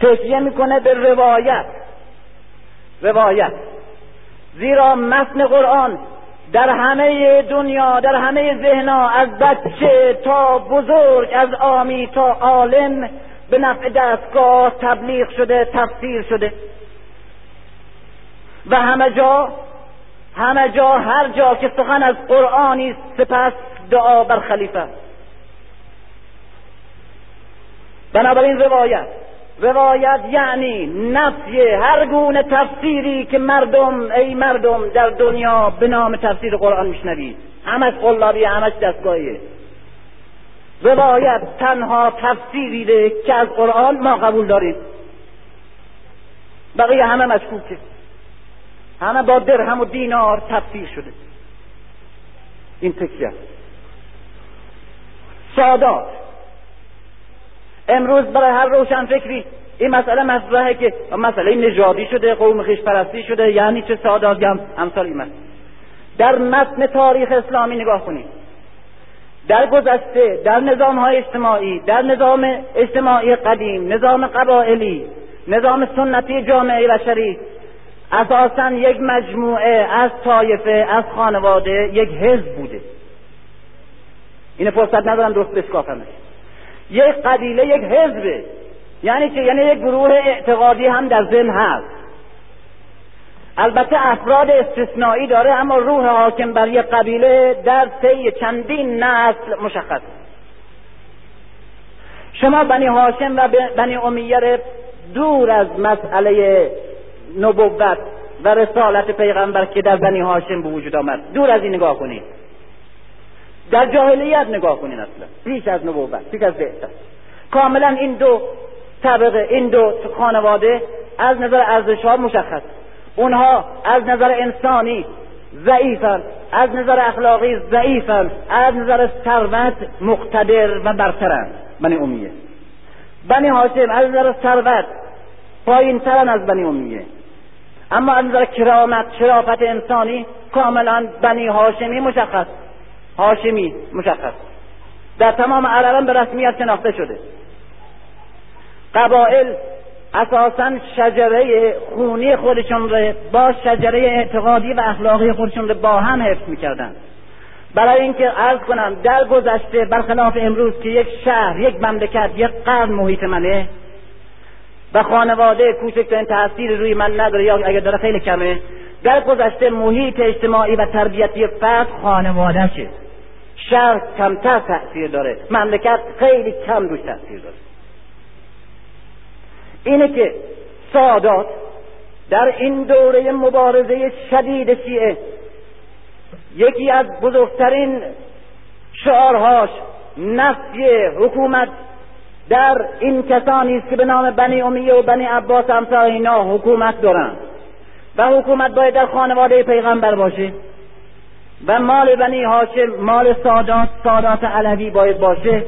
تکیه می‌کنه به روایت. روایت. زیرا متن قرآن در همه دنیا در همه ذهنا از بچه تا بزرگ از آمی تا عالم به نفع دستگاه تبلیغ شده تفسیر شده. و همه جا همه جا هر جا که سخن از قرآنی سپس دعا بر خلیفه. بنابراین روایت روایت یعنی نفی هر گونه تفسیری که مردم ای مردم در دنیا به نام تفسیر قرآن میشنوید. همش قلابی همش دستگاهیه روایت تنها تفسیری که از قرآن ما قبول داریم. بقیه همه مشکوکه. همه با درهم و دینار تفسیر شده. این تکیه. سادات. امروز برای هر روشن فکری این مسئله مطرحه که مسئله نژادی شده قوم خیش پرستی شده یعنی چه ساداتی هم امثال این در متن تاریخ اسلامی نگاه کنید. در گذشته در نظام های اجتماعی در نظام اجتماعی قدیم نظام قبائلی نظام سنتی جامعه بشری اساسا یک مجموعه از طایفه از خانواده یک حزب بوده. این فرصت ندارم درست بشکافمش. یک قبیله یک حزبه یعنی چه یعنی یک گروه اعتقادی هم در ذهن هست. البته افراد استثنایی داره اما روح حاکم بر یک قبیله در طی چندین نسل مشخص. شما بنی هاشم و بنی امیه دور از مسئله نبوت و رسالت پیغمبر که در بنی هاشم به وجود آمد. دور از این نگاه کنید. در جاهلیت نگاه کنید اصلا. پیش از نبوت پیش از بعثت کاملا این دو طبقه این دو خانواده از نظر ارزش ها مشخص. اونها از نظر انسانی ضعیفن از نظر اخلاقی ضعیفن از نظر ثروت مقتدر و برترن. بنی امیه. بنی هاشم از نظر ثروت پایین ترن از بنی امیه. اما از نظر کرامت شرافت انسانی کاملا بنی هاشمی مشخص. هاشمی مشخص. در تمام عربان به رسمیت شناخته شده. قبائل اساسا شجره خونی خودشون رو با شجره اعتقادی و اخلاقی خودشون رو با هم حفظ می‌کردن برای اینکه عرض کنم در گذشته برخلاف امروز که یک شهر یک مملکت یک قرن محیط منه و خانواده کوچکترین تاثیر روی من نداره یا اگر داره خیلی کمه در گذشته محیط اجتماعی و تربیتی فرد خانوادهشه شهر کمتر تاثیر داره. مملکت خیلی کم روش تاثیر داره. اینه که سادات در این دوره مبارزه شدید شیعه یکی از بزرگترین شعارهاش نفی حکومت در این کسانی است که به نام بنی امیه و بنی عباس امثال اینا حکومت دارند. و حکومت باید در خانواده پیغمبر باشه. و مال بنی هاشم مال سادات سادات علوی باید باشه.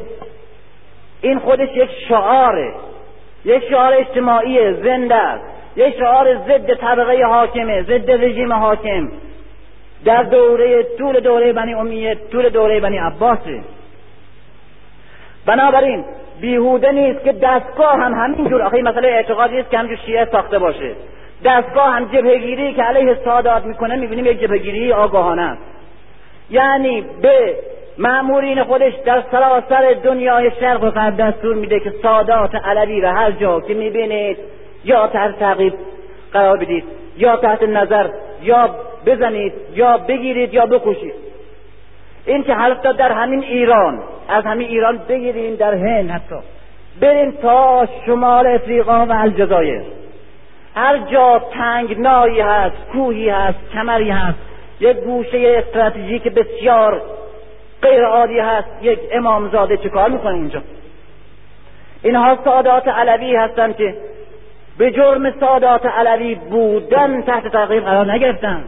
این خودش یک شعاره. یک شعار اجتماعی زنده است. یک شعار ضد طبقه حاکمه ضد رژیم حاکم. در دوره طول دوره بنی امیه طول دوره بنی عباسه. بنابراین بیهوده نیست که دستگاه هم همینجور. آخه مسئله اعتقادی است که همجور شیعه ساخته باشه. دستگاه هم جبهگیری که علیه سادات می‌کنه می‌بینیم یک جبهگیری آگاهانه است. یعنی به معمورین خودش در سراسر دنیای شرق و غرب دستور میده که سادات علوی و هر جا که می‌بینید یا تحت تعقیب قرار بدید یا تحت نظر یا بزنید یا بگیرید یا بکشید این که حتی در همین ایران از همین ایران بگیریم در هند حتی. بریم تا شمال افریقا و الجزایر. هر جا تنگنایی هست کوهی هست کمری هست یک گوشه استراتژیک بسیار غیر عادی هست. یک امامزاده چه کار می‌کنه اینجا؟ اینها سادات علوی هستند که به جرم سادات علوی بودن تحت تعقیب قرار نگرفتن.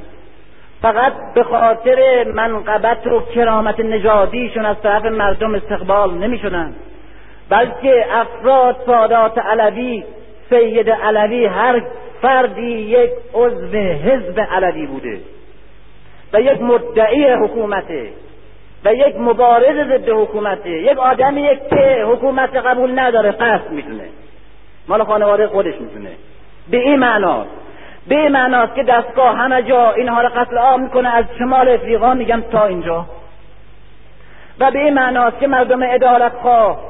فقط به خاطر منقبت و کرامت نژادیشون از طرف مردم استقبال نمی شدن بلکه افراد سادات علوی سید علوی هر فردی یک عضو حزب علوی بوده. و یک مدعی حکومته و یک مبارز ضد حکومته یک آدمی که حکومت قبول نداره قصد می‌دونه مال خانواده خودش می‌دونه به این معناست به این معناست که دستگاه همه جا اینها رو قتل عام می‌کنه از شمال افریقا میگم تا اینجا. و به این معناست که مردم عدالت خواه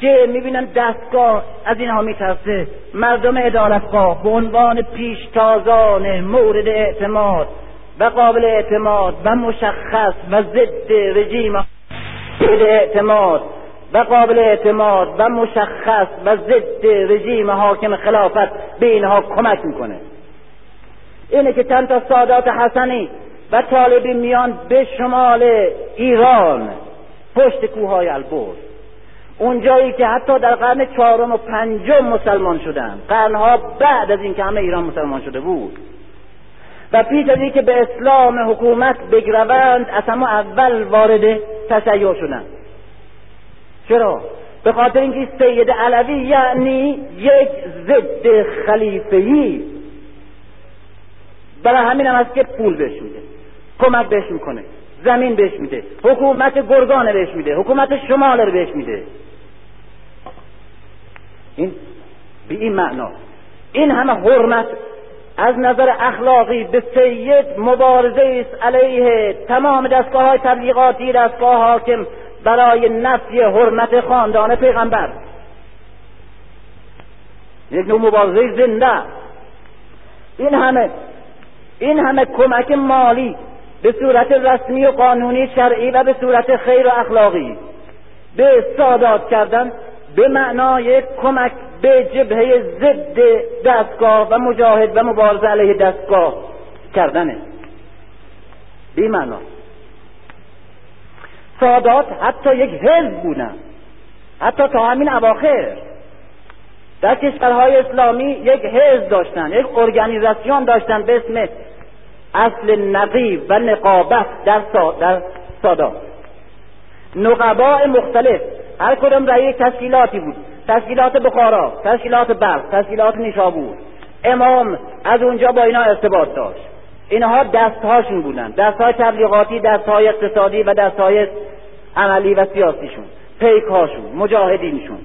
که می‌بینن دستگاه از اینها میترسه. مردم عدالت خواه به عنوان پیشتازان مورد اعتماد و قابل اعتماد و مشخص و ضد رژیم. مورد اعتماد و قابل اعتماد و مشخص و ضد رژیم حاکم خلافت به اینها کمک می‌کنه. اینه که چند تا سادات حسنی و طالبی میان به شمال ایران پشت کوههای البرز. اونجایی که حتی در قرن چهارم و پنجم مسلمان شدن. قرنها بعد از اینکه همه ایران مسلمان شده بود. و پیش از اینکه به اسلام حکومت بگروند از همه اول وارد تشیع شدند چرا؟ به خاطر اینکه سید علوی یعنی یک ضد خلیفهی برای همین هم هست که پول بهش میده کمک بهش می‌کنه زمین بهش میده حکومت گرگان بهش میده حکومت شمال رو بهش میده. این به این معنا. این همه حرمت از نظر اخلاقی به سید مبارزه است علیه تمام دستگاه های تبلیغاتی دستگاه حاکم برای نفی حرمت خاندان پیغمبر. یک نوع مبارزه زنده. این همه این همه کمک مالی به صورت رسمی و قانونی شرعی و به صورت خیر و اخلاقی به سادات کردن به معنای کمک به جبهه ضد دستگاه و مجاهد و مبارزه علیه دستگاه کردنه. بی معنا سادات حتی یک حزب بودن حتی تا همین اواخر. در کشورهای اسلامی یک حزب داشتن یک ارگانیزاسیون داشتن به اسم اصل نقیب و نقابت در, در سادات. نقباء مختلف. هر کدام در یک تشکیلاتی بود. تشکیلات بخارا تشکیلات بلخ تشکیلات نیشابور. امام از اونجا با اینا ارتباط داشت. اینها دستهاشون بودن. دستهای تبلیغاتی دستهای اقتصادی و دستهای عملی و سیاسیشون. پیکهاشون مجاهدینشون.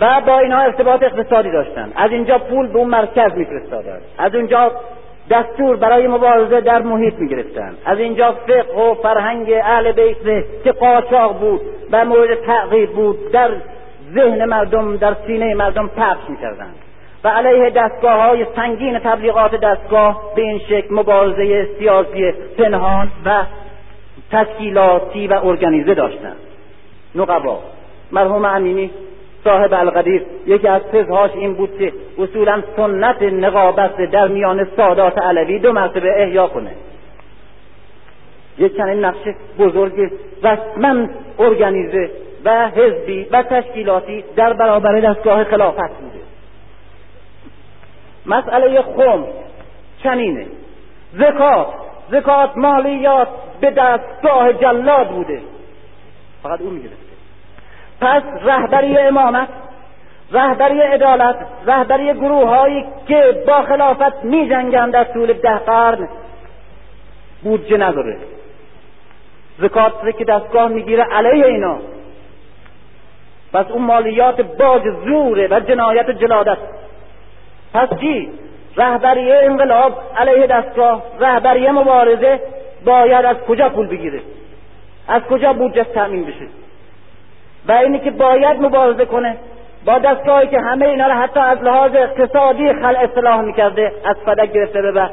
و با اینها ارتباط اقتصادی داشتن. از اینجا پول به اون مرکز میفرستادن. از اونجا دستور برای مبارزه در محیط می‌گرفتن. از اینجا فقه و فرهنگ اهل بیت که قاچاق بود و مورد تعقیب بود در ذهن مردم در سینه مردم پخش می‌کردند. و علیه دستگاه های سنگین تبلیغات دستگاه به این شکل مبارزه سیاسی پنهان و تشکیلاتی و ارگانیزه داشتند. نقبا مرحوم امینی صاحب القدیر یکی از فضهاش این بود که اصولا سنت نقابت در میان سادات علوی دو مرتبه احیا کنه. یک چنین نقش بزرگ رسما ارگانیزه و حزبی و تشکیلاتی در برابر دستگاه خلافت بوده. مسئله خم چنینه. زکات زکات مالیات به دستگاه جلاد بوده. فقط او می‌گرفته. پس رهبری امامت رهبری عدالت رهبری گروه هایی که با خلافت می جنگن در طول ده قرن بودجه نداره. زکات که دستگاه می‌گیره علیه اینا. پس اون مالیات باج زوره و جنایت جلادت. پس چی رهبری انقلاب علیه دستگاه رهبری مبارزه باید از کجا پول بگیره؟ از کجا بودجه تامین بشه؟ و اینی که باید مبارزه کنه با دستگاهی که همه اینا رو حتی از لحاظ اقتصادی خل اصلاح می‌کرده از فدک گرفته به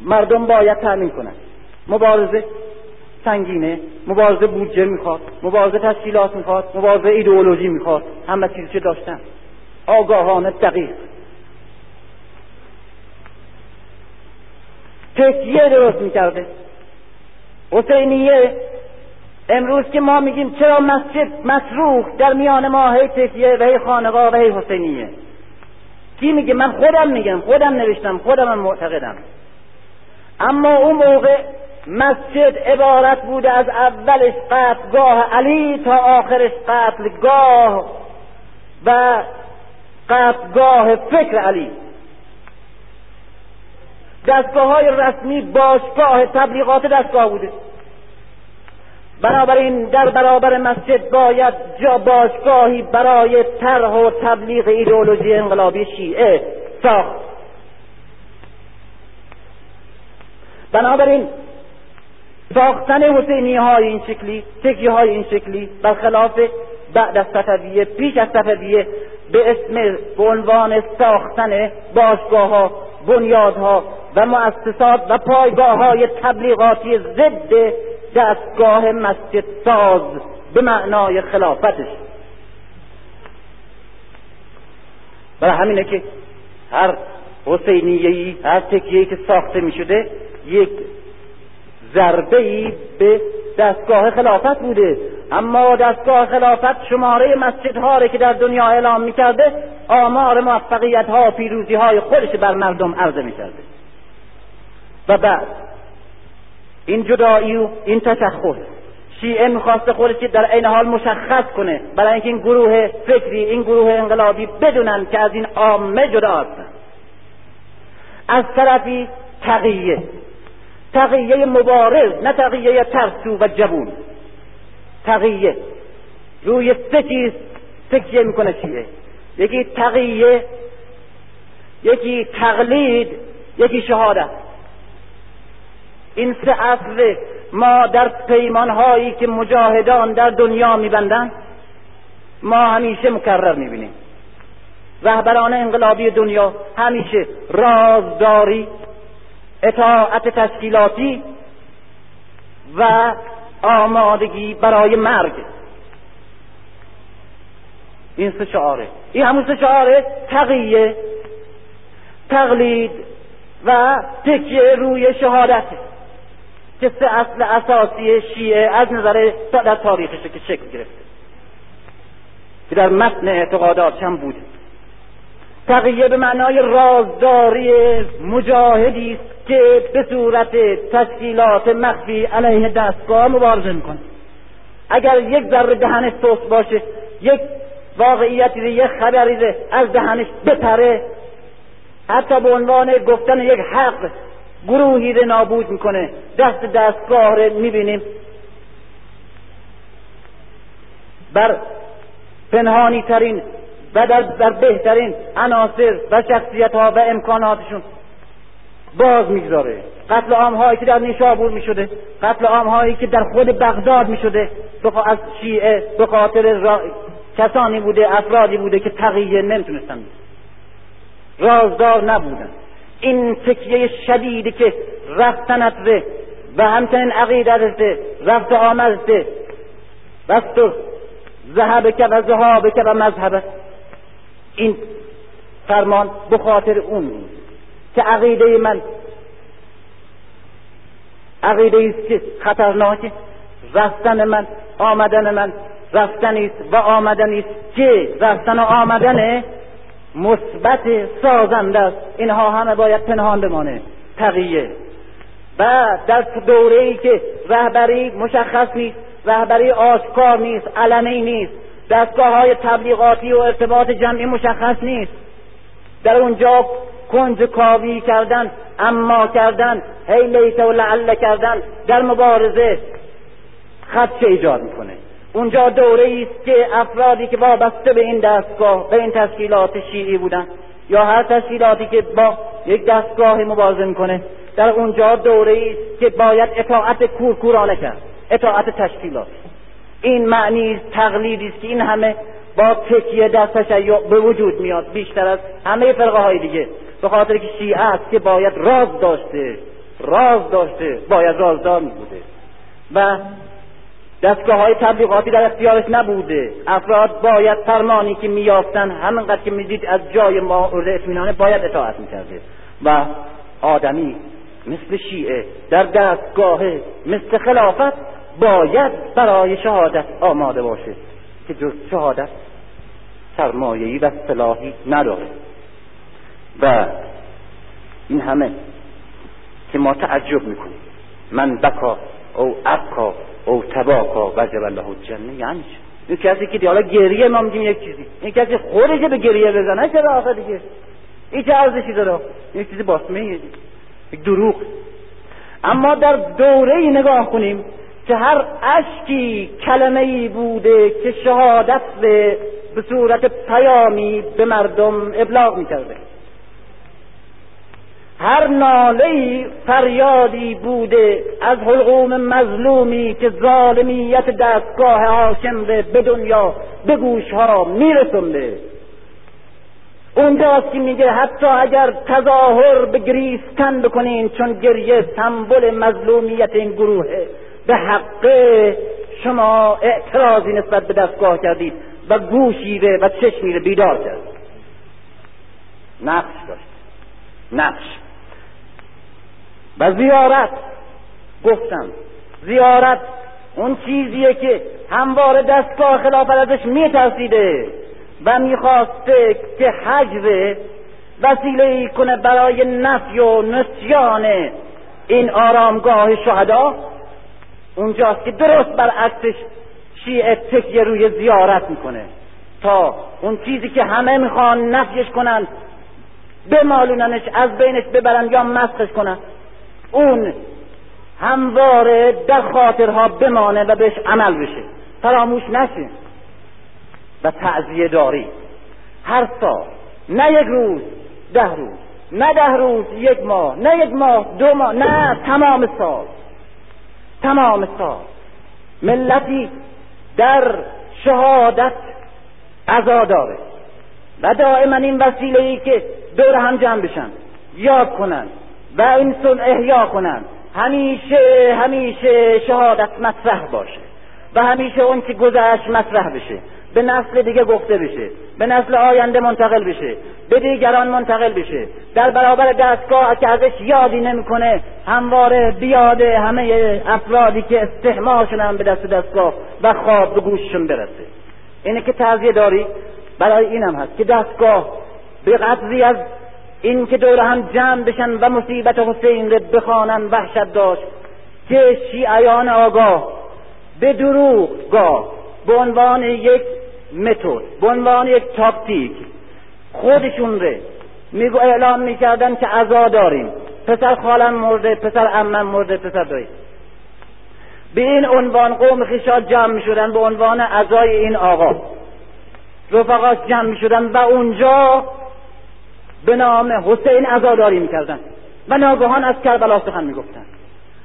مردم باید تأمین کنن. مبارزه سنگینه مبارزه بودجه می‌خواد مبارزه تشکیلات می‌خواد مبارزه ایدئولوژی می‌خواد همه چیزی که داشتن. آگاهانه دقیق. تکیه درست می‌کرده. حسینیه امروز که ما میگیم چرا مسجد مسروخ در میان ما هی تکیه و هی خانقاه و هی حسینیه. کی میگه؟ من خودم میگم خودم نوشتم خودم معتقدم. اما اون موقع مسجد عبارت بوده از اولش قتلگاه علی تا آخرش قتلگاه و قتلگاه فکر علی. دستگاه های رسمی باشگاه تبلیغات دستگاه بوده. بنابراین در برابر مسجد باید جا باشگاهی برای طرح و تبلیغ ایدئولوژی انقلابی شیعه ساخت. بنابراین ساختن حسینی های این شکلی تکی های این شکلی برخلاف بعد از صفویه پیش از صفویه به اسم به عنوان ساختن باشگاه ها بنیادها و مؤسسات و پایگاه های تبلیغاتی ضد دستگاه مسجد ساز به معنای خلافتش. برای همینه که هر حسینیهی هر تکیهی که ساخته می شده یک ضربه ای به دستگاه خلافت بوده. اما دستگاه خلافت شماره مسجدها که در دنیا اعلام می‌کرده آمار موفقیت ها و پیروزی های خودش بر مردم عرضه می‌کرده. و بعد این جدایی و این تشخص شیعه می‌خواسته خودش در عین حال مشخص کنه. برای اینکه این گروه فکری این گروه انقلابی بدونن که از این عامه جدا هستن. از طرفی تقیه. تقیه مبارز نه تقیه ترسو و جبون. تقیه روی سه چیز تکیه می‌کنه شیعه یکی تقیه یکی تقلید یکی شهادت. این سه اصل ما در پیمان هایی که مجاهدان در دنیا میبندن ما همیشه مکرر می‌بینیم. رهبران انقلابی دنیا همیشه رازداری اطاعت تشکیلاتی و آمادگی برای مرگ. این سه شعاره. این همون سه شعاره تقیه تقلید و تکیه روی شهادت که سه اصل اساسی شیعه از نظر در تاریخش که شکل گرفته. که در متن اعتقادات هم بوده. تقیه به معنای رازداری مجاهدی است که به صورت تشکیلات مخفی علیه دستگاه مبارزه می‌کنه. اگر یک ذره دهنش توست باشه یک واقعیتی یک خبری از دهنش بپره حتی به عنوان گفتن یک حق گروهی رو نابود می‌کنه دست دستگاه رو می‌بینیم. بر پنهانی ترین و در, در بهترین عناصر و شخصیت ها و امکاناتشون باز می‌گذاره. قتل عام هایی که در نیشابور می‌شده قتل عام هایی که در خود بغداد می‌شده از شیعه به خاطر کسانی بوده افرادی بوده که تقیه نمی‌تونستن رازدار نبودن. این تکیه شدیدی که رفتنت ره و همچنین عقیدت رفت آمد ده بستر که و که و مذهبه این فرمان به خاطر اون بود که عقیده من عقیده است که خطرناکه رفتن من آمدن من رفتنی است و آمدنی است که رفتن و آمدن مثبت سازنده است. اینها همه باید پنهان بمانه. تقیه. و در دوره ای که رهبری مشخص نیست رهبری آشکار نیست علنی نیست. دستگاه های تبلیغاتی و ارتباط جمعی مشخص نیست. در اونجا کنج کاوی کردن اما کردن هی لیت و لعله کردن در مبارزه خدشه ایجاد می‌کنه. اونجا دوره است که افرادی که وابسته به این دستگاه به این تشکیلات شیعی بودن یا هر تشکیلاتی که با یک دستگاه مبارزه می‌کنه در اونجا دوره است که باید اطاعت کورکورانه کرد اطاعت تشکیلات. این معنی تقلیدی است که این همه با تکیه در تشیع به وجود میاد بیشتر از همه فرقه های دیگه. به خاطر که شیعه است که باید راز داشته راز داشته باید رازدار بوده و دستگاه های تبلیغاتی در اختیارش نبوده. افراد باید فرمانی که میافتن همینقدر که می‌دید از جای ما اطمینانه باید اطاعت می‌کرده. و آدمی مثل شیعه در دستگاه مثل خلافت باید برای شهادت آماده باشه که جز شهادت سرمایهی و صلاحی نداره. و این همه که ما تعجب می‌کنیم. من بکا او ابکا او تباکا وجب الله الجنه. یعنی چه این کسی که حالا گریه ما میگیم یک چیزی. این کسی خودش به گریه بزنه چرا آخه دیگه؟ این چه ارزشی داره؟ یک چیزی باسمه یک دروغ. اما در دوره ای نگاه کنیم که هر اشکی کلمه ای بوده که شهادت به به صورت پیامی به مردم ابلاغ می‌کرده. هر ناله فریادی بوده از حلقوم مظلومی که ظالمیت دستگاه حاکم به دنیا به گوشها میرسونده. اونجاست که میگه حتی اگر تظاهر به گریستن بکنین چون گریه سمبل مظلومیت این گروهه. به حق شما اعتراضی نسبت به دستگاه کردید و گوشیره و چشمیره بیدار کرد نقش داشت. نقش. و زیارت. گفتم زیارت اون چیزیه که همواره دستگاه خلافت ازش میترسیده و می‌خواسته که حجر وسیله ای کنه برای نفی و نسیان این آرامگاه شهدا اونجاست که درست برعکسش شیعه تکیه روی زیارت می‌کنه. تا اون چیزی که همه می‌خوان نفیش کنن بمالوننش از بینش ببرن یا مسخش کنن اون همواره در خاطرها بمانه و بهش عمل بشه. فراموش نشه. و تعذیه داری. هر سال نه یک روز ده روز نه ده روز یک ماه نه یک ماه دو ماه نه تمام سال. تمام سال. ملتی در شهادت عزا داره. و دائما این وسیله ای که دور هم جمع بشن یاد کنن و این سن احیا کنن. همیشه همیشه شهادت مطرح باشه. و همیشه اون که گذشت مطرح بشه. به نسل دیگه گفته بشه به نسل آینده منتقل بشه به دیگران منتقل بشه. در برابر دستگاه که ازش یادی نمی‌کنه همواره بیاده همه افرادی که استحمال شدن به دست دستگاه و خواب به گوششون برسه. اینه که تعذیه داری؟ برای اینم هست که دستگاه به قدری از این که دور هم جمع بشن و مصیبت حسین رو بخوانن وحشت داشت که شیعیان آگاه به دروغ گاه به عنوان یک متد به عنوان یک تاکتیک خودشون ره میگو اعلام می‌کردن که عزا داریم. پسر خالم مرده پسر امم مرده پسر دایی. به این عنوان قوم خیشات جمع می‌شدن به عنوان عزای این آقا. رفقاش جمع می‌شدن و اونجا به نام حسین عزاداری می‌کردن. و ناگهان از کربلا سخن می‌گفتن.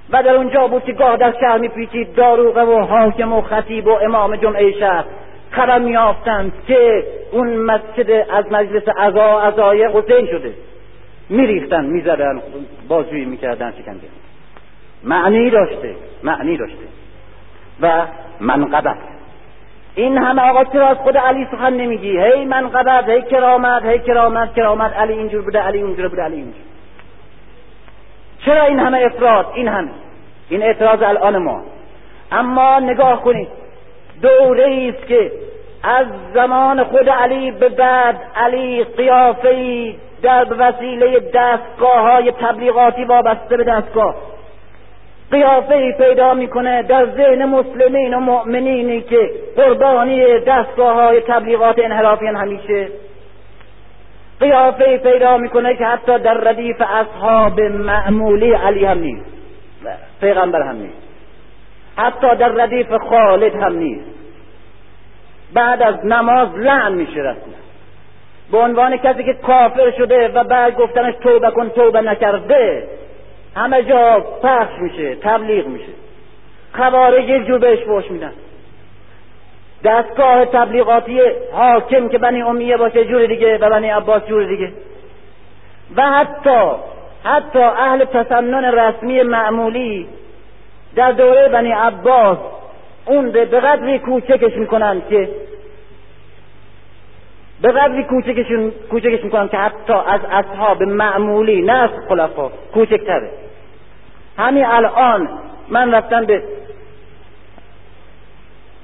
و در اونجا بود که گاه در شهر میپیچید داروغه و حاکم و خطیب و امام جمعه شهر خبر میافتند که اون مسجد از مجلس عزا عزای حسین شده. میریختن می‌زدن بازجویی می‌کردن شکنجه معنی داشته معنی داشته. و منقبت. این همه آقا چرا از خود علی سخن نمیگی؟ هی منقبت هی کرامت هی کرامت کرامت علی اینجور بوده علی اونجور بوده علی اینجور چرا این همه افراد؟ این همه. این اعتراض الان ما. اما نگاه کنید. دوره است که از زمان خود علی به بعد علی قیافه در وسیله دستگاه های تبلیغاتی وابسته به دستگاه. قیافه پیدا می‌کنه در ذهن مسلمین و مؤمنینی که قربانی دستگاه های تبلیغات انحرافیان همیشه. قیافه پیدا می‌کنه که حتی در ردیف اصحاب معمولی علی هم نیست. پیغمبر هم نیست. حتی در ردیف خالد هم نیست. بعد از نماز لعن میشه رسما به عنوان کسی که کافر شده و بعد گفتنش توبه کن توبه نکرده همه جا پخش میشه تبلیغ میشه. خوارج یک جور بهش فوش میدن. دستگاه تبلیغاتی حاکم که بنی امیه باشه جور دیگه و بنی عباس جور دیگه. و حتی حتی اهل تسنن رسمی معمولی در دوره بنی عباس اون به قدری کوچکش می‌کنن که به قدری کوچکشون کوچکش می‌کنن که حتی از اصحاب معمولی نه از خلفا کوچکتره. همین الان من رفتم به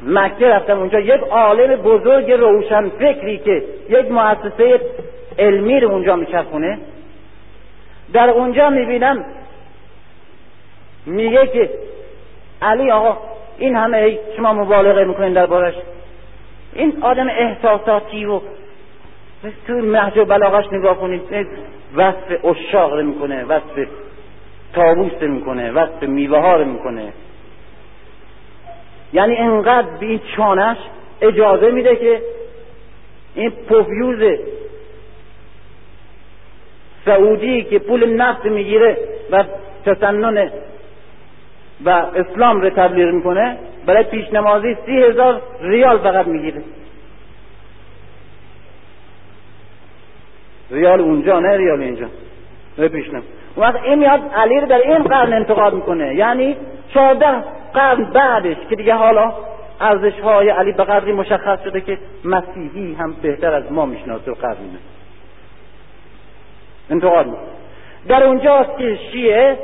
مکه رفتم اونجا. یک عالم بزرگ روشن فکری که یک مؤسسه علمی رو اونجا میچرخونه. در اونجا می‌بینم میگه که علی آقا این همه شما مبالغه می‌کنین دربارش. این آدم احساساتی و تو نهج و بلاغش نگاه کنید وصف اشاق می‌کنه وصف تابوس می‌کنه وصف میوه ها می‌کنه. یعنی انقدر به این چانش اجازه میده که این پوفیوز سعودی که پول نفت می‌گیره و تسنن و اسلام رو تبلیغ می‌کنه برای پیشنمازی سی هزار ریال فقط می‌گیره. ریال اونجا نه ریال اینجا. برای پیشنم اون وقت این میاد علی رو در این قرن انتقاد می‌کنه. یعنی چهارده قرن بعدش که دیگه حالا ارزش های علی به قدری مشخص شده که مسیحی هم بهتر از ما می‌شناسه و قرن انتقاد می‌کنه. در اونجاست که شیعه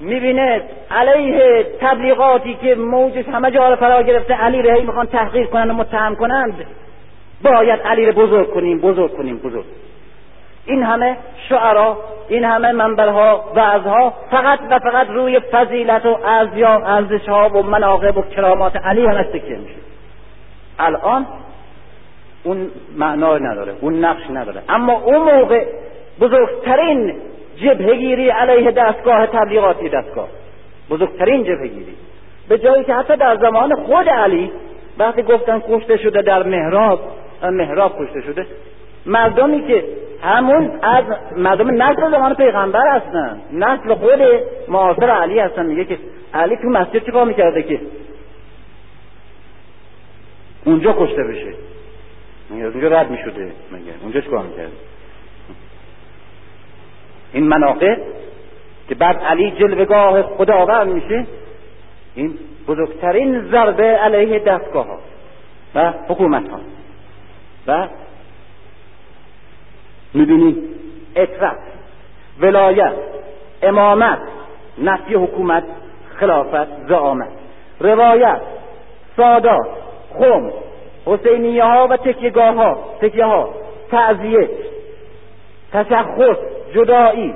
می‌بینه علیه تبلیغاتی که موجش همه جا رو فرا گرفته علی رو هی می‌خوان تحقیر کنن و متهم کنند. باید علی رو بزرگ کنیم بزرگ کنیم بزرگ. این همه شعرا این همه منبرها وعظها فقط و فقط روی فضیلت و ارزش ها و مناقب و کرامات علی هم تکیه میشه. الان اون معنا نداره اون نقش نداره. اما اون موقع بزرگترین جبهگیری علیه دستگاه تبلیغاتی دستگاه بزرگترین جبهگیری به جایی که حتی در زمان خود علی وقتی گفتن کشته شده در محراب محراب کشته شده مردمی که همون از مردم نسل زمان پیغمبر هستن. نسل خود معاصر علی هستن. میگه که علی تو مسجد چیکار می‌کرده که؟ اونجا کشته بشه. میگه اونجا رد می‌شده. میگه اونجا چیکار می‌کرده؟ این مناقع که بعد علی جلوگاه خداوند میشه این بزرگترین ضربه علیه دستگاه ها و حکومت ها و می‌بینید اطرت ولایت امامت نفی حکومت خلافت زعامت. روایت سادات خم حسینیه ها و تکیگاه ها تکیه ها تعذیه تشخص جدایی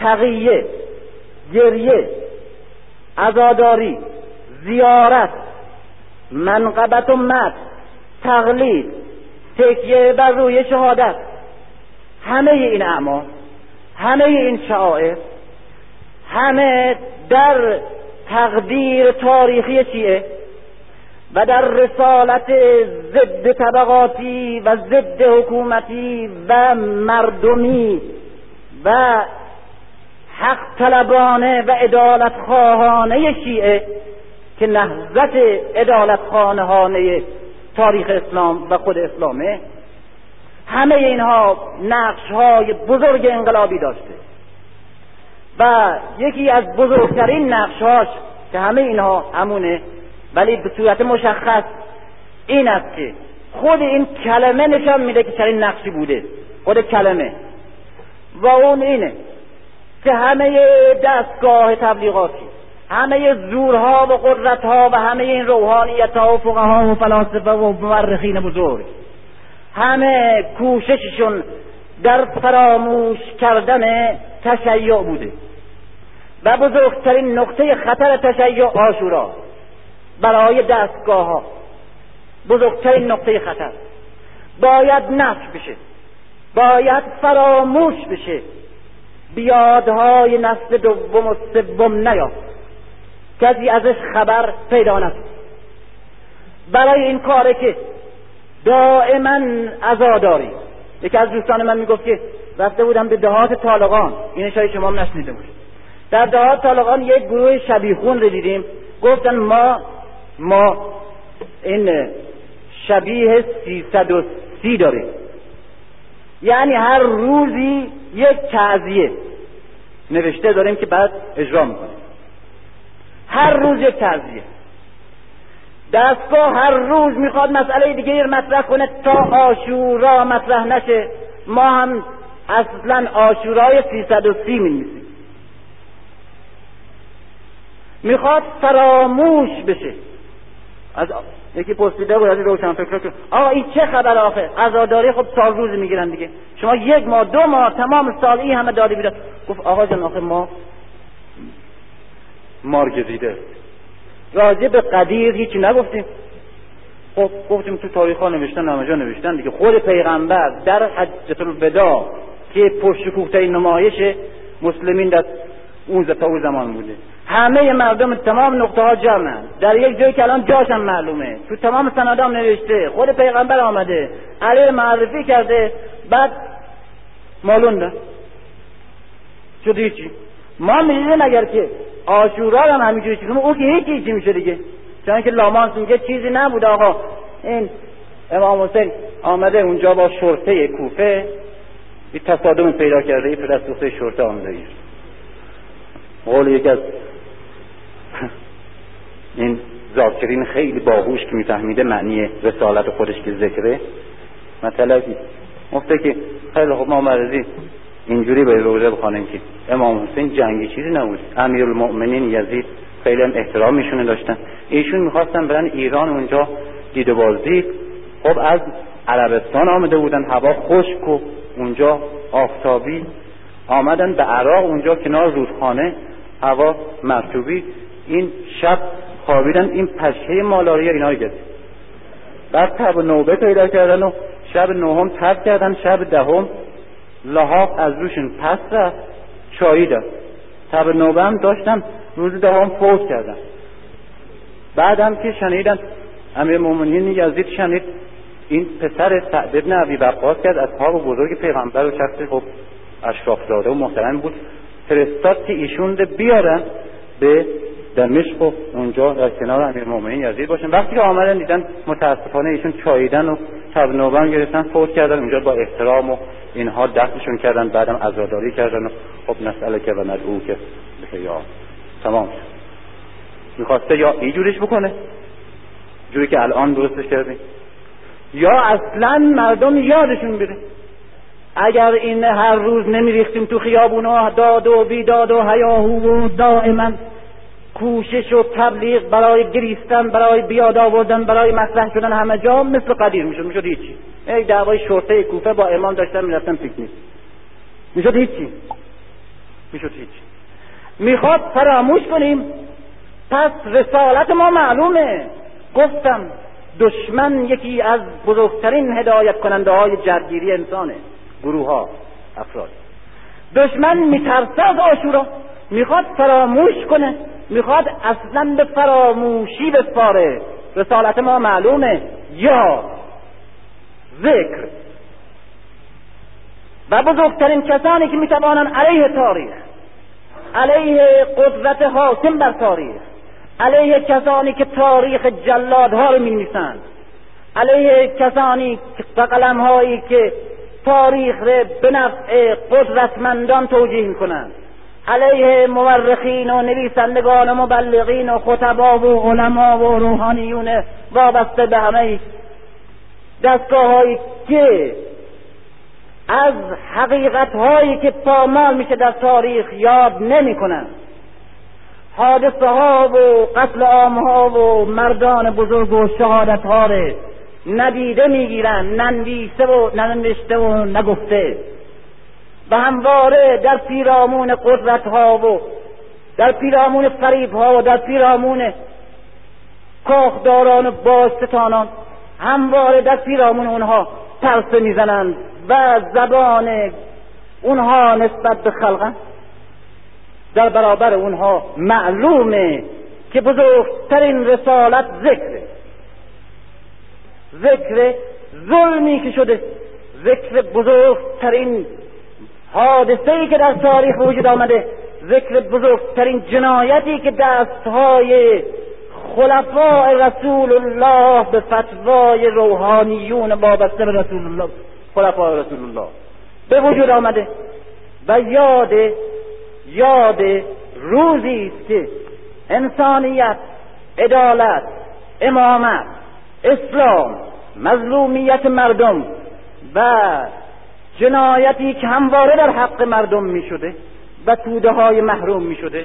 تقیه گریه عزاداری زیارت منقبت و مد تقلید تکیه بر روی شهادت. همه این اعمال همه این شعائر همه در تقدیر تاریخی شیعه و در رسالت ضد طبقاتی و ضد حکومتی و مردمی و حق طلبانه و ادالت خواهانه شیعه که نهزت ادالت خانهانه تاریخ اسلام و خود اسلامه. همه اینها نقش های بزرگ انقلابی داشته. و یکی از بزرگترین نقش که همه اینها همونه ولی به صورت مشخص این است که خود این کلمه نشان میده که چنین نقشی بوده. خود کلمه. و اون اینه که همه دستگاه تبلیغاتی همه زورها و قدرتها و همه این روحانیت ها و فقها و فلاسفه و مورخین بزرگ همه کوشششون در فراموش کردن تشیع بوده و بزرگترین نقطه خطر تشیع آشورا برای دستگاه ها بزرگترین نقطه خطر. باید نفش بشه. باید فراموش بشه. بیادهای نسل دوم و سوم نیافت. کسی ازش خبر پیدا نشد برای این کاره که دائما عزاداری یکی از دوستان من می‌گفت که رفته بودم به دهات طالقان. این شاید شما نشنیده بود در دهات طالقان یک گروه شبیخون رو دیدیم. گفتن ما ما این شبیه سیصد و سی داریم. یعنی هر روزی یک تعذیه نوشته داریم که بعد اجرا می‌کنیم. هر روز یک تعذیه دستگاه هر روز می‌خواد مسئله دیگه مطرح کنه تا آشورا مطرح نشه. ما هم اصلا آشورای سیصد و سی می‌نویسیم. می‌خواد فراموش بشه. از یکی پرسیده بود از روشن فکر که آقا این چه خبر آخه؟ عزاداری خب سال روز می‌گیرن دیگه. شما یک ماه دو ماه تمام سال این همه داده بیداد گفت آقا جان آخه ما مارگزیده راجع به قدیر هیچی نگفتیم. خب گفتیم تو تاریخ ها نوشتن همه جا نوشتن دیگه. خود پیغمبر در حجت الوداع که پرشکوه نمایش مسلمین در اون تا اون زمان بوده. همه مردم تمام نقطه ها جمعن. در یک جایی که الان جاشم معلومه. تو تمام سندام نوشته. خود پیغمبر آمده. علی معرفی کرده. بعد مالون شده هیچی. ما می‌دیدیم اگر که آشورا هم همینجوری چیزی او که هیچ چیزی میشه دیگه. چون که لامانس میگه چیزی نبود آقا. این امام حسین آمده اونجا با شرطه کوفه. این تصادم پیدا کرده. این پدر شرطه آمده. قول یکی از این ذاکرین خیلی باهوش که میفهمیده معنی رسالت خودش که ذکره. مطلبی. مفته که خیلی خوب ما مرزی اینجوری به روزه بخوانیم که امام حسین جنگی چیزی نبود. امیر المؤمنین یزید خیلی هم احترام داشتن. ایشون می‌خواستن برن ایران اونجا دیده بازی. خب از عربستان آمده بودن هوا خشک و اونجا آفتابی. آمدن به عراق اونجا کنار رودخانه هوا مرتوبی این شب خوابیدن این پشه مالاریا اینا رو بعد تب نوبه پیدا کردن و شب نهم تب کردن شب دهم لحاف از روشون پس رفت چایی داد. تب نوبه هم داشتم روز دهم فوت کردن بعدم که شنیدن امیر مومنین یزید شنید این پسر سعد ابن عبی وقاص کرد از اصحاب بزرگ پیغمبر و شخصی خب اشراف زاده و محترم بود. فرستاد که ایشون بیارن به دمشق و اونجا در کنار امیر مومنین یزید باشن. وقتی که آمدن دیدن متاسفانه ایشون چاییدن و شب نوبان گرفتن فوت کردن اونجا با احترام و اینها دستشون کردن بعدم عزاداری کردن و خب مسئله که و ندعو که یا تمام می‌خواسته یا اینجورش بکنه؟ جوری که الان درستش کردیم یا اصلا مردم یادشون بره. اگر این هر روز نمیریختیم تو خیابونا داد و بیداد و هیاهو و دائما کوشش و تبلیغ برای گریستن برای بیاد آوردن برای مطرح شدن همه جا مثل قدیر می‌شد می‌شد هیچی. یک دعوای شرطه کوفه با امام داشتن می‌رفتن پیکنیک. می‌شد هیچی. می‌شد هیچی. می‌خواد فراموش کنیم پس رسالت ما معلومه. گفتم دشمن یکی از بزرگترین هدایت کننده های جرگیری انسانه گروه ها افراد. دشمن میترسه از آشورا. می‌خواد فراموش کنه می‌خواد اصلا به فراموشی بسپاره. رسالت ما معلومه. یا ذکر. و بزرگترین کسانی که می‌توانند علیه تاریخ علیه قدرت حاکم بر تاریخ علیه کسانی که تاریخ جلادها رو می‌نویسند علیه کسانی که قلم هایی که تاریخ را به نفع قدرتمندان توجیه می‌کنند. علیه مورخین و نویسندگان و مبلغین و خطبا و علما و روحانیون وابسته به همه دستگاه هایی که از حقیقت هایی که پامال میشه در تاریخ یاد نمی کنند حادثه ها و قتل عام ها و مردان بزرگ و شهادت ها ندیده می‌گیرن ننویسه و ننوشته و نگفته و همواره در پیرامون قدرت ها و در پیرامون فریب ها و در پیرامون کاخداران و باستانان همواره در پیرامون اونها پرسه می‌زنند و زبان اونها نسبت به خلقن در برابر اونها معلومه که بزرگترین رسالت ذکره ذکر ظلمی که شده ذکر بزرگترین حادثه ای که در تاریخ وجود آمده ذکر بزرگترین جنایتی که دستهای خلفاء رسول الله به فتوای روحانیون وابسته به رسول الله خلفاء رسول الله به وجود آمده و یاد یاد روزی است که انسانیت عدالت امامت اسلام مظلومیت مردم و جنایتی که همواره در حق مردم می شده و توده های محروم می شده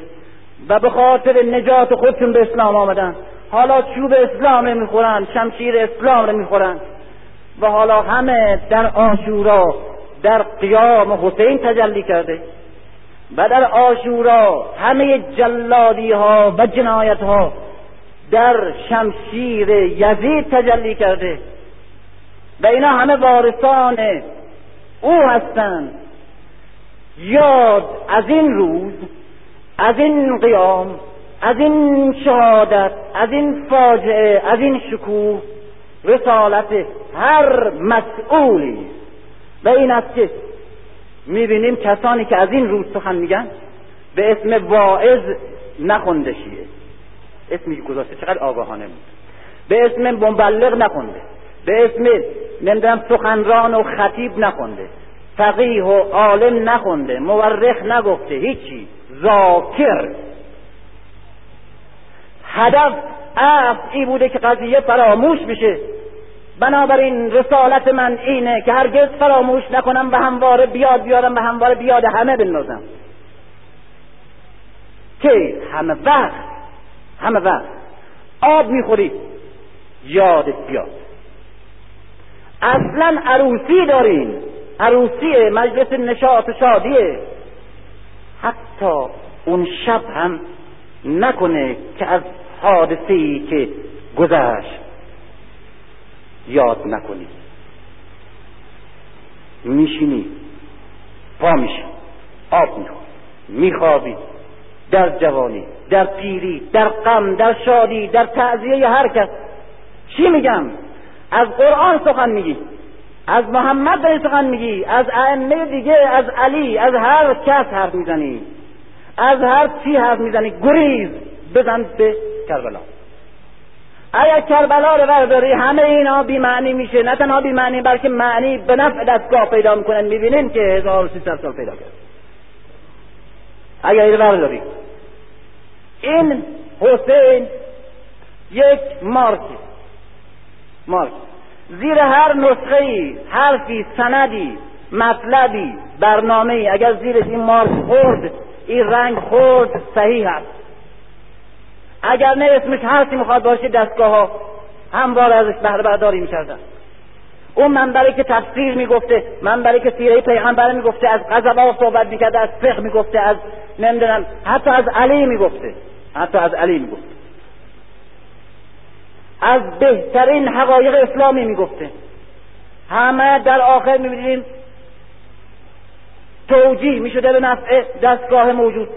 و به خاطر نجات خودشون به اسلام آمدن. حالا چوب اسلام می‌خورن شمشیر اسلام رو می‌خورن. و حالا همه در آشورا در قیام حسین تجلی کرده. و در آشورا همه جلادی ها و جنایت ها در شمشیر یزید تجلی کرده. و اینا همه وارثان او هستند. یاد از این روز از این قیام از این شهادت از این فاجعه از این شکوه رسالت هر مسئولی و این است که می‌بینیم کسانی که از این روز سخن میگن به اسم واعظ نخونده شیه اسمی گذاشته چقدر آگاهانه بود. به اسم مبلغ نخونده. به اسم نمی‌دونم سخنران و خطیب نخونده فقیه و عالم نخونده مورخ نگفته هیچی ذاکر. هدف ای بوده که قضیه فراموش بشه. بنابراین رسالت من اینه که هرگز فراموش نکنم و همواره بیاد بیارم و همواره بیاد همه بندازم. که همه وقت همه وقت آب می‌خوری یادت بیاد. اصلا عروسی داریم. عروسی مجلس نشاط شادیه. حتی اون شب هم نکنه که از حادثه که گذشت یاد نکنی. میشینی پا میشی آب می‌خوری میخوابی در جوانی در پیری در غم در شادی در تعذیه هر کس. چی میگم؟ از قرآن سخن میگی. از محمد داری سخن میگی. از ائمه دیگه از علی از هر کس حرف می‌زنی. از هر چی حرف می‌زنی گریز. بزن به کربلا. اگر کربلا رو برداری همه اینا بی معنی میشه. نه تنها بی معنی بلکه معنی به نفع دستگاه پیدا می‌کنن. می‌بینین که 1300 سال پیدا کرد. اگر این برداری. این حسین یک مارک مارک زیر هر نسخه ای حرفی سندی مطلبی برنامه ای اگر زیر این مارک خورد این رنگ خورد صحیح هست اگر نه اسمش هرچی می‌خواد باشه دستگاه ها هموار ازش بهره برداری می‌کردن. اون منبری که تفسیر می‌گفته منبری که سیره پیغمبر می‌گفته از غضبا صحبت می‌کرده از فقه می‌گفته از نمی‌دونم حتی از علی می‌گفته. حتی از علی می‌گفته. از بهترین حقایق اسلامی می‌گفته. همه در آخر می‌بینیم توجیه می‌شده به نفع دستگاه موجود.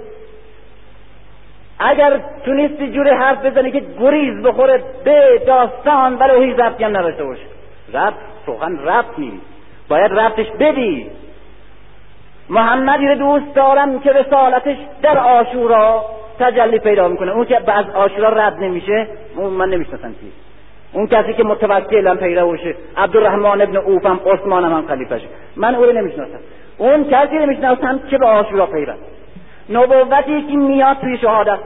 اگر تونستی جوری حرف بزنی که گریز بخوره به داستان ولی هیچ ربطی هم نداشته باشه. ربط سخن ربط نیست. باید ربطش بدی. محمدی رو دوست دارم که رسالتش در آشورا تجلی پیدا می‌کنه. اون که بعد آشورا رد نمیشه اون من نمی‌شناسم کی اون کسی که متوکل هم باشه عبدالرحمن ابن اوفم عثمان هم, هم خلیفشه من او رو نمی‌شناسم. اون کسی رو می‌شناسم که به آشورا پیوست نبوتی که میاد توی شهادت.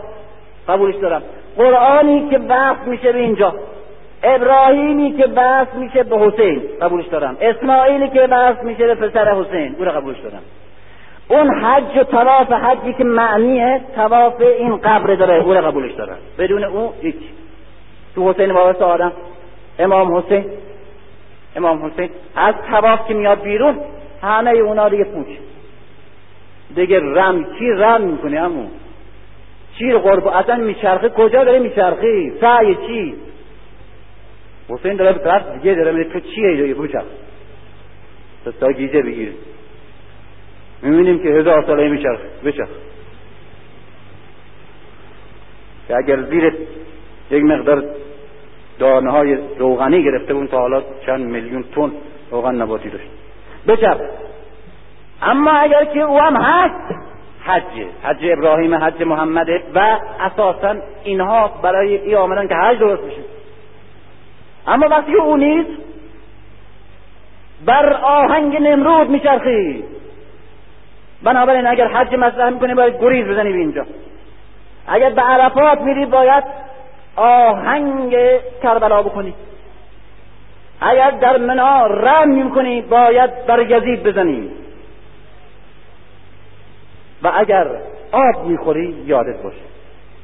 قبولش دارم. قرآنی که وقت میشه به اینجا. ابراهیمی که بس میشه به حسین. قبولش دارم. اسماعیلی که بس میشه به پسر حسین. او رو قبولش دارم. اون حج و تواف حجی که معنیه تواف این قبر داره او قبولش دارم بدون او هیچ. تو حسین وارث آدم. امام حسین. امام حسین. از تواف که میاد بیرون همه اونا دیگه پوچ. دیگه رم چی رم می‌کنی همون چی قرب؟ اصلا میچرخه؟ کجا داره میچرخی؟ سعی چی؟ حسین داره به طرف دیگه داره میگه تو چیه؟ دیگه بچرخ تا گیجه بگیره می‌بینیم که هزار ساله میچرخ بچرخ که اگر زیر یک مقدار دانه های روغنی گرفته بود تا حالا چند میلیون تن روغن نباتی داشت. بچپ اما اگر که او هم هست حج. حج ابراهیم حج محمد و اساسا اینها برای ای آمدن که حج درست بشه اما وقتی او نیست بر آهنگ نمرود میچرخی. بنابراین اگر حج مصلح می‌کنی باید گریز بزنی به اینجا. اگر به عرفات میری باید آهنگ کربلا بکنی اگر در منا رم می‌کنی باید بر یزید بزنی. و اگر آب می‌خوری یادت باشه.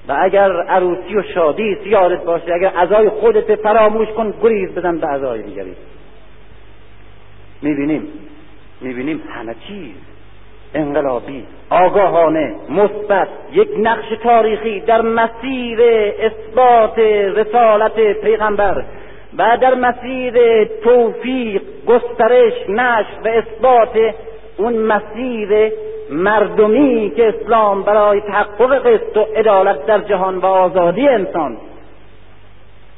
و اگر عروسی و شادی یادت باشه. اگر ازای خودت فراموش کن گریز بزن به ازای دیگری. می‌بینیم. می‌بینیم همه چیز. انقلابی آگاهانه مثبت یک نقش تاریخی در مسیر اثبات رسالت پیغمبر و در مسیر توفیق گسترش نشر و اثبات اون مسیر مردمی که اسلام برای تحقق قسط و عدالت در جهان و آزادی انسان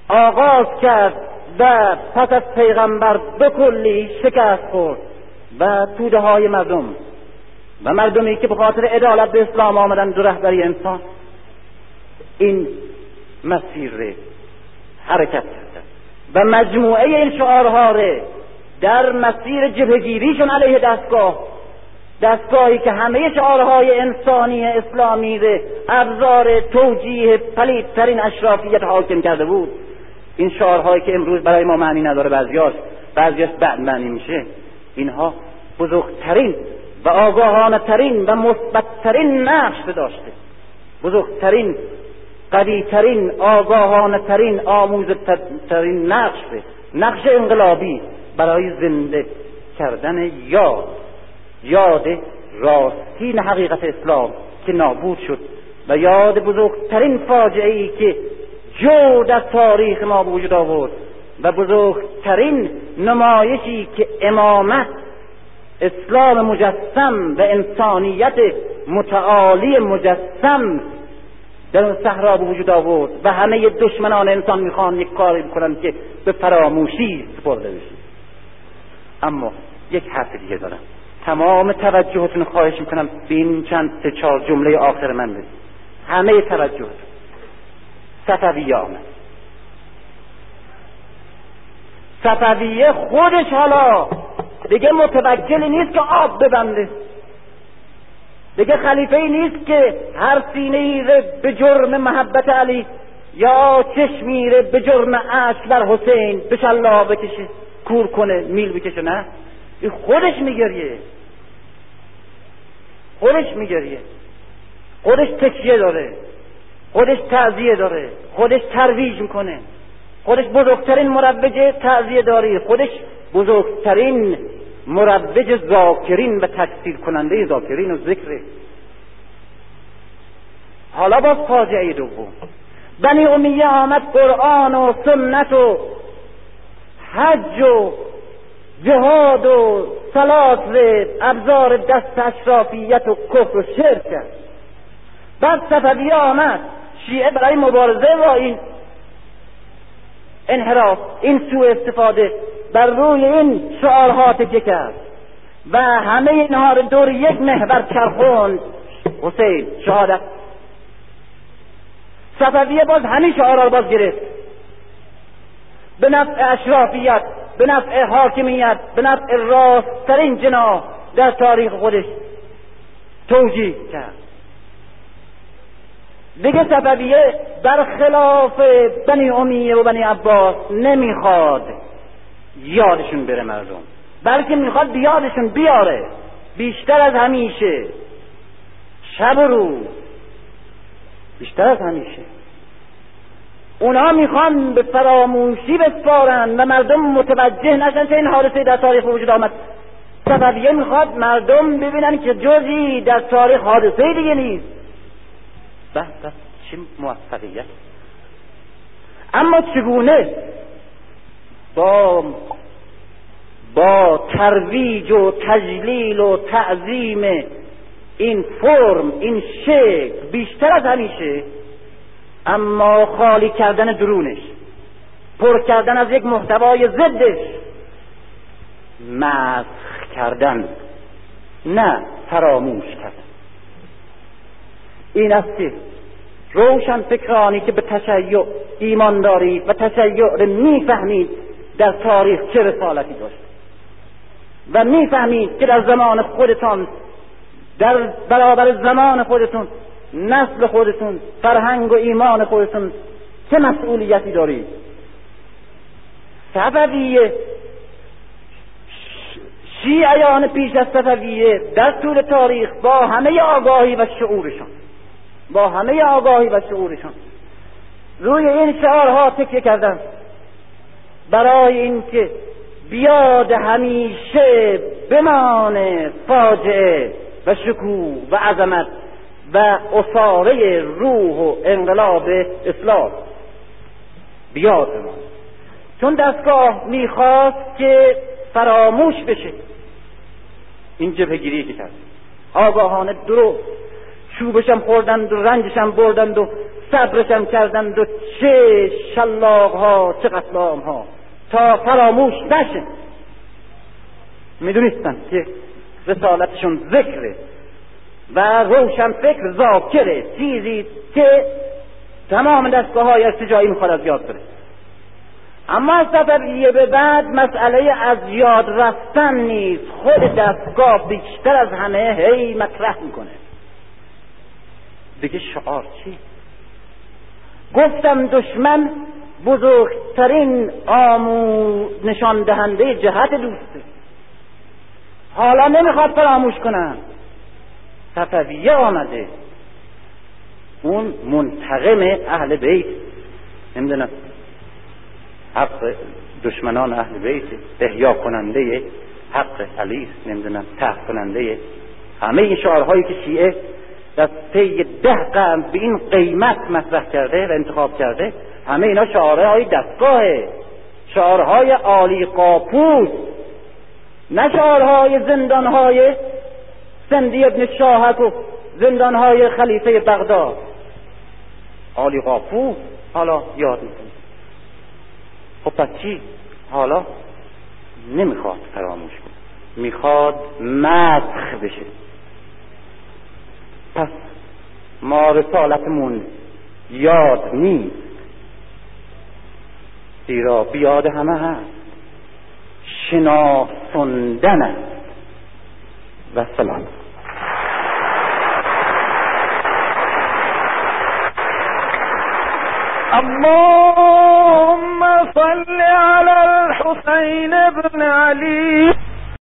آغاز کرد و پس از پیغمبر به کلی شکست خورد و توده های مردم و مردمی که به خاطر عدالت به اسلام آمدن دو رهبری انسان این مسیر حرکت کرده و مجموعه این شعارها در مسیر جبهگیریشون علیه دستگاه دستگاهی که همه شعارهای انسانی اسلامی ره ابزار توجیه پلیدترین اشرافیت حاکم کرده بود. این شعارهایی که امروز برای ما معنی نداره بعضیاش بعضیاش بعد معنی میشه. اینها بزرگترین و آگاهانه ترین و مثبتترین نقش داشته. بزرگترین قویترین آگاهانه ترین آموزترین نقش نقش انقلابی برای زنده کردن یاد. یاد راستین حقیقت اسلام که نابود شد و یاد بزرگترین فاجعه ای که جو در تاریخ ما به وجود آورد و بزرگترین نمایشی که امامت اسلام مجسم و انسانیت متعالی مجسم. در صحرا به وجود آورد و همه دشمنان انسان می‌خوان یک کاری بکنن که به فراموشی سپرده بشه اما یک حرف دیگه دارم. تمام توجهتون خواهش می‌کنم به این چند سه چهار جمله آخر من بده همه توجهتون. صفویه آمد. صفویه خودش حالا دیگه متوجه نیست که آب ببنده. دیگه خلیفه نیست که هر سینه به جرم محبت علی یا چشمی به جرم عشق بر حسین به بکشه کور کنه میل بکشه نه؟ این خودش میگریه. خودش میگریه. خودش تکیه داره. خودش تعذیه داره. خودش ترویج می‌کنه. خودش بزرگترین مروج تعذیه داری خودش بزرگترین مروج ذاکرین و تکثیر کننده ذاکرین و ذکر. حالا باز فاجعه دوم. بنی امیه آمد قرآن و سنت و حج و جهاد و سلات و ابزار دست اشرافیت و کفر و شرک. بعد صفویه آمد. شیعه برای مبارزه با این انحراف این سوء استفاده بر روی این شعارها تکیه کرد. و همه اینها رو دور یک محور چرخوند. حسین شهادت. صفویه باز همین شعارها رو باز گرفت. به نفع اشرافیت به نفع حاکمیت به نفع راستترین جناح در تاریخ خودش توجیه کرد. دیگه صفویه خلاف بنی امیه و بنی عباس نمی‌خواد یادشون بره مردم. بلکه می‌خواد بیادشون بیاره. بیشتر از همیشه. شب و روز. بیشتر از همیشه. اونا می‌خوان به فراموشی بسپارن و مردم متوجه نشن که این حادثه در تاریخ وجود آمد. صفویه می‌خواد مردم ببینن که جزی در تاریخ حادثه دیگه نیست. بس چه موفقیت. اما چگونه با با ترویج و تجلیل و تعظیم این فرم این شکل بیشتر از همیشه اما خالی کردن درونش پر کردن از یک محتوای ضدش مسخ کردن نه فراموش کردن. این است که روشن فکرانی که به تشیع ایمان دارید و تشیع رو می‌فهمید در تاریخ چه رسالتی داشت. و می‌فهمید که در زمان خودتان در برابر زمان خودتون نسل خودتون فرهنگ و ایمان خودتون چه مسئولیتی دارید صفویه شیعیان پیش از صفویه در طول تاریخ با همه آگاهی و شعورشان با همه آگاهی و شعورشان. روی این شعارها تکیه کردن برای اینکه بیاد همیشه بمانه فاجعه و شکوه و عظمت و اصاره روح و انقلاب اسلام بیاد بمانه چون دستگاه می‌خواست که فراموش بشه. این جبهگیری که کرد. آگاهانه درست چوبشم خوردند و رنجشم بردند و صبرشم کردند و چه شلاق ها چه قتلام ها تا فراموش نشه. می‌دونستن که رسالتشون ذکره و روشن فکر ذاکره. چیزی که تمام دستگاه های ارتجاعی می‌خواد از یاد بره. اما از صفویه به بعد مسئله از یاد رفتن نیست. خود دستگاه بیشتر از همه هی مطرح می‌کنه. دیگه شعار چی؟ گفتم دشمن بزرگترین آمو نشان دهنده جهت دوسته. حالا نمی‌خواد فراموش کنن صفویه آمده. اون منتقم اهل بیت. نمی‌دونم. حق دشمنان اهل بیت. احیا کننده حق علی. نمی‌دونم. تحت کننده. همه این شعارهایی که شیعه در طی ده قرن به این قیمت مطرح کرده و انتخاب کرده همه اینا شعارهای دستگاهه. شعارهای عالی قاپوس. نه شعارهای زندانهای سندی ابن شاهت و زندانهای خلیفه بغداد. عالی قاپوس. حالا یاد می‌کنه خب پس چی؟ حالا نمی‌خواد فراموش کنه. می‌خواد مسخ بشه. پس ما رسالتمون یاد نیست. زیرا بیاد همه هست. شناسندن است. و سلام. اللهم صل على الحسين بن علي